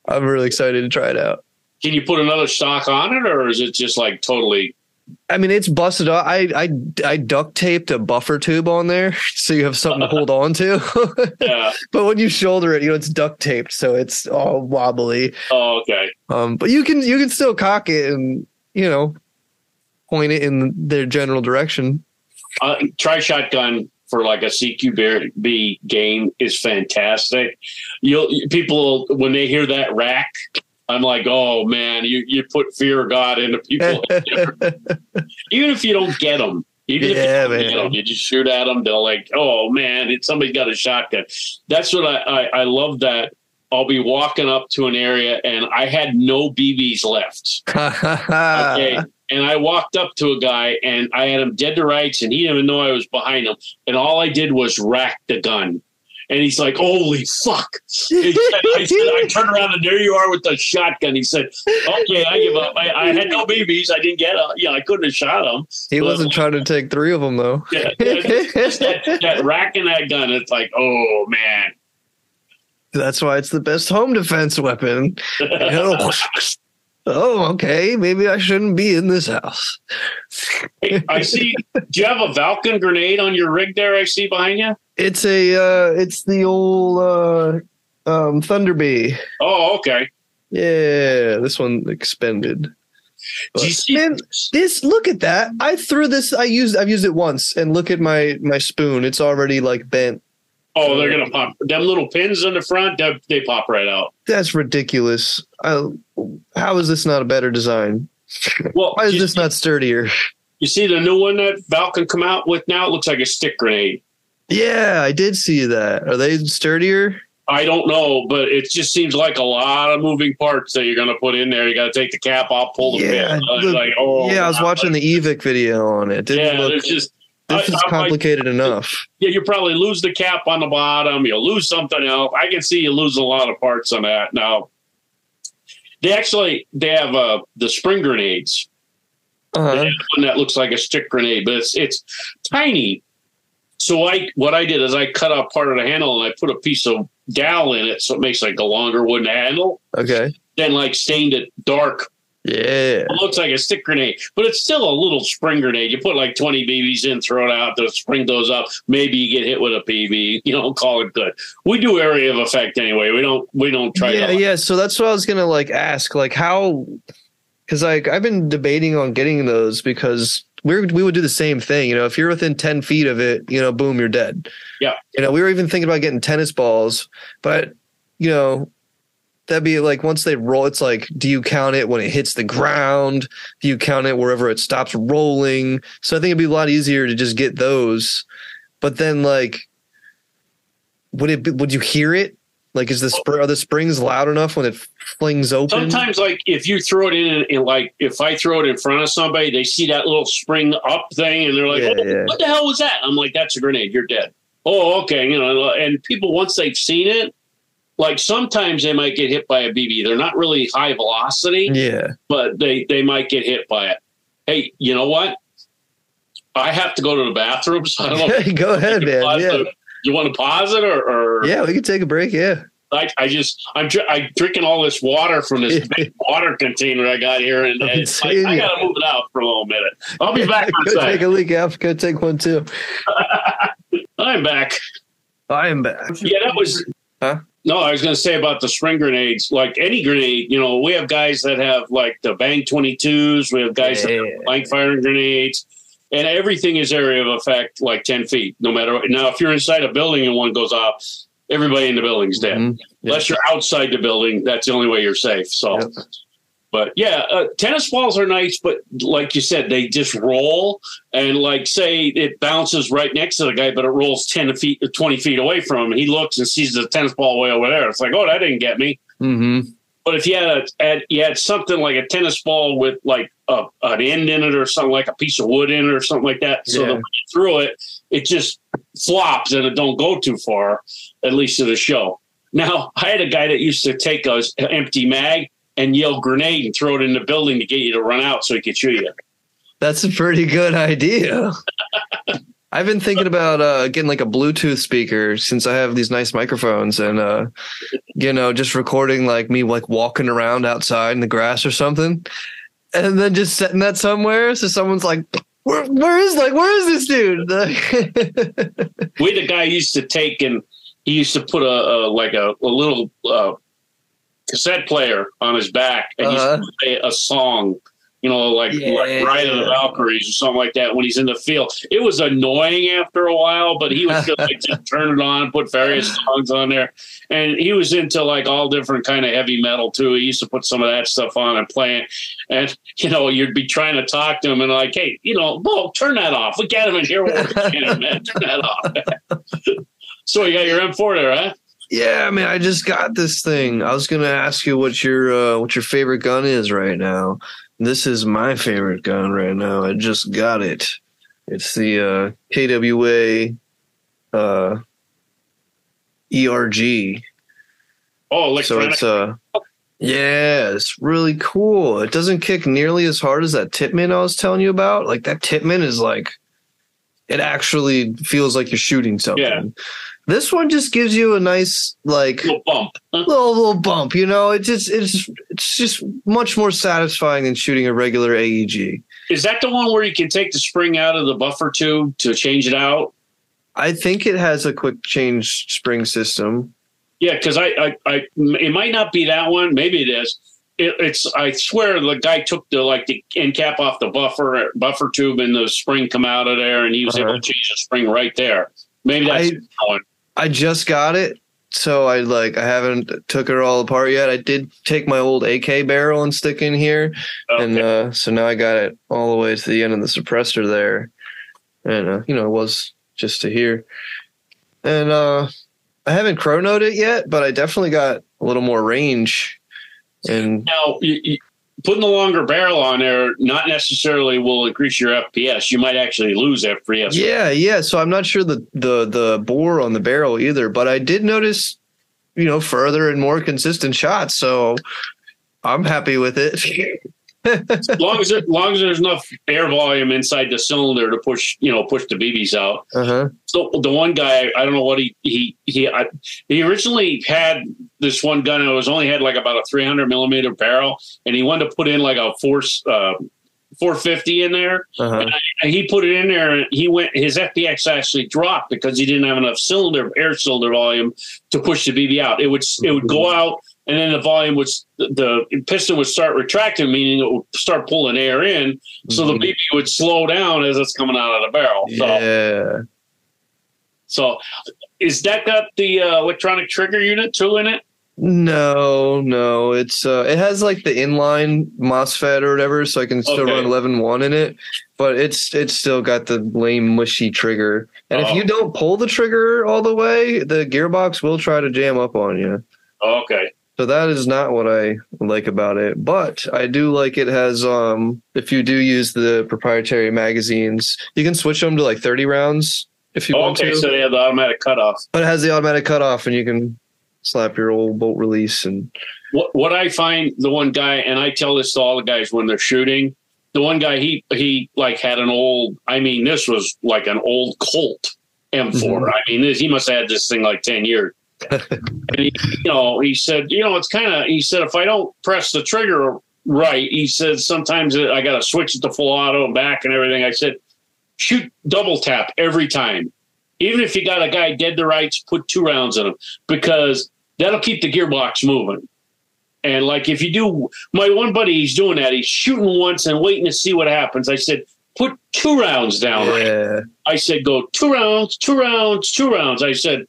I'm really excited to try it out Can you put another stock on it, or is it just like totally? I mean it's busted off I I I duct taped a buffer tube on there so you have something to hold on to Yeah. but when you shoulder it you know it's duct taped so it's all wobbly oh, okay. um but you can you can still cock it and you know point it in their general direction uh, try shotgun for like a CQB game is fantastic. You'll people when they hear that rack, I'm like, oh man, you you put fear of God into people. Even if you don't get them, even if Yeah, you, man. 'em, you just shoot at them. They're like, oh man, it, somebody got a shotgun. That's what I, I I love that. I'll be walking up to an area and I had no BBs left. Okay. And I walked up to a guy and I had him dead to rights and he didn't even know I was behind him. And all I did was rack the gun. And he's like, holy fuck. Said, I, said, I turned around and there you are with the shotgun. He said, okay, I give up. I, I had no BBs. I didn't get them. Yeah, I couldn't have shot him. He wasn't trying to take three of them though. Yeah, that, that racking that gun, it's like, oh man. That's why it's the best home defense weapon. You know? Oh, okay. Maybe I shouldn't be in this house. I see. Do you have a Valken grenade on your rig there? I see behind you. It's a uh it's the old uh um Thunder B. Oh, okay. Yeah, this one expended. Do you But, see? man, this look at that. I threw this I used I've used it once and look at my my spoon. It's already like bent. Oh, they're gonna pop. Them little pins in the front, they, they pop right out. That's ridiculous. I, how is this not a better design? Well, Why is you, this not sturdier? you see the new one that Valken come out with now? It looks like a stick grenade. Yeah, I did see that. Are they sturdier? I don't know, but it just seems like a lot of moving parts that you're gonna put in there. You got to take the cap off, pull the Yeah, pin. The- like, oh, yeah, I was watching the Evike video on it. Didn't Yeah, look, there's just. This I- is like, complicated enough. yeah, you probably lose the cap on the bottom. You'll lose something else. I can see you lose a lot of parts on that. Now, they actually they have uh, the spring grenades. Uh-huh. They have one that looks like a stick grenade, but it's it's tiny. So I what I did is I cut off part of the handle and I put a piece of dowel in it, so it makes like a longer wooden handle. Okay. Then like stained it dark. Yeah. It looks like a stick grenade, but it's still a little spring grenade. You put like twenty BBs in, throw it out, the spring goes up. Maybe you get hit with a BB. You know, call it good. We do area of effect anyway. We don't we don't try yeah, to. yeah. So that's what I was gonna like ask, like how, because like I've been debating on getting those because we we would do the same thing. You know, if you're within ten feet of it, you know, boom, you're dead. Yeah. You know, we were even thinking about getting tennis balls, but you know, that'd be like once they roll, it's like, do you count it when it hits the ground? Do you count it wherever it stops rolling? So I think it'd be a lot easier to just get those. But then, like, would it? Be, would you hear it? Like, is the spr- are the springs loud enough when it flings open? Sometimes, like if you throw it in, in, like if I throw it in front of somebody, they see that little spring up thing, and they're like, Yeah, oh, yeah. "What the hell was that?" I'm like, "That's a grenade. You're dead." Oh, okay. You know, and people once they've seen it, like sometimes they might get hit by a BB. They're not really high velocity, Yeah. but they they might get hit by it. Hey, you know what? I have to go to the bathroom, so I don't know. Go ahead, man. Pause Yeah. it. You want to pause it, or, or Yeah, we can take a break. Yeah. I, I just I'm dr- I'm drinking all this water from this big water container I got here, and, I've been and I, I gotta move it out for a little minute. I'll be back for a Go take a leak out. Go take one too. I'm back. I am back. Yeah, that was. Huh? No, I was going to say about the spring grenades. Like any grenade, you know, we have guys that have like the Bang 22s. We have guys that Yeah. have blank firing grenades, and everything is area of effect, like 10 feet, no matter what. Now, if you're inside a building and one goes off, everybody in the building's dead. Mhm. Yeah. Unless you're outside the building, that's the only way you're safe. So, Yep. But yeah, uh, tennis balls are nice, but like you said, they just roll and like say it bounces right next to the guy, but it rolls ten feet, twenty feet away from him. He looks and sees the tennis ball way over there. It's like, oh, that didn't get me. Mhm. But if you had, a, had you had something like a tennis ball with like a, an end in it or something like a piece of wood in it or something like that, so Yeah. that when you threw it, it just flops and it don't go too far, at least to the show. Now, I had a guy that used to take a empty mag and yell grenade and throw it in the building to get you to run out so he could shoot you. That's a pretty good idea. I've been thinking about uh, getting like a Bluetooth speaker since I have these nice microphones and uh, you know just recording like me like walking around outside in the grass or something, and then just setting that somewhere so someone's like, "Where, where is like where is this dude?" We had a guy used to take and he used to put a, a like a, a little uh, cassette player on his back and Uh-huh. to play a song, you know, like, Yeah. like Ride of the Valkyries or something like that when he's in the field. It was annoying after a while, but he would still like just turn it on, put various songs on there. And he was into like all different kind of heavy metal too. He used to put some of that stuff on and play it. And you know, you'd be trying to talk to him and like, hey, you know, Bo, turn that off. We got him in here. We're working him, man. Turn that off. so you got your M4 there, huh? Yeah, man, I just got this thing. I was gonna ask you what your uh, what your favorite gun is right now. This is my favorite gun right now. I just got it. It's the uh, KWA uh, ERG. Oh, So electronic. it's uh yeah, it's really cool. It doesn't kick nearly as hard as that Tippmann I was telling you about. Like that Tippmann is like it actually feels like you're shooting something. Yeah. This one just gives you a nice like little bump. Little little bump, you know. It just it's it's just much more satisfying than shooting a regular AEG. Is that the one where you can take the spring out of the buffer tube to change it out? I think it has a quick change spring system. Yeah, because I, I, I, it might not be that one. Maybe it is. It, it's. I swear, the guy took the like the end cap off the buffer buffer tube, and the spring come out of there, and he was able Uh-huh. to change the spring right there. Maybe that's I- the one. I just got it, so I like I haven't took it all apart yet. I did take my old AK barrel and stick in here, and uh, so now I got it all the way to the end of the suppressor there, and uh, you know it was just to here, and uh, I haven't chronoed it yet, but I definitely got a little more range, and now, you, putting the longer barrel on there not necessarily will increase your FPS. You might actually lose FPS. yeah, yeah. So I'm not sure the the the bore on the barrel either, but I did notice, you know, further and more consistent shots. So I'm happy with it. as long as, it, long as there's enough air volume inside the cylinder to push, you know, push the BBs out. Uh huh. So the one guy, I don't know what he he he I, he originally had this one gun. And it was only had like about a 300 millimeter barrel, and he wanted to put in like a force. Uh, 450 in there, Uh huh. and he put it in there, and he went. His FPS actually dropped because he didn't have enough cylinder air cylinder volume to push the BB out. It would it would go out, and then the volume would the piston would start retracting, meaning it would start pulling air in. So the. BB would slow down as it's coming out of the barrel. So Yeah. so, is that got the uh, electronic trigger unit too in it? No, no. It's uh it has like the inline MOSFET or whatever, so I can still Okay. run eleven one in it. But it's it's still got the lame mushy trigger. And if Oh. you don't pull the trigger all the way, the gearbox will try to jam up on you. Okay. So that is not what I like about it. But I do like it has um if you do use the proprietary magazines, you can switch them to like 30 rounds if you want okay, to. so they have the automatic cutoff. but it has the automatic cutoff and you can slap your old bolt release and What what I find the one guy, and I tell this to all the guys when they're shooting. The one guy he he like had an old. I mean, this was like an old Colt M4. Mhm. I mean, this, he must have had this thing like ten years. and he, you know, he said, you know, it's kind of. He said, if I don't press the trigger right, he said sometimes I got to switch it to full auto and back and everything. I said, shoot double tap every time. Even if you got a guy dead to rights, put two rounds in him because that'll keep the gearbox moving. And like if you do, my one buddy, he's doing that. He's shooting once and waiting to see what happens. I said, put two rounds down. Right? I said, go two rounds, two rounds, two rounds. I said,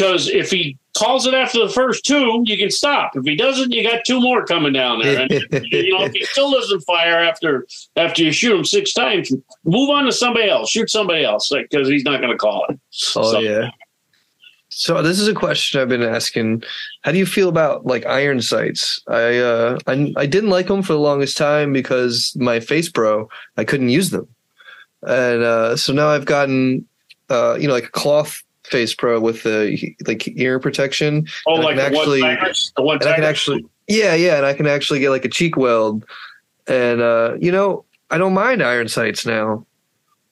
Because if he calls it after the first two, you can stop. If he doesn't, you got two more coming down there. And you know, if he still doesn't fire after after you shoot him six times, move on to somebody else. Shoot somebody else because he's not going to call it. Oh So- yeah. So this is a question I've been asking. How do you feel about like iron sights? I uh I I didn't like them for the longest time because my face pro I couldn't use them, and uh, so now I've gotten uh you know like a cloth face pro with the like ear protection. Oh, like the actually- one the one I can actually yeah yeah and I can actually get like a cheek weld, and uh you know I don't mind iron sights now.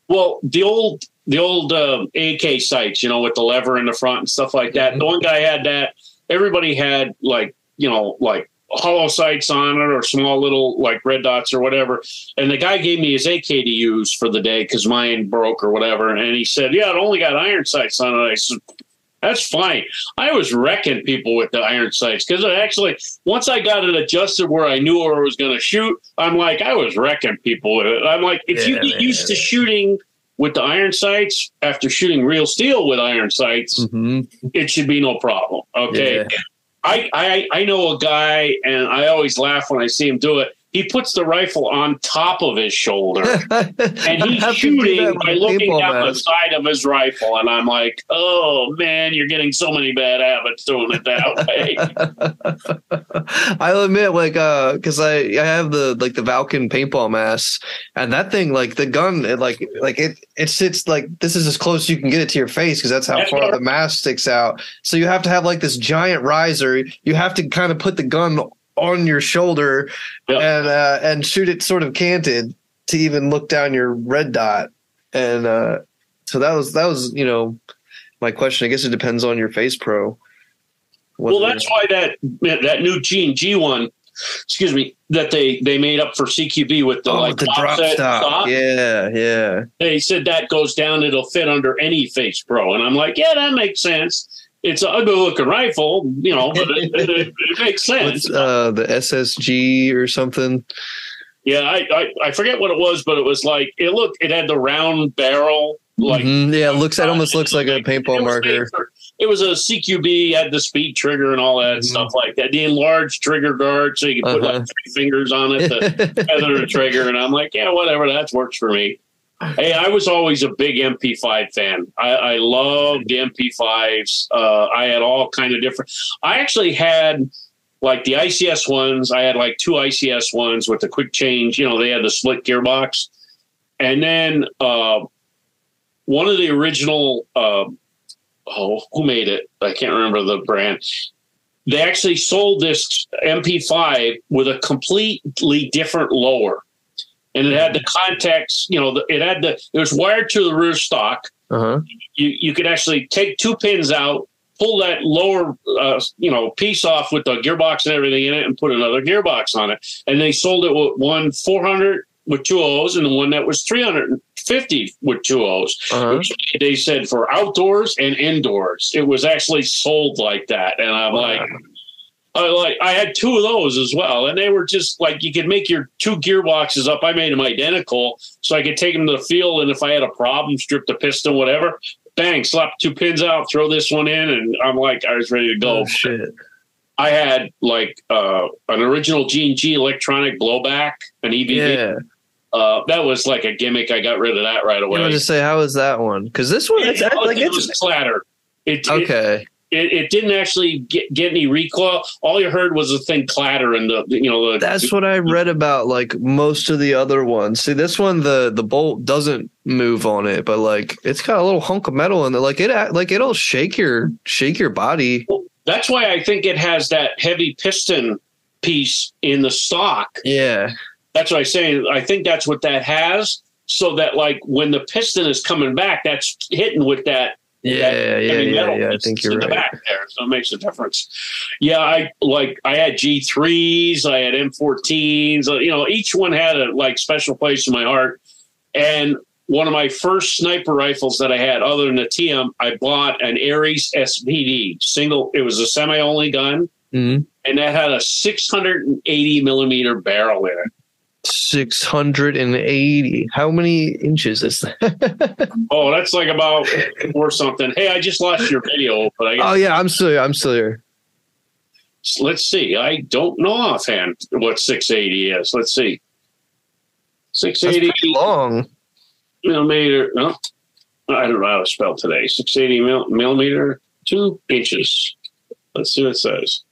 Well, the old the old uh, AK sights, you know, with the lever in the front and stuff like that. The one guy had that. Everybody had like you know like hollow sights on it or small little like red dots or whatever. And the guy gave me his AK to use for the day because mine broke or whatever. And he said, "Yeah, it only got iron sights on it." I said. That's fine. I was wrecking people with the iron sights because actually, once I got it adjusted where I knew where I was going to shoot, I'm like, I was wrecking people with it. I'm like, if you get man. used to shooting with the iron sights after shooting real steel with iron sights, hmm it should be no problem. Okay. Yeah. I, I I know a guy and I always laugh when I see him do it. He puts the rifle on top of his shoulder and he's shooting by looking down the side of his rifle. And I'm like, oh man, you're getting so many bad habits doing it that way. I'll admit, like, uh, because I I have the like the Valken paintball mask, and that thing, like the gun, it like like it it sits like this is as close as you can get it to your face because that's how That's far the mask sticks out. So you have to have like this giant riser. You have to kind of put the gun on your shoulder Yep. and uh, and shoot it sort of canted to even look down your red dot. And uh, so that was that was you know my question. I guess it depends on your face pro. well, that's why that that new G and G one, excuse me, that they they made up for CQB with the oh, like the drop stop. stop. Yeah, yeah. They said that goes down, it'll fit under any Face Pro, and I'm like, yeah, that makes sense. It's an ugly looking rifle, you know, but it, it, it, it makes sense. Uh, the SSG or something? Yeah, I, I I forget what it was, but it was like it looked. It had the round barrel, like Mhm, Yeah, it looks. It almost looks like a paintball was marker. It was a CQB, had the speed trigger and all that Mhm. stuff like that. The enlarged trigger guard, so you could put Uh-huh. like three fingers on it to feather the trigger. And I'm like, yeah, whatever, that works for me. Hey, I was always a big MP5 fan. I, I loved the MP5s. Uh, I had all kind of different. I actually had like the ICS ones. I had like two ICS ones with the quick change. You know, they had the split gearbox, and then uh, one of the original. Uh, oh, who made it? I can't remember the brand. They actually sold this MP5 with a completely different lower, and it had the contacts. You know, it had the it was wired to the rear stock. Uh-huh. You you could actually take two pins out, pull that lower uh, you know piece off with the gearbox and everything in it, and put another gearbox on it. And they sold it with one 400 with two O's and the one that was 350 with two O's Uh-huh. they said for outdoors and indoors. It was actually sold like that, and I'm like, I like I had two of those as well, and they were just like you could make your two gearboxes up. I made them identical, so I could take them to the field, and if I had a problem, strip the piston, whatever. Bang, slap two pins out, throw this one in, and I'm like, I was ready to go. Oh shit. I had like uh, an original G and G electronic blowback, an EVD. Yeah. Uh, that was like a gimmick. I got rid of that right away. I was just say, how is that one? Because this one, it's It- like it was it's clatter. It, it, okay. it, it didn't actually get, get any recoil. All you heard was a thing clatter and the you know the That's what I read about. Like most of the other ones. See, this one, the the bolt doesn't move on it, but like it's got a little hunk of metal in it. Like it like it'll shake your shake your body. that's why I think it has that heavy piston piece in the stock. Yeah. That's what I'm saying. I think that's what that has. So that like when the piston is coming back, that's hitting with that Yeah. Yeah. heavy Yeah. Yeah. I think you're the right. back there, so it makes a difference. Yeah, I like I had G threes, I had M fourteens. You know, each one had a like special place in my heart. And one of my first sniper rifles that I had, other than a TM, I bought an Ares SPD single. It was a semi-only gun, Mhm. and that had a 680 millimeter barrel in it. 680. How many inches is that? Oh, that's like about or something. Hey, I just lost your video, but I oh, guess oh yeah, I'm still here. I'm still here. let's see. I don't know offhand what 680 is. Let's see. 680 long. millimeter. No, I don't know how to spell today. 680 mil, millimeter, two inches. Let's see what it says.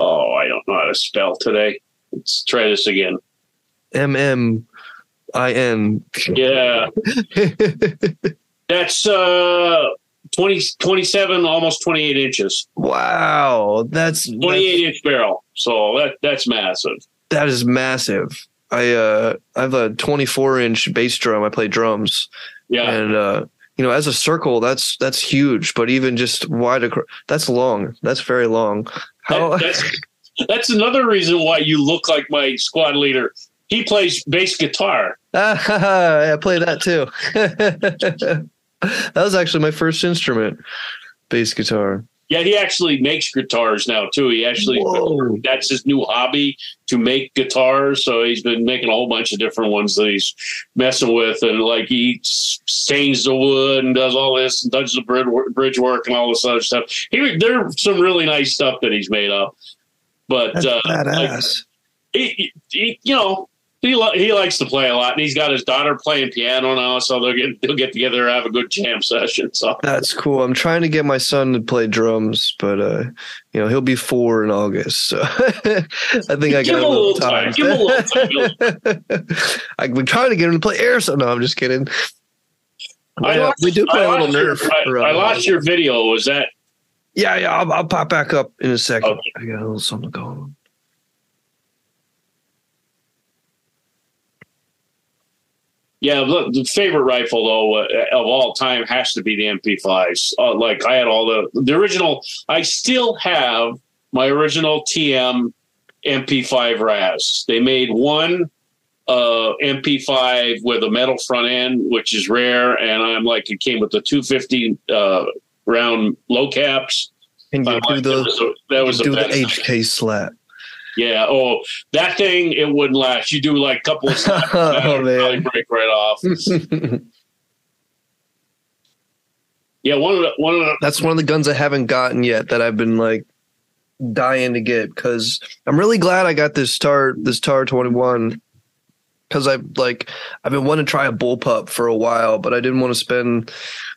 Oh, I don't know how to spell today. Let's try this again. M M I N. Yeah, that's uh 20, 27, almost 28 inches. Wow, that's 28 inch barrel. So that that's massive. that is massive. I uh I have a 24 inch bass drum. I play drums, Yeah. and uh you know as a circle that's that's huge. But even just wide across, that's long. That's very long. How? That- that's, that's another reason why you look like my squad leader. He plays bass guitar. I play that too. that was actually my first instrument, bass guitar. Yeah, he actually makes guitars now too. He actually Whoa. that's his new hobby to make guitars. So he's been making a whole bunch of different ones that he's messing with, and like he stains the wood and does all this and does the bridge work, and all this other stuff. He, there's some really nice stuff that he's made up, but That's uh, like, badass. he, he, you know, he li- he likes to play a lot, and he's got his daughter playing piano now, so they'll get they'll get together and have a good jam session. So That's cool. I'm trying to get my son to play drums, but uh, you know he'll be four in August, so I think I Give got him a little time. Give him a little time. Been trying to get him to play air. So no, I'm just kidding. I Yeah, lost- we do play I a little lost your- I, I lost your video. Was that Yeah, yeah. I'll, I'll pop back up in a second. Okay. I got a little something going Yeah, look, the favorite rifle though uh, of all time has to be the MP5s. Uh, like I had all the the original. I still have my original TM MP5 RAS. They made one uh, MP5 with a metal front end, which is rare, and I'm like it came with the 250 uh, round low caps. Can you do like, the that was, a, that was do the. HK slap? Yeah. Oh, that thing it wouldn't last. You do like a couple of snaps, Oh, man. probably break right off. Yeah, one of the one of the That's one of the guns I haven't gotten yet that I've been like dying to get because I'm really glad I got this tar this tar 21 because I like I've been wanting to try a bullpup for a while, but I didn't want to spend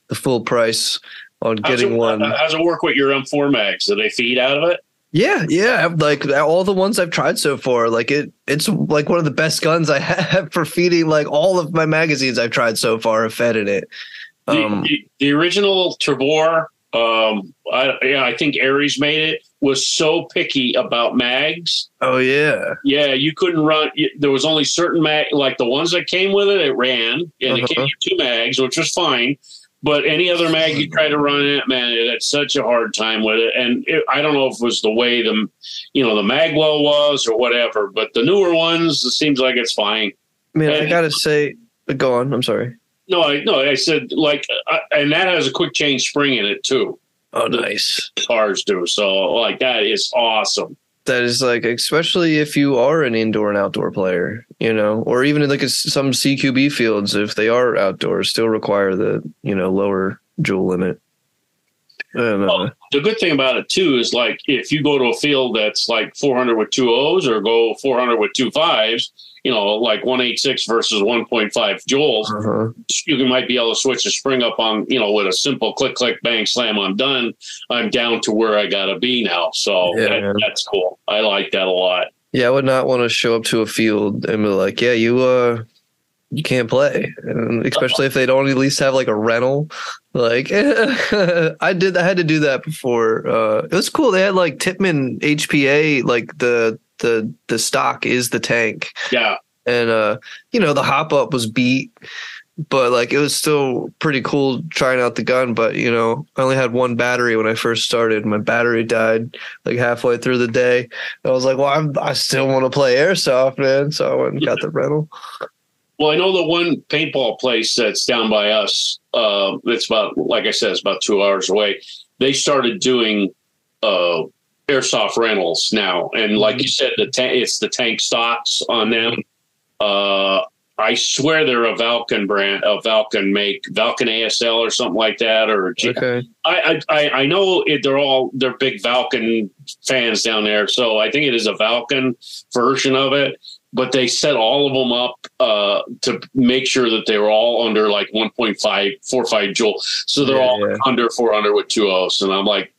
the full price on how's getting it, one. How's it work with your M4 mags? Do they feed out of it? Yeah, yeah. Like all the ones I've tried so far, like it, it's like one of the best guns I have for feeding. Like all of my magazines I've tried so far have fed in it. The, Um, the, the original Tavor, um, I, yeah, I think Ares made it. Was so picky about mags. oh yeah, Yeah, you couldn't run. There was only certain mag, like the ones that came with it. It ran, and it Uh-huh. came with two mags, which was fine. But any other mag you try to run it, man, it had such a hard time with it. And it, I don't know if it was the way the, you know, the magwell was or whatever. But the newer ones, it seems like it's fine. man. I gotta say, go on. I'm sorry. No, I no, I said like, uh, and that has a quick change spring in it too. Oh, nice. Cars do so. Like that is awesome. That is like especially if you are an indoor and outdoor player you know or even in like a, some cqb fields if they are outdoors still require the you know lower joule limit. And, uh, Well, the good thing about it too is like if you go to a field that's like 400 with two O's or go 400 with two fives, you know, like 186 versus 1.5 joules, uh-huh. you might be able to switch the spring up on, you know, with a simple click, click, bang, slam. I'm done. I'm down to where I got to be now. So Yeah, that, that's cool. I like that a lot. yeah i would not want to show up to a field and be like yeah you uh you can't play and especially if they don't at least have like a rental like i did i had to do that before uh it was cool they had like Tippmann hpa like the the the stock is the tank Yeah. and uh you know the hop up was beat but like it was still pretty cool trying out the gun but you know i only had one battery when i first started my battery died like halfway through the day i was like well I'm, i still want to play airsoft man so i went and got the rental Well, I know the one paintball place that's down by us. Uh, it's about, like I said, it's about two hours away. They started doing uh, airsoft rentals now, and like you said, the ta- it's the tank stocks on them. Uh, I swear they're a Valken brand, a Valken make, Valken ASL or something like that, or G- Okay. I, I I know it, they're all they're big Valken fans down there, so I think it is a Valken version of it. But they set all of them up uh, to make sure that they were all under like 1.5, 45 joule, so they're Yeah, all yeah. under 400 with two O's. And I'm like,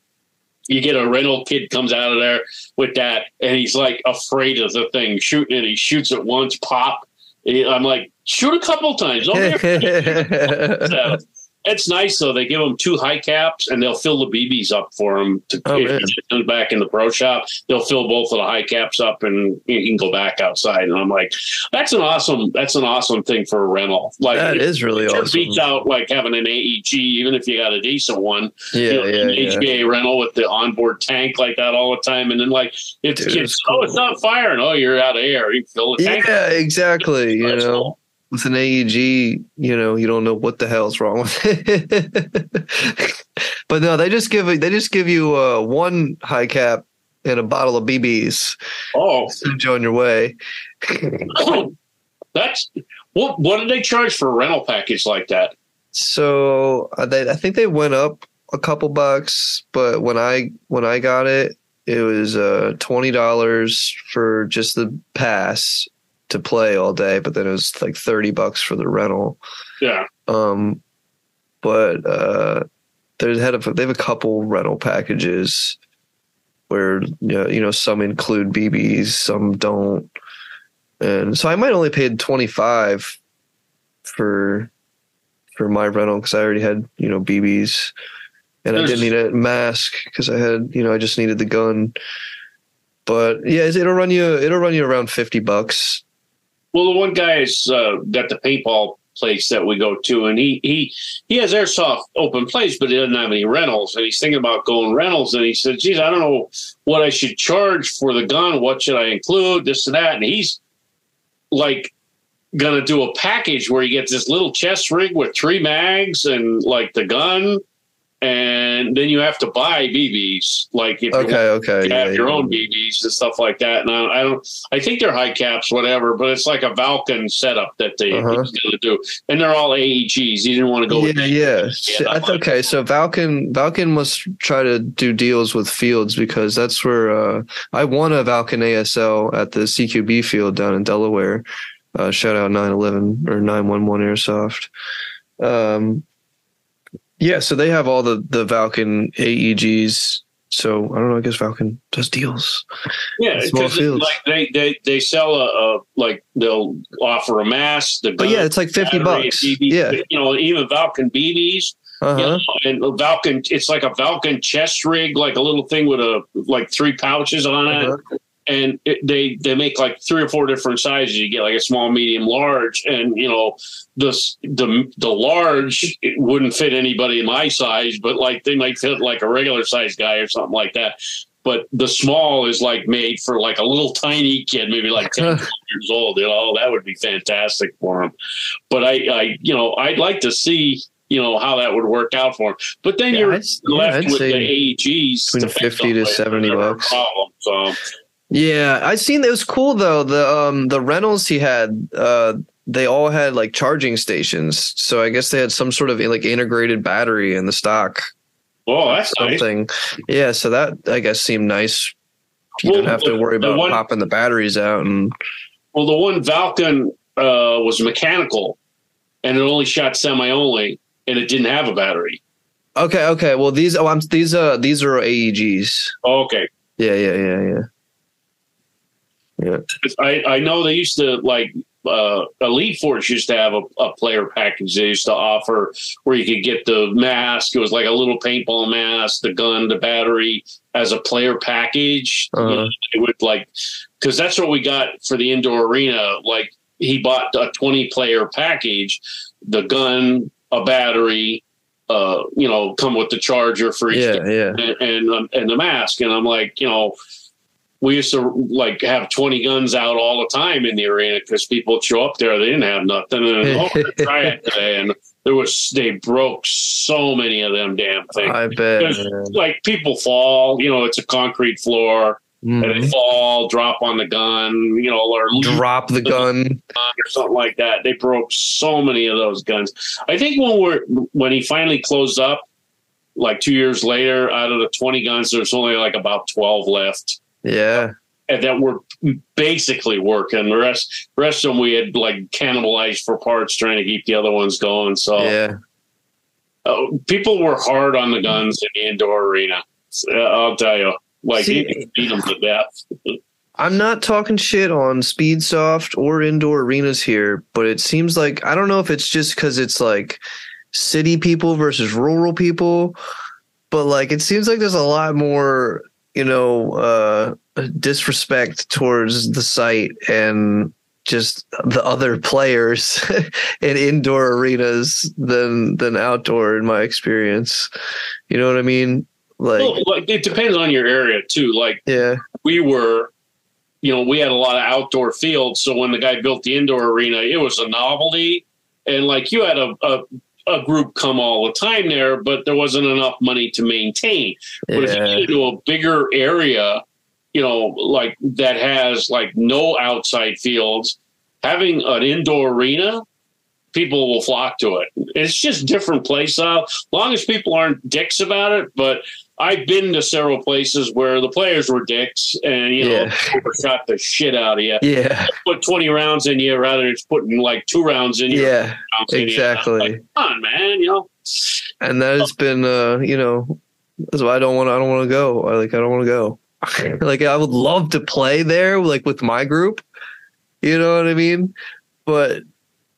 you get a rental kid comes out of there with that, and he's like afraid of the thing, shooting it. He shoots it once, pop. I'm like, shoot a couple times. Don't be afraid. So, it's nice though. They give them two high caps and they'll fill the BBs up for them. To, Oh, if back in the pro shop, they'll fill both of the high caps up and you can go back outside. And I'm like, that's an awesome. That's an awesome thing for a rental. Like that it is really sure awesome. beats out like having an AEG, even if you got a decent one. Yeah, you know, yeah, an yeah. HPA rental with the onboard tank like that all the time. And then like if the Dude, kids, it's oh, cool. it's not firing. Oh, you're out of air. You fill the tank. Yeah, exactly. You know, cool. With an AEG, you know, you don't know what the hell's wrong with it. but no, they just give they just give you uh, one high cap and a bottle of BBs. Oh, Send you on your way. that's what. What did they charge for a rental package like that? So uh, they, I think they went up a couple bucks, but when I when I got it, it was uh, twenty dollars for just the pass to play all day. But then it was like thirty bucks for the rental. Yeah. Um, but uh, they had a, they have a couple rental packages where you know, you know some include BBs, some don't, and so I might only paid twenty five for for my rental because I already had you know BBs, and I didn't need a mask because I had you know I just needed the gun. But yeah, it'll run you it'll run you around fifty bucks. Well, the one guy's uh, got the paintball place that we go to, and he he he has airsoft open place, but he doesn't have any rentals, and he's thinking about going rentals. And he said, "Geez, I don't know what I should charge for the gun. What should I include? This and that." And he's like gonna do a package where you get this little chest rig with three mags and like the gun, and then you have to buy BBs. Like if you want Okay, okay, you yeah, have your yeah. own BBs and stuff like that. And I, I don't, I think they're high caps, whatever, but it's like a Valken setup that they Uh-huh. to do, and they're all AEGs. He didn't want to go. with Yeah, yeah. Yeah, I th- okay, so Valken Valken must try to do deals with fields because that's where uh, I won a Valken ASL at the CQB field down in Delaware. Uh, shout out 911 or 911 Airsoft. Um, yeah, so they have all the the Valken AEGs. So I don't know. I guess Valken does deals. yeah, small fields. like they they they sell a, a like they'll offer a mask. The But yeah, it's like 50 battery, bucks. BB, Yeah. you know, even Valken BBs. Uh you huh. know, and Valken, it's like a Valken chest rig, like a little thing with a like three pouches on it. Uh-huh. And it, they they make like three or four different sizes. You get like a small, medium, large, and you know the the the large it wouldn't fit anybody in my size, but like they might fit like a regular size guy or something like that. But the small is like made for like a little tiny kid, maybe like 10 years old. You know, that would be fantastic for him. But I, I, you know, I'd like to see, you know, how that would work out for him. But then Yeah, you're I'd- left I'd with the AEGs between 50 to 70 bucks. Problem. So Yeah, I seen it was cool though. The um the rentals he had, uh, they all had like charging stations. So I guess they had some sort of like integrated battery in the stock. Oh, that's nice. Something. Yeah, so that I guess seemed nice. You Well, don't have to worry about one- popping the batteries out and Well, the one Valken uh, was mechanical, and it only shot semi only, and it didn't have a battery. Okay, okay. Well these oh I'm these uh these are AEGs. Oh, okay, Yeah, yeah, yeah, yeah. Yeah. I, I know they used to like uh, Elite Force used to have a, a player package they used to offer where you could get the mask. It was like a little paintball mask, the gun, the battery as a player package. Uh-huh. know, it would like because that's what we got for the indoor arena. Like he bought a twenty player package, the gun, a battery. Uh, you know, come with the charger for each Yeah, yeah. and and, um, and the mask. And I'm like, you know, we used to like have 20 guns out all the time in the arena because people would show up there, they didn't have nothing, and oh, try it today. And there was they broke so many of them damn things. I bet. Like people fall, you know, it's a concrete floor. and they Mhm. fall, drop on the gun, you know, or Drop the gun. or something like that. They broke so many of those guns. I think when we're when he finally closed up, like two years later, out of the twenty guns, there's only like about twelve left, Yeah. and that were basically working. The rest, rest of them, we had like cannibalized for parts, trying to keep the other ones going. So Yeah. uh, people were hard on the guns in the indoor arena. Uh, I'll tell you, like See- you beat them to death. I'm not talking shit on Speedsoft or indoor arenas here, but it seems like I don't know if it's just because it's like city people versus rural people, but like it seems like there's a lot more, you know, uh, disrespect towards the site and just the other players in indoor arenas than than outdoor in my experience. You know what I mean? Like, Well, like it depends on your area too. Like yeah, we were, you know, we had a lot of outdoor fields. So when the guy built the indoor arena, it was a novelty. And like you had a, a, a group come all the time there, but there wasn't enough money to maintain. But if you get into a bigger area, you know, like that has like no outside fields, having an indoor arena, people will flock to it. It's just different play style. Long as people aren't dicks about it, but I've been to several places where the players were dicks and you know Yeah. overshot the shit out of you. yeah, Put twenty rounds in you rather than just putting like two rounds in you. yeah. rounds in you. exactly. Like, come on, man. You know. and that has been uh you know that's why i don't want to i don't want to go I, like i don't want to go like i would love to play there like with my group you know what i mean but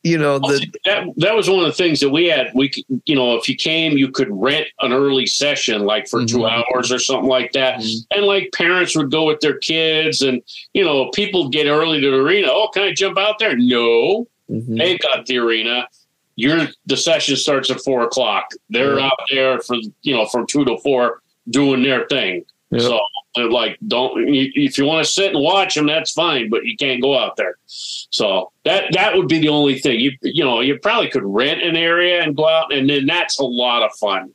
you know the that that was one of the things that we had. We, you know, if you came, you could rent an early session, like for two Mhm. hours or something like that. And like parents would go with their kids, and you know, people get early to the arena. Oh, can I jump out there? No, Mhm. they got the arena. Your the session starts at four o'clock. They're out there for you know from two to four doing their thing. Yeah. So like, don't if you want to sit and watch them, that's fine, but you can't go out there. So that that would be the only thing. You you know you probably could rent an area and go out, and then that's a lot of fun.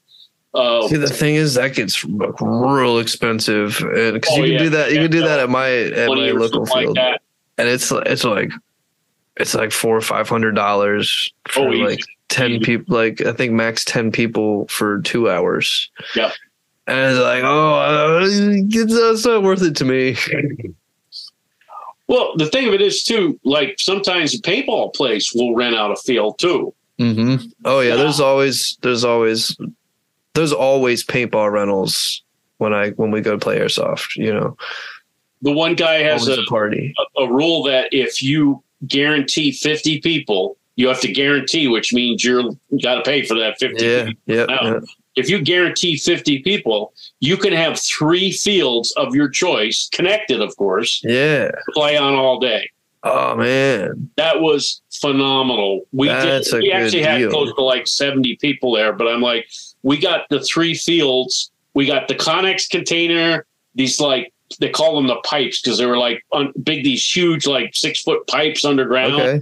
Uh, See, the thing is that gets real expensive and because Oh, you can yeah. do that. You Yeah, can do that at my at my local field, like and it's it's like it's like four or five hundred dollars for Oh, like ten people. Like I think max ten people for two hours. Yeah. And it's like, oh, uh, it's, not worth it to me. Well, the thing of it is too, like sometimes a paintball place will rent out a field too. hmm Oh yeah, there's always there's always there's always paintball rentals when I when we go to play airsoft. You know, The one guy has a, a party. a, a rule that if you guarantee 50 people, you have to guarantee, which means you're you got to pay for that 50 Yeah, yeah, yeah. If you guarantee 50 people, you can have three fields of your choice, connected, of course, yeah. play on all day. Oh man, That was phenomenal. We That's did, we actually had deal. close to like 70 people there, but I'm like, we got the three fields. We got the Connex container, these like they call them the pipes because they were like un- big, these huge like six foot pipes underground. okay.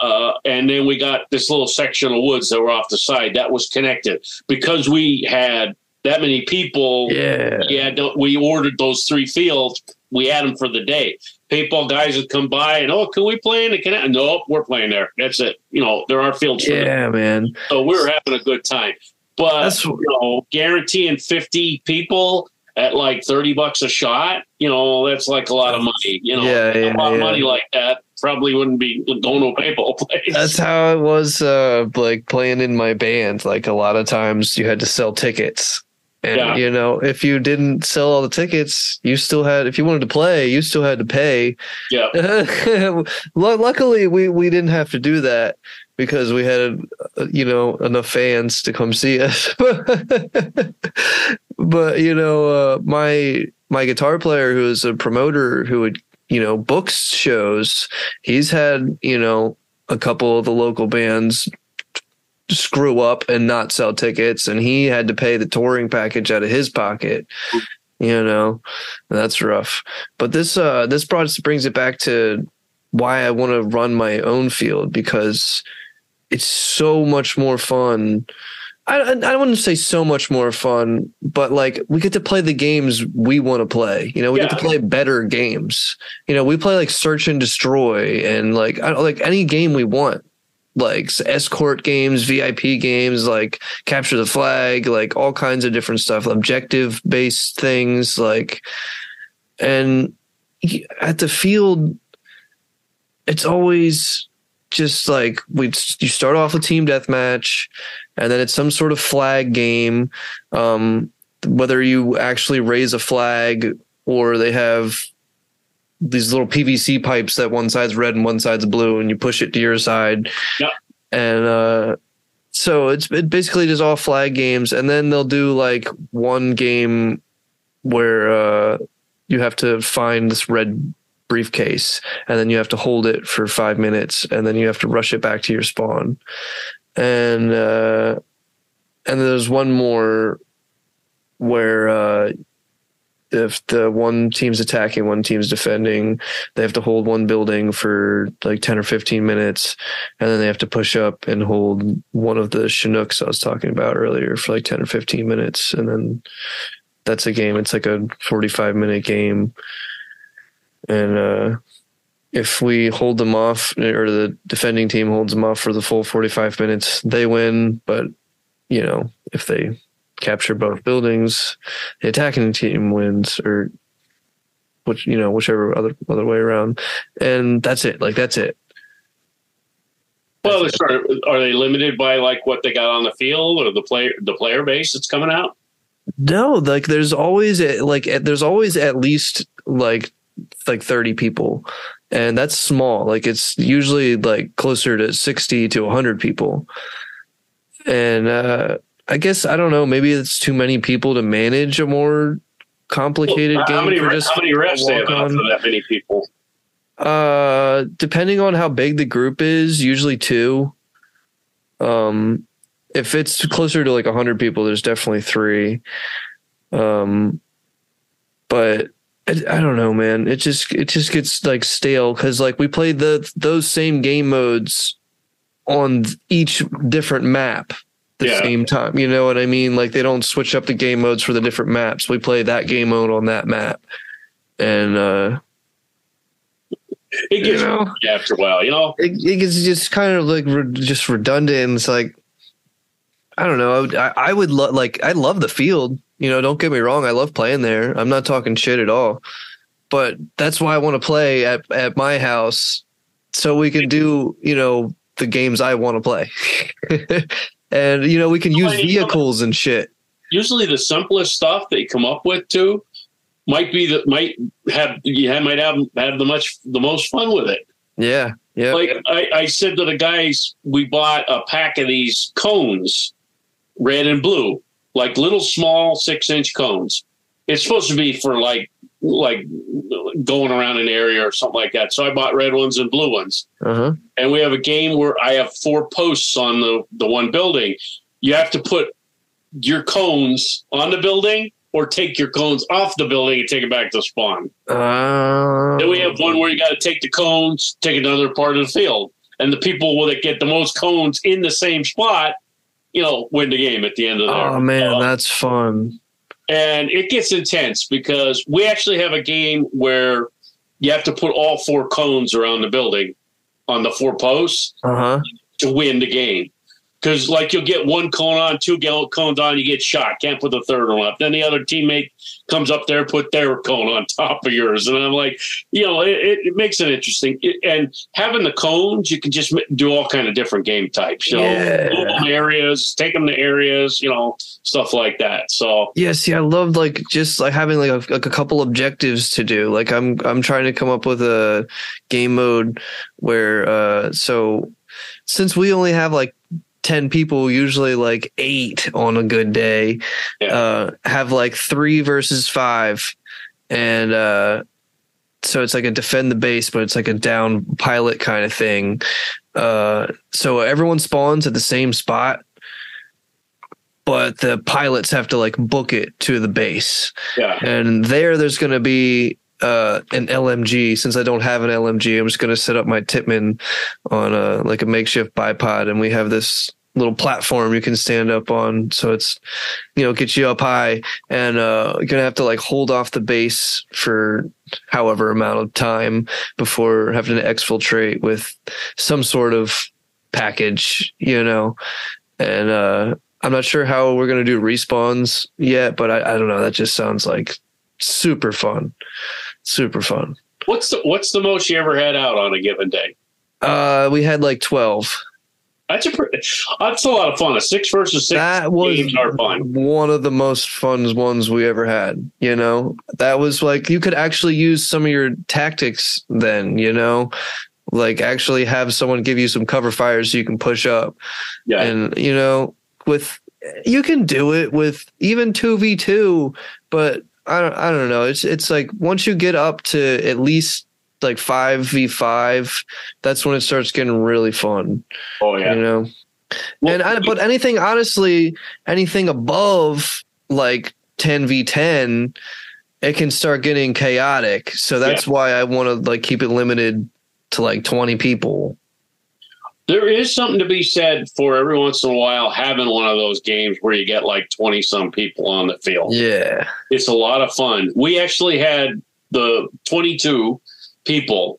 Uh, and then we got this little section of woods that were off the side that was connected because we had that many people. Yeah, Yeah, we ordered those three fields. We had them for the day. Paintball guys would come by and oh, can we play in the Connex? Nope, we're playing there. That's it. You know, there are fields yeah, man. So we were having a good time. But That's you know, guaranteeing fifty people at like thirty bucks a shot, you know, that's like a lot of money. You know, Yeah, a yeah, lot of money like that probably wouldn't be going to a paintball place. That's how it was uh like playing in my band. Like a lot of times you had to sell tickets. And Yeah. you know, if you didn't sell all the tickets, you still had if you wanted to play, you still had to pay. yeah. Luckily, we we didn't have to do that because we had uh, you know enough fans to come see us. but you know, uh, my my guitar player, who is a promoter, who would you know books shows, he's had you know a couple of the local bands screw up and not sell tickets, and he had to pay the touring package out of his pocket. You know, that's rough. But this uh this brings it back to why I want to run my own field because it's so much more fun I, I wouldn't say so much more fun, but like we get to play the games we want to play. You know, we get to play better games. You know, we play like search and destroy and like I like any game we want. Like escort games, VIP games, like capture the flag, like all kinds of different stuff, objective based things, like and at the field, it's always just like we you start off with team deathmatch and then it's some sort of flag game um whether you actually raise a flag or they have these little PVC pipes that one side's red and one side's blue and you push it to your side. Yep. and uh so it's it basically just all flag games. And then they'll do like one game where uh you have to find this red briefcase and then you have to hold it for five minutes and then you have to rush it back to your spawn and uh and there's one more where uh if the one team's attacking one team's defending they have to hold one building for like 10 or 15 minutes and then they have to push up and hold one of the chinooks i was talking about earlier for like 10 or 15 minutes and then that's a game. It's like a 45 minute game. And uh if we hold them off or the defending team holds them off for the full 45 minutes they win. But you know if they capture both buildings the attacking team wins or which you know whichever other other way around. And that's it. Like that's it. Well, they're are they limited by like what they got on the field or the player the player base that's coming out? no like there's always like there's always at least like like 30 people and that's small like it's usually like closer to 60 to 100 people and uh i guess i don't know maybe it's too many people to manage a more complicated How game many, for just how many refs they have on. for that many people? Uh, depending on how big the group is, usually two. Um, if it's closer to like a hundred people, there's definitely three. Um, but I, I don't know, man. It just it just gets like stale because like we played the those same game modes on each different map the Yeah. same time. You know what I mean? Like they don't switch up the game modes for the different maps. We play that game mode on that map, and uh, It gets you know. after a while, you know. it, it gets just kind of like re- just redundant. It's like I don't know. I would, I, I would love like I love the field. You know, don't get me wrong. I love playing there. I'm not talking shit at all. But that's why I want to play at at my house, so we can do you know the games I want to play, and you know we can use Well, you know- vehicles and shit. Usually, the simplest stuff they come up with too might be that might have you have, might have have the much the most fun with it. Yeah, yeah. Like I, I said to the guys, we bought a pack of these cones, red and blue, like little small six inch cones. It's supposed to be for like like going around an area or something like that. So I bought red ones and blue ones. Uh huh. And we have a game where I have four posts on the, the one building. You have to put your cones on the building or take your cones off the building and take it back to spawn. Uh, Then we have one where you got to take the cones, take another part of the field, and the people that get the most cones in the same spot, you know, win the game at the end of the. oh man, Uh, that's fun. and it gets intense because we actually have a game where you have to put all four cones around the building on the four posts Uh huh. to win the game. Because like you'll get one cone on, two cones on, you get shot. Can't put the third one up. Then the other teammate comes up there, put their cone on top of yours, and I'm like, you know, it, it, makes it interesting. It- and having the cones, you can just do all kind of different game types. You know, Yeah. areas, take them to areas, you know, stuff like that. So Yeah, see, I love like just like having like a, like a couple objectives to do. Like I'm I'm trying to come up with a game mode where uh so since we only have like 10 people usually like 8 on a good day Yeah. uh have like 3 versus 5 and uh so it's like a defend the base but it's like a down pilot kind of thing. Uh so everyone spawns at the same spot but the pilots have to like book it to the base. Yeah, and there there's going to be uh, an LMG. Since I don't have an LMG, I'm just going to set up my Tippmann on a like a makeshift bipod, and we have this little platform you can stand up on. So it's, you know, gets you up high and uh, you're to have to like hold off the base for however amount of time before having to exfiltrate with some sort of package, you know, and uh, I'm not sure how we're to do respawns yet, but I, I don't know. That just sounds like super fun. Super fun. What's the what's the most you ever had out on a given day? Uh, we had like 12. That's a pretty, that's a lot of fun. A six versus six that was games are fun. one of the most fun ones we ever had. You know, that was like you could actually use some of your tactics then. You know, like actually have someone give you some cover fire so you can push up. Yeah. And you know, with you can do it with even two v two, but I don't I don't know. It's it's like once you get up to at least like five v five, that's when it starts getting really fun. oh yeah. You know. Well, and I, but anything honestly, anything above like 10v10, it can start getting chaotic. So that's why I want to like keep it limited to like 20 people. There is something to be said for every once in a while having one of those games where you get like 20 some people on the field. Yeah. It's a lot of fun. We actually had the 22 people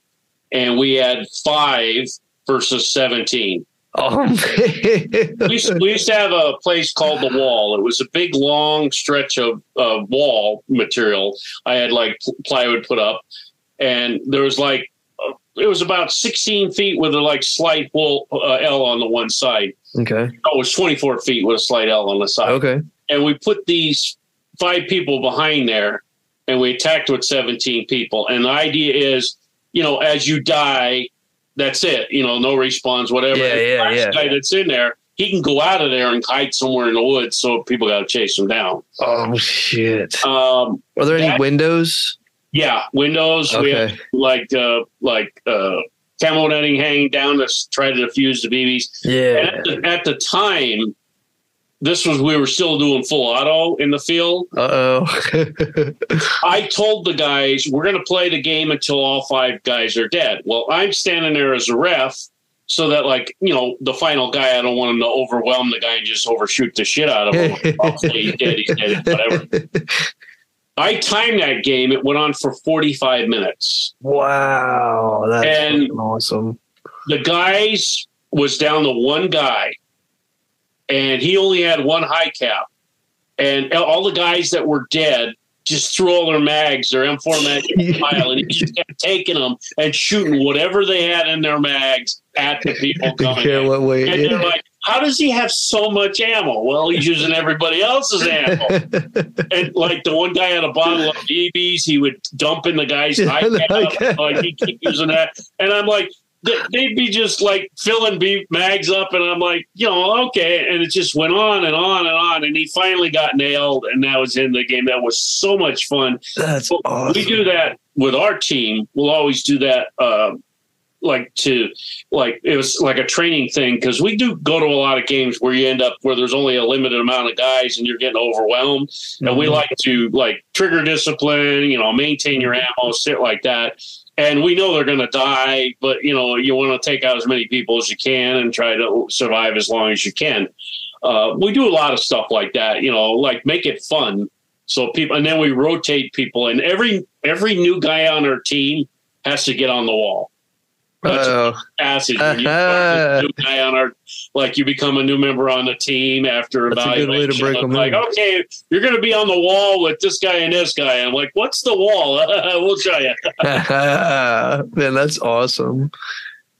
and we had five versus 17. Oh, We used, we used to have a place called the Wall. It was a big, long stretch of uh, wall material. I had like plywood put up, and there was like it was about 16 feet with a like slight full uh, L on the one side. okay. Oh, it was 24 feet with a slight L on the side. Okay. And we put these five people behind there, and we attacked with 17 people. And the idea is, you know, as you die, that's it. You know, no respawns, whatever. Yeah, The yeah, last yeah. guy that's in there, he can go out of there and hide somewhere in the woods, so people got to chase him down. Oh shit. Um, Are there any that- windows? Yeah, windows. We have like uh, like uh, camo netting hanging down to try to defuse the BBs. Yeah. at the, at the time, this was we were still doing full auto in the field. Uh oh. I told the guys we're going to play the game until all five guys are dead. Well, I'm standing there as a ref, so that like you know the final guy, I don't want him to overwhelm the guy and just overshoot the shit out of him. He's dead, he's dead, whatever. I timed that game. It went on for 45 minutes. wow. That's And- awesome. the guys was down to one guy and he only had one high cap and all the guys that were dead just threw all their mags their m4 mags in the pile and he just kept taking them and shooting whatever they had in their mags at the people coming care what way. and they're like how does he have so much ammo well he's using everybody else's ammo and like the one guy had a bottle of BBs, he would dump in the guy's Yeah, high the cap, high cap. like he keep using that, and I'm like, they- they'd be just like filling beef mags up, and I'm like, you know, okay, and it just went on and on and on, and he finally got nailed, and that was in the game. That was so much fun. That's awesome. We do that with our team. We'll always do that. Uh, like to like it was like a training thing because we do go to a lot of games where you end up where there's only a limited amount of guys and you're getting overwhelmed. And we Mhm. like to like trigger discipline you know maintain your ammo sit like that. And we know they're going to die but you know you want to take out as many people as you can and try to survive as long as you can. Uh, we do a lot of stuff like that you know like make it fun. So people and then we rotate people and every every new guy on our team has to get on the wall that's Uh-oh. passage you start a new guy on our like you become a new member on the team after That's a good way to break I'm 'em like, in. okay, you're going to be on the wall with this guy and this guy. I'm like, what's the wall? we'll show you. Man, that's awesome.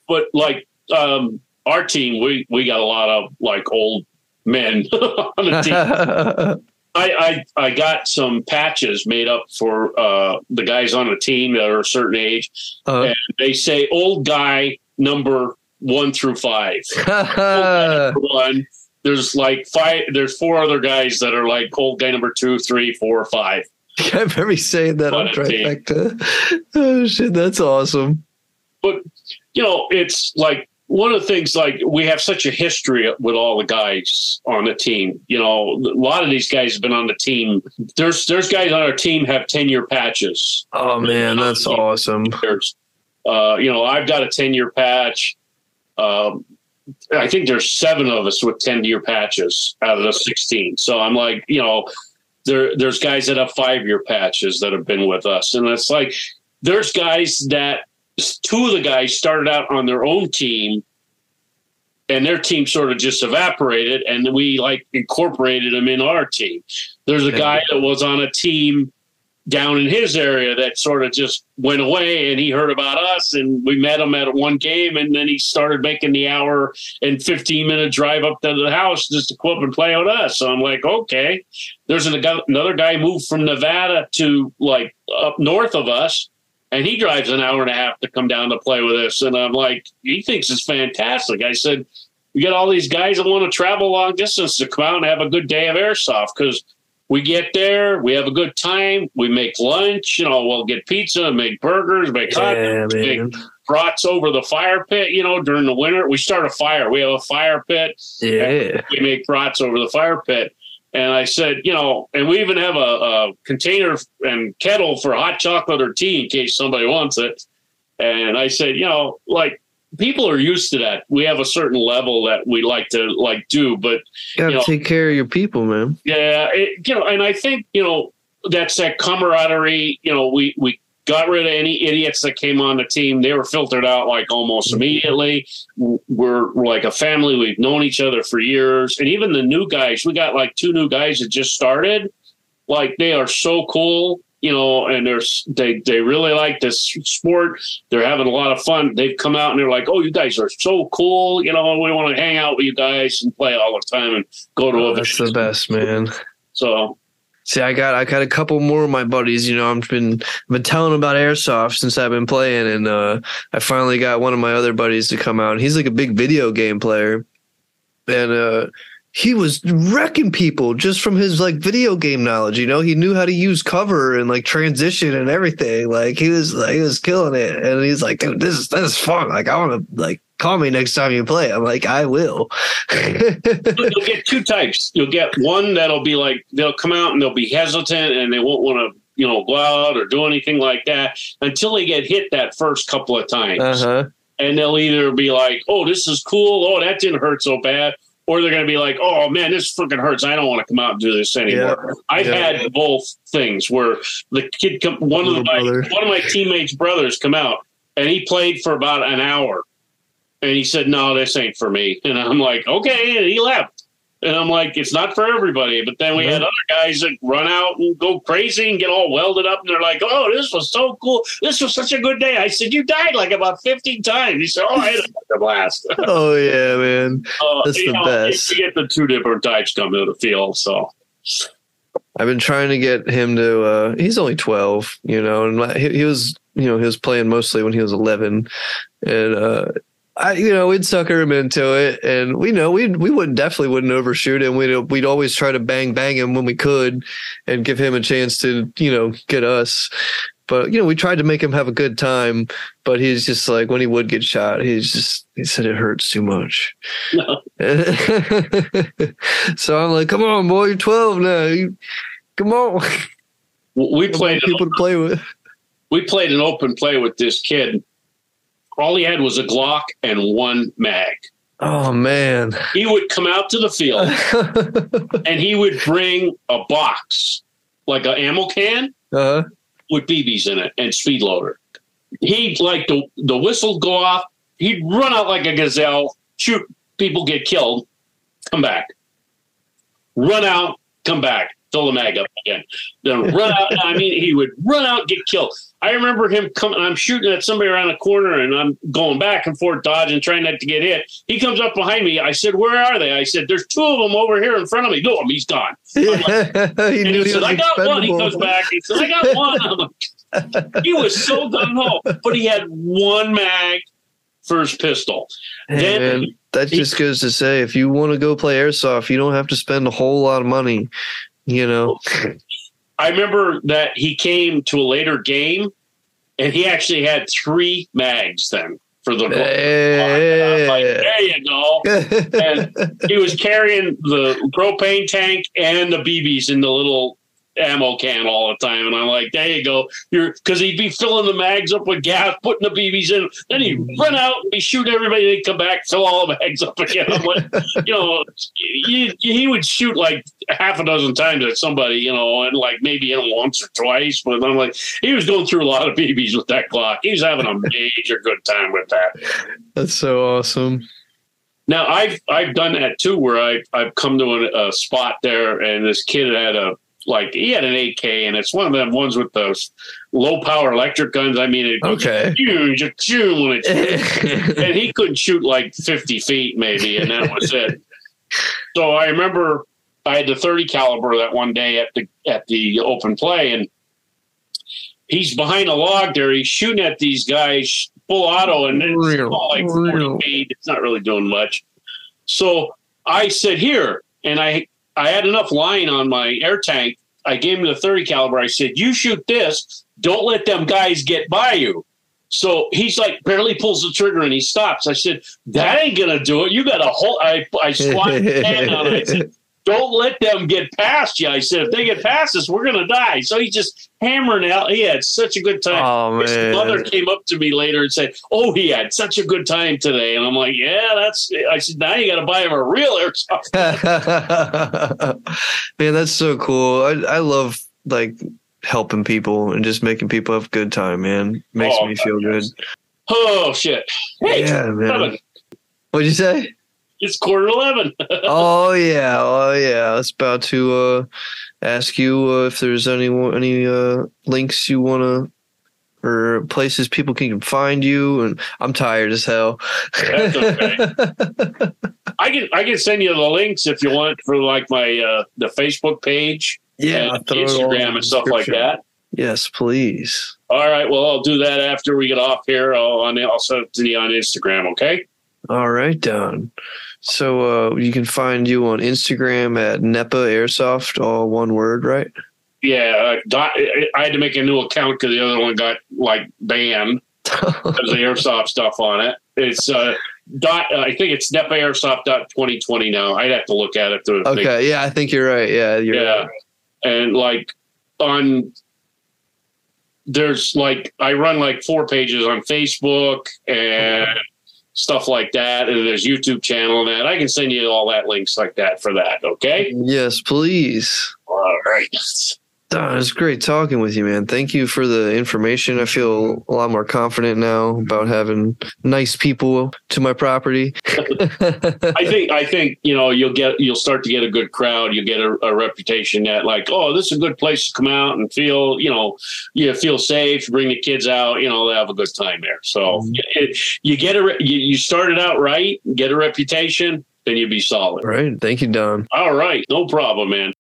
But like um, our team, we we got a lot of like old men on the team. I, I I got some patches made up for uh, the guys on the team that are a certain age, Uh, and they say old guy number one through five. Old guy number one. There's like five. There's four other guys that are like old guy number two, three, four, five. I remember saying that on What a team. trifecta. Oh shit, that's awesome. But you know, it's like one of the things. Like we have such a history with all the guys on the team. You know, a lot of these guys have been on the team. There's there's guys on our team have ten year patches. Oh man, that's awesome. There's, uh, you know, I've got a ten year patch. Um, I think there's seven of us with 10 year patches out of the 16. So I'm like, you know, there there's guys that have five year patches that have been with us, and it's like there's guys that two of the guys started out on their own team and their team sort of just evaporated and we like incorporated them in our team. There's a guy that was on a team down in his area that sort of just went away and he heard about us and we met him at one game and then he started making the hour and 15 minute drive up to the house just to come up and play with us. So i'm like okay. There's another guy moved from nevada to like up north of us and he drives an hour and a half to come down to play with us and i'm like he thinks it's fantastic i said we got all these guys that want to travel long distance to come out and have a good day of airsoft because we get there, we have a good time, we make lunch, you know, we'll get pizza, make burgers, make hot yeah, dogs, make brats over the fire pit, you know, during the winter. We start a fire. We have a fire pit. Yeah. We make brats over the fire pit. And I said, you know, and we even have a, a container and kettle for hot chocolate or tea in case somebody wants it. And I said, you know, like people are used to that. We have a certain level that we like to like do, but you gotta you know, take care of your people, man. Yeah, it, you know, and I think you know that's that camaraderie. You know, we we got rid of any idiots that came on the team. They were filtered out like almost immediately. We're, we're like a family. We've known each other for years, and even the new guys. We got like two new guys that just started. Like they are so cool you know, and they're they they really like this sport. They're having a lot of fun. They've come out and they're like, "Oh, you guys are so cool!" You know, we want to hang out with you guys and play all the time and go to. Oh, that's the best, man. So. See, I got I got a couple more of my buddies. You know, I've been been telling about airsoft since I've been playing, and uh, I finally got one of my other buddies to come out. He's like a big video game player, and uh, he was wrecking people just from his like video game knowledge. You know, he knew how to use cover and like transition and everything. Like he was like he was killing it. And he's like, dude, this is this is fun. Like I want to like call me next time you play. I'm like, I will. You'll get two types. You'll get one that'll be like they'll come out and they'll be hesitant and they won't want to you know go out or do anything like that until they get hit that first couple of times. Uh-huh. And they'll either be like, "Oh, this is cool. Oh, that didn't hurt so bad," or they're going to be like, "Oh man, this freaking hurts. I don't want to come out and do this anymore." Yeah. I've yeah. had both things where the kid, come, one of my brother. one of my teammates' brothers, come out and he played for about an hour, and he said, "No, this ain't for me." And I'm like, "Okay," and he left. And I'm like, it's not for everybody. But then we had other guys that run out and go crazy and get all welded up. And they're like, oh, this was so cool. This was such a good day. I said, you died like about 15 times. He said, oh, I had a blast. oh, yeah, man. Uh, That's the know, best. You get the two different types come to the field. So. I've been trying to get him to. Uh, he's only twelve, you know, and he, he, was, you know, he was playing mostly when he was eleven, and uh, I, you know, we'd sucker him into it, and we know we we wouldn't definitely wouldn't overshoot him. We'd we'd always try to bang bang him when we could, and give him a chance to you know get us. But you know, we tried to make him have a good time. But he's just like when he would get shot, he's just he said it hurts too much. No. so I'm like, come on, boy, you're 12 now. You, come on. We played people to play with. We played an open play with this kid all he had was a Glock and one mag. Oh man. He would come out to the field and he would bring a box, like an ammo can uh-huh. with BBs in it and speed loader. He'd like the the whistle go off, he'd run out like a gazelle, shoot people get killed, come back. Run out, come back, fill the mag up again. Then run out. I mean, he would run out, get killed. I remember him coming. I'm shooting at somebody around the corner, and I'm going back and forth, dodging, trying not to get hit. He comes up behind me. I said, "Where are they?" I said, "There's two of them over here in front of me." No, he's gone. Like, he and he, said, "I got one." He comes back. He said, "I got one." Like, he was so gung ho, but he had one mag for his pistol. Hey, then man, that he, just goes to say, if you want to go play airsoft, you don't have to spend a whole lot of money. You know. I remember that he came to a later game and he actually had three mags then for the hey. like, there you go. and he was carrying the propane tank and the BBs in the little ammo can all the time. And I'm like, there you go. You're because he'd be filling the mags up with gas, putting the BBs in. Then he'd run out, he shoot everybody, they'd come back, fill all the mags up again. I'm like, you know, he, he would shoot like half a dozen times at somebody, you know, and like maybe in once or twice. But I'm like, he was going through a lot of BBs with that Glock. He was having a major good time with that. That's so awesome. Now I've I've done that too, where I I've come to a, a spot there, and this kid had a like he had an AK, and it's one of them ones with those low power electric guns. I mean, it goes Okay. huge, when it shoots. and he couldn't shoot like fifty feet maybe, and that was it. So I remember I had the thirty caliber that one day at the at the open play, and he's behind a log there. He's shooting at these guys full auto, and it's Real, like real. feet. It's not really doing much. So I said here, and I I had enough line on my air tank. I gave him the thirty caliber. I said, "You shoot this. Don't let them guys get by you." So he's like barely pulls the trigger and he stops. I said, "That ain't gonna do it. You got a whole." I I hand on. I said, "Don't let them get past you." I said, "If they get past us, we're gonna die." So he just hammering out. He had such a good time. Oh His mother came up to me later and said, "Oh, he had such a good time today." And I'm like, "Yeah, that's." I said, "Now you got to buy him a real airsoft." man, that's so cool. I I love like helping people and just making people have a good time, man. Makes Oh, me feel good. Oh shit! Hey, Yeah, man. What'd you say? It's quarter eleven. oh yeah, oh yeah. I was about to uh, ask you uh, if there's any any uh, links you want to or places people can find you. And I'm tired as hell. That's okay. I can I can send you the links if you want for like my uh, the Facebook page yeah, and throw it all in Instagram and stuff like that. Yes, please. All right. Well, I'll do that after we get off here. I'll, I'll send it to you on Instagram. Okay. All right, Don. So uh, you can find you on Instagram at Nepa Airsoft, all one word, right? Yeah. Uh, dot, I had to make a new account because the other one got like banned because the airsoft stuff on it. It's uh, dot. Uh, I think it's nepa airsoft dot twenty twenty now. I'd have to look at it. To okay, yeah, I think you're right. Yeah, you're yeah right. and like on there's like i run like four pages on facebook and stuff like that. And there's youtube channel and that. I can send you all that links like that for that okay? Yes, please. all right Don, it's great talking with you, man. Thank you for the information. I feel a lot more confident now about having nice people to my property. i think i think you know you'll get you'll start to get a good crowd you'll get a, a reputation that like oh this is a good place to come out and feel you know you feel safe bring the kids out you know they have a good time there so mm-hmm. it, you get a you, you started out right get a reputation then you'd be solid Right. Thank you, Don. all right no problem man